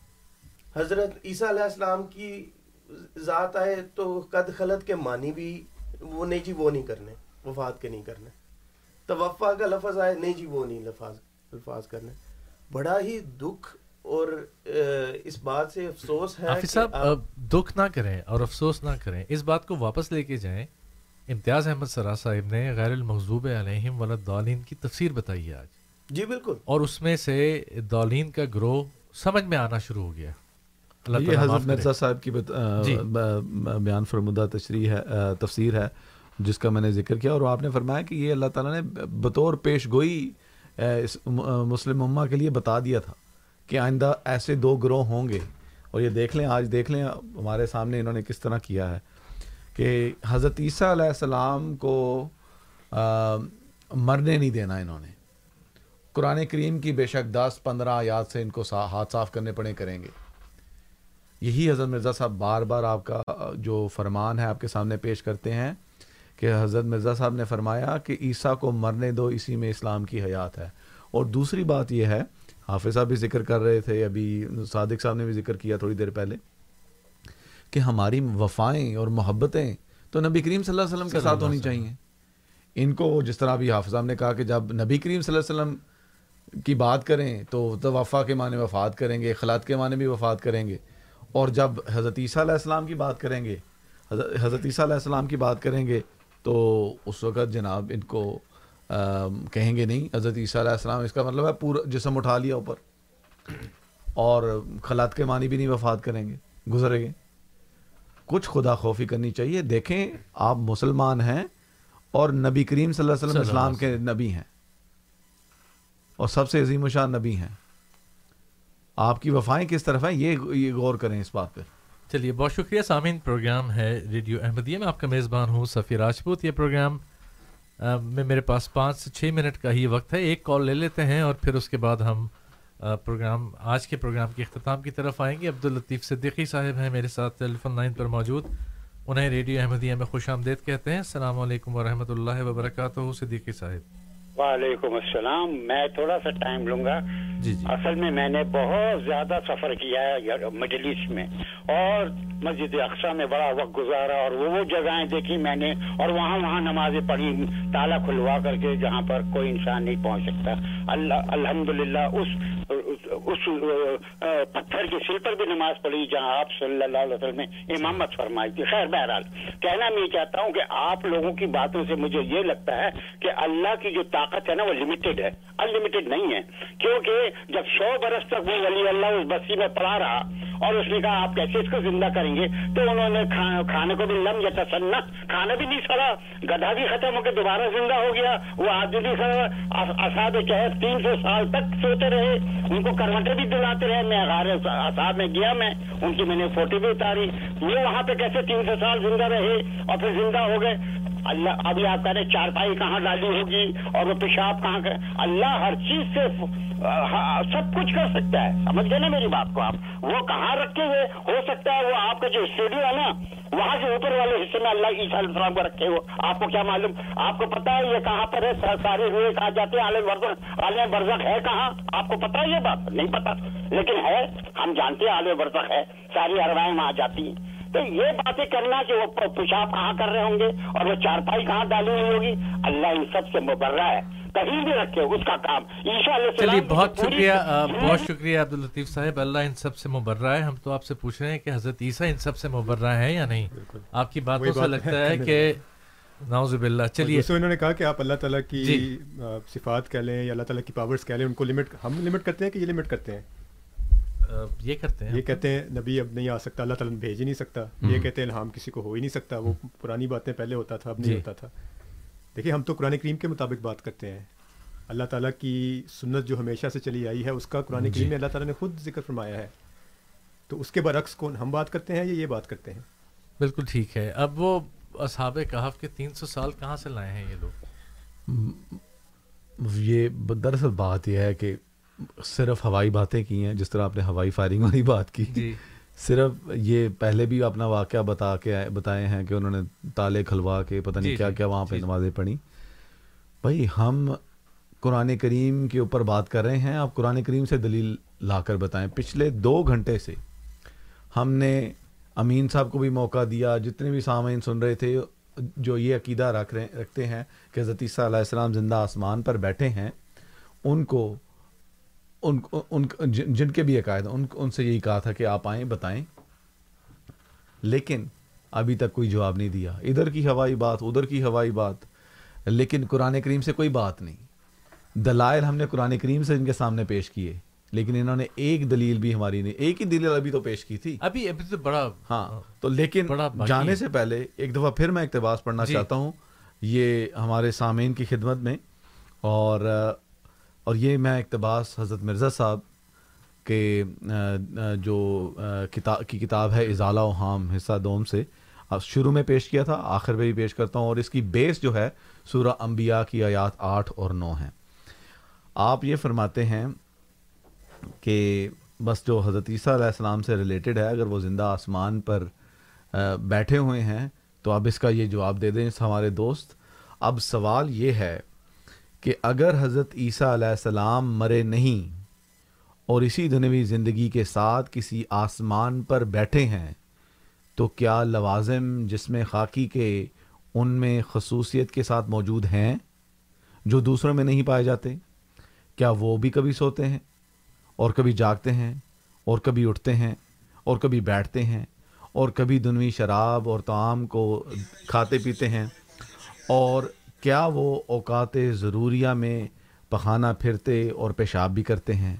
حضرت عیسیٰ علیہ السلام کی ذات آئے تو قد خلط کے معنی بھی وہ نہیں جی وہ نہیں کرنے وفات کے نہیں کرنے۔ توفع کا لفظ آئے نہیں جی وہ نہیں لفاظ الفاظ کرنے۔ بڑا ہی دکھ اور اس بات سے افسوس ہے
حافظ صاحب دکھ نہ کریں اور افسوس نہ کریں۔ اس بات کو واپس لے کے جائیں۔ امتیاز احمد سرا صاحب نے غیر المغضوب علیہم ولدالین کی تفسیر بتائی ہے آج۔
جی بالکل۔
اور اس میں سے دولین کا گروہ سمجھ میں آنا شروع ہو گیا۔
یہ حضرت مرزا صاحب کی جی۔ بیان فرمودہ تشریح ہے تفسیر ہے جس کا میں نے ذکر کیا۔ اور آپ نے فرمایا کہ یہ اللہ تعالیٰ نے بطور پیش گوئی مسلم امہ کے لیے بتا دیا تھا کہ آئندہ ایسے دو گروہ ہوں گے۔ اور یہ دیکھ لیں آج دیکھ لیں ہمارے سامنے انہوں نے کس طرح کیا ہے کہ حضرت عیسیٰ علیہ السلام کو مرنے نہیں دینا انہوں نے۔ قرآن کریم کی بے شک دس پندرہ آیات سے ان کو ہاتھ صاف کرنے پڑے کریں گے۔ یہی حضرت مرزا صاحب بار بار آپ کا جو فرمان ہے آپ کے سامنے پیش کرتے ہیں کہ حضرت مرزا صاحب نے فرمایا کہ عیسیٰ کو مرنے دو اسی میں اسلام کی حیات ہے۔ اور دوسری بات یہ ہے حافظ صاحب بھی ذکر کر رہے تھے ابھی صادق صاحب نے بھی ذکر کیا تھوڑی دیر پہلے کہ ہماری وفائیں اور محبتیں تو نبی کریم صلی اللہ علیہ وسلم کے ساتھ ہونی چاہیے۔ ان کو جس طرح ابھی حافظ صاحب نے کہا کہ جب نبی کریم صلی اللہ علیہ وسلم کی بات کریں تو وفا کے معنی وفات کریں گے خلات کے معنی بھی وفات کریں گے۔ اور جب حضرت عیسیٰ علیہ السلام کی بات کریں گے حضرت عیسیٰ علیہ السلام کی بات کریں گے تو اس وقت جناب ان کو کہیں گے نہیں حضرت عیسیٰ علیہ السلام اس کا مطلب ہے پورا جسم اٹھا لیا اوپر اور خلات کے معنی بھی نہیں وفات کریں گے گزرے گے۔ کچھ خدا خوفی کرنی چاہیے دیکھیں آپ مسلمان ہیں اور نبی کریم صلی اللہ علیہ وسلم اسلام کے نبی ہیں اور سب سے عظیم و شان نبی ہیں۔ آپ کی وفائیں کس طرف ہیں؟ یہ غور کریں اس بات پہ۔
چلیے، بہت شکریہ۔ سامعین، پروگرام ہے ریڈیو احمدیہ میں۔ آپ کا میزبان ہوں سفیر راجپوت یہ پروگرام میں میرے پاس پانچ سے چھ منٹ کا ہی وقت ہے۔ ایک کال لے لیتے ہیں اور پھر اس کے بعد ہم پروگرام، آج کے پروگرام کے اختتام کی طرف آئیں گے۔ عبداللطیف صدیقی صاحب ہیں میرے ساتھ ٹیلی فون لائن پر موجود۔ انہیں ریڈیو احمدیہ میں خوش آمدید کہتے ہیں۔ السلام علیکم ورحمۃ اللہ وبرکاتہ، صدیقی صاحب۔
وعلیکم السلام میں تھوڑا سا ٹائم لوں گا۔ جی جی۔ اصل میں میں نے بہت زیادہ سفر کیا ہے مڈل ایسٹ میں۔ اور مسجد اقسا میں بڑا وقت گزارا اور وہ وہ جگہیں دیکھی میں نے اور وہاں وہاں نمازیں پڑھی تالا کھلوا کر کے جہاں پر کوئی انسان نہیں پہنچ سکتا۔ اللہ الحمد للہ اس اس پتھر کے سل پر بھی نماز پڑھی جہاں آپ صلی اللہ علیہ وسلم نے امامت فرمائی تھی۔ خیر بہرحال، کہنا میں چاہتا ہوں کہ آپ لوگوں کی باتوں سے مجھے یہ لگتا ہے کہ اللہ کی جو طاقت ہے نا وہ لمیٹڈ ہے۔ ان لمیٹڈ نہیں ہے۔ کیونکہ جب سو برس تک وہ ولی اللہ اس بستی میں پڑا رہا اور اس نے کہا آپ کیسے اس کو زندہ کریں گے؟ تو انہوں نے کھانے کو بھی لم یا تسنا کھانا بھی نہیں سڑا۔ گدھا بھی ختم ہو کے دوبارہ زندہ ہو گیا۔ وہ آدمی بھی سڑا۔ اساد چہر تین سو سال تک سوتے رہے۔ ان کو کروٹیں بھی دلاتے رہے، میں غار اصحاب میں گیا میں، ان کی میں نے فوٹو بھی اتاری۔ یہ وہاں پہ کیسے تین سو سال زندہ رہے اور پھر زندہ ہو گئے؟ اللہ ابھی آپ کہہ رہے چارپائی کہاں ڈالی ہوگی اور وہ پیشاب کہاں کر اللہ ہر چیز سے سب کچھ کر سکتا ہے۔ سمجھ گئے نا میری بات کو آپ؟ وہ کہاں رکھے ہوئے؟ ہو سکتا ہے وہ آپ کا جو اسٹوڈیو ہے نا، وہاں سے اوپر والے حصے میں اللہ عیسیٰ علیہ السلام کو رکھے ہو آپ کو کیا معلوم؟ آپ کو پتا ہے یہ کہاں پر ہے؟ سارے ہوئے کہاں جاتے ہیں؟ عالم برزخ عالم برزخ ہے کہاں؟ آپ کو پتا ہے یہ بات؟ نہیں پتا لیکن ہے، ہم جانتے ہیں عالم برزخ ہے۔ ساری اروائیں وہاں جاتی ہیں۔ تو یہ باتیں کرنا کہ وہ پیشاب کہاں کر رہے ہوں گے اور وہ چارپائی کہاں ڈالی ہوئی ہوگی؟ اللہ ان سب سے مبرہ ہے۔ کہیں بھی رکھے اس کا کام۔
چلیے بہت شکریہ بہت شکریہ عبد الطیف صاحب۔ اللہ ان سب سے مبرہ ہے۔ ہم تو آپ سے پوچھ رہے ہیں کہ حضرت عیسیٰ ان سب سے مبرہ ہے یا نہیں؟ آپ کی باتوں سے لگتا ہے۔ کہ ناؤز باللہ۔ چلیے۔
انہوں نے کہا کہ آپ اللہ تعالیٰ کی صفات کہہ لیں یا اللہ تعالیٰ کی پاورز کہہ لیں ان کو لمٹ ہم لمٹ کرتے ہیں کہ یہ لمٹ کرتے ہیں؟
یہ کرتے ہیں
یہ کہتے ہیں نبی اب نہیں آ سکتا اللہ تعالیٰ بھیج ہی نہیں سکتا۔ یہ کہتے ہیں ہم کسی کو ہو ہی نہیں سکتا وہ پرانی باتیں پہلے ہوتا تھا اب نہیں ہوتا تھا۔ دیکھیے ہم تو قرآن کریم کے مطابق بات کرتے ہیں۔ اللہ تعالیٰ کی سنت جو ہمیشہ سے چلی آئی ہے اس کا قرآن کریم میں اللہ تعالیٰ نے خود ذکر فرمایا ہے۔ تو اس کے برعکس کون ہم بات کرتے ہیں یا یہ بات کرتے ہیں؟
بالکل ٹھیک ہے۔ اب وہ اصحاب کہاف کے تین سو سال کہاں سے لائے ہیں یہ لوگ؟
یہ دراصل بات یہ ہے کہ صرف ہوائی باتیں کی ہیں جس طرح آپ نے ہوائی فائرنگ والی بات کی۔ جی۔ صرف یہ پہلے بھی اپنا واقعہ بتا کے بتائے ہیں کہ انہوں نے تالے کھلوا کے پتہ نہیں جی، کیا جی، کیا وہاں پہ نمازیں پڑھی بھائی ہم قرآن کریم کے اوپر بات کر رہے ہیں آپ قرآن کریم سے دلیل لا کر بتائیں۔ پچھلے دو گھنٹے سے ہم نے امین صاحب کو بھی موقع دیا جتنے بھی سامعین سن رہے تھے جو یہ عقیدہ رکھ رہے رکھتے ہیں کہ عیسیٰ علیہ السلام زندہ آسمان پر بیٹھے ہیں ان کو ان ان جن کے بھی عقائد ان ان سے یہی کہا تھا کہ آپ آئیں بتائیں۔ لیکن ابھی تک کوئی جواب نہیں دیا۔ ادھر کی ہوائی بات ادھر کی ہوائی بات۔ لیکن قرآن کریم سے کوئی بات نہیں۔ دلائل ہم نے قرآن کریم سے ان کے سامنے پیش کیے لیکن انہوں نے ایک دلیل بھی ہماری نہیں ایک ہی دلیل ابھی تو پیش کی تھی۔
ابھی ابھی تو بڑا
ہاں تو لیکن جانے سے پہلے ایک دفعہ پھر میں اقتباس پڑھنا جی۔ چاہتا ہوں۔ یہ ہمارے سامعین کی خدمت میں اور اور یہ میں اقتباس حضرت مرزا صاحب کے جو کتاب کی کتاب ہے ازالہ و حام، حصہ دوم سے شروع میں پیش کیا تھا، آخر میں بھی پیش کرتا ہوں، اور اس کی بیس جو ہے سورہ انبیاء کی آیات آٹھ اور نو ہیں۔ آپ یہ فرماتے ہیں کہ بس جو حضرت عیسیٰ علیہ السلام سے ریلیٹڈ ہے، اگر وہ زندہ آسمان پر بیٹھے ہوئے ہیں، تو اب اس کا یہ جواب دے دیں ہمارے دوست۔ اب سوال یہ ہے کہ اگر حضرت عیسیٰ علیہ السلام مرے نہیں اور اسی دنوی زندگی کے ساتھ کسی آسمان پر بیٹھے ہیں، تو کیا لوازم جس میں خاکی کے ان میں خصوصیت کے ساتھ موجود ہیں جو دوسروں میں نہیں پائے جاتے؟ کیا وہ بھی کبھی سوتے ہیں اور کبھی جاگتے ہیں اور کبھی اٹھتے ہیں اور کبھی بیٹھتے ہیں اور کبھی دنوی شراب اور تعام کو کھاتے پیتے ہیں اور کیا وہ اوقات ضروریہ میں پخانہ پھرتے اور پیشاب بھی کرتے ہیں؟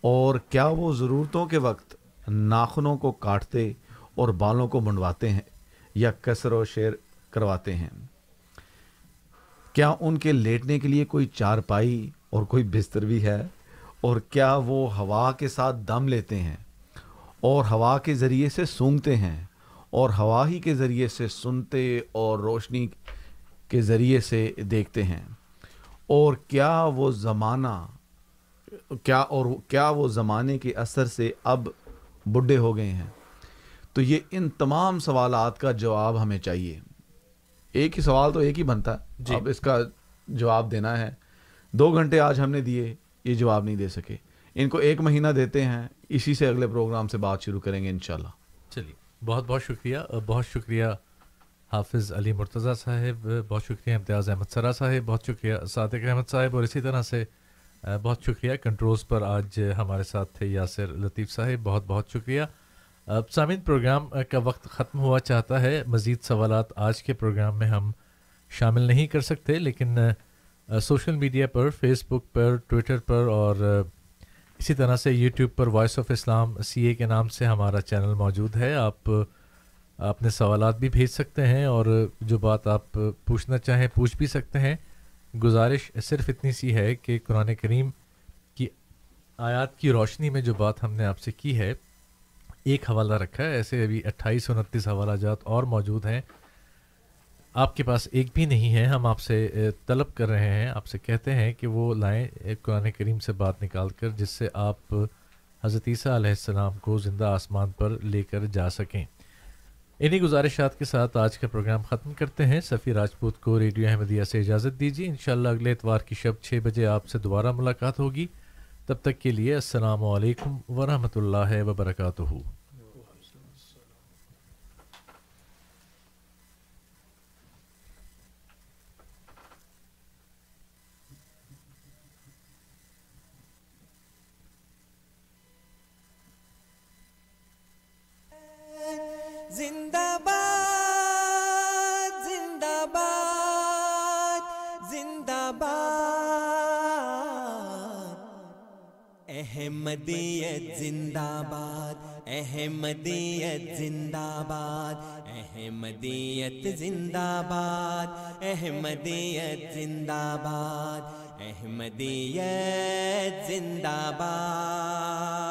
اور کیا وہ ضرورتوں کے وقت ناخنوں کو کاٹتے اور بالوں کو منڈواتے ہیں یا کثر و شیر کرواتے ہیں؟ کیا ان کے لیٹنے کے لیے کوئی چارپائی اور کوئی بستر بھی ہے؟ اور کیا وہ ہوا کے ساتھ دم لیتے ہیں اور ہوا کے ذریعے سے سونگتے ہیں اور ہوا ہی کے ذریعے سے سنتے اور روشنی کے ذریعے سے دیکھتے ہیں۔ اور کیا وہ زمانہ کیا اور کیا وہ زمانے کے اثر سے اب بڈھے ہو گئے ہیں؟ تو یہ ان تمام سوالات کا جواب ہمیں چاہیے۔ ایک ہی سوال تو ایک ہی بنتا۔ ہے جی۔ اب اس کا جواب دینا ہے۔ دو گھنٹے آج ہم نے دیے یہ جواب نہیں دے سکے۔ ان کو ایک مہینہ دیتے ہیں اسی سے اگلے پروگرام سے بات شروع کریں گے انشاءاللہ۔
چلیے بہت بہت شکریہ بہت شکریہ حافظ علی مرتضیٰ صاحب، بہت شکریہ امتیاز احمد سرا صاحب، بہت شکریہ صادق احمد صاحب، اور اسی طرح سے بہت شکریہ کنٹرولز پر آج ہمارے ساتھ تھے یاسر لطیف صاحب، بہت بہت شکریہ۔ اب سامعین، پروگرام کا وقت ختم ہوا چاہتا ہے، مزید سوالات آج کے پروگرام میں ہم شامل نہیں کر سکتے، لیکن سوشل میڈیا پر فیس بک پر، ٹویٹر پر، اور اسی طرح سے YouTube per, voice of Islam C A کے نام سے ہمارا چینل موجود ہے۔ آپ اپنے سوالات بھی بھیج سکتے ہیں اور جو بات آپ پوچھنا چاہیں پوچھ بھی سکتے ہیں۔ گزارش صرف اتنی سی ہے کہ قرآن کریم کی آیات کی روشنی میں جو بات ہم نے آپ سے کی ہے، ایک حوالہ رکھا ہے۔ ایسے ابھی اٹھائیس انتیس حوالہ جات اور موجود ہیں۔ آپ کے پاس ایک بھی نہیں ہے۔ ہم آپ سے طلب کر رہے ہیں۔ آپ سے کہتے ہیں کہ وہ لائیں قرآن کریم سے بات نکال کر، جس سے آپ حضرت عیسیٰ علیہ السلام کو زندہ آسمان پر لے کر جا سکیں۔ انہی گزارشات کے ساتھ آج کا پروگرام ختم کرتے ہیں۔ سفیر راجپوت کو ریڈیو احمدیہ سے اجازت دیجیے۔ انشاءاللہ اگلے اتوار کی شب چھ بجے آپ سے دوبارہ ملاقات ہوگی۔ تب تک کے لیے السلام علیکم ورحمۃ اللہ وبرکاتہ۔
زندہ باد زندہ باد زندہ باد احمدیت زندہ باد احمدیت زندہ باد احمدیت زندہ باد احمدیت زندہ باد احمدیت زندہ باد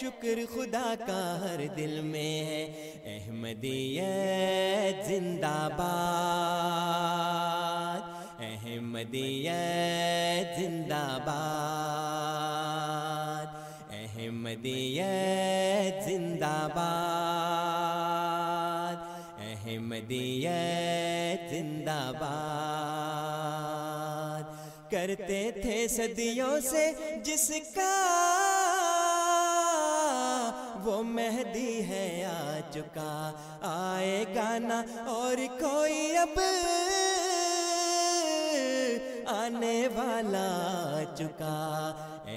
شکر خدا کا ہر دل میں ہے۔ احمدیت زندہ باد۔ احمدیت زندہ باد۔ احمدیت زندہ باد۔ احمدیت زندہ باد۔ کرتے تھے صدیوں سے جس کا وہ مہدی ہے آ چکا آئے گانا اور کوئی اب آنے والا آ چکا ہے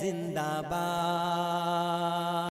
زندہ باد۔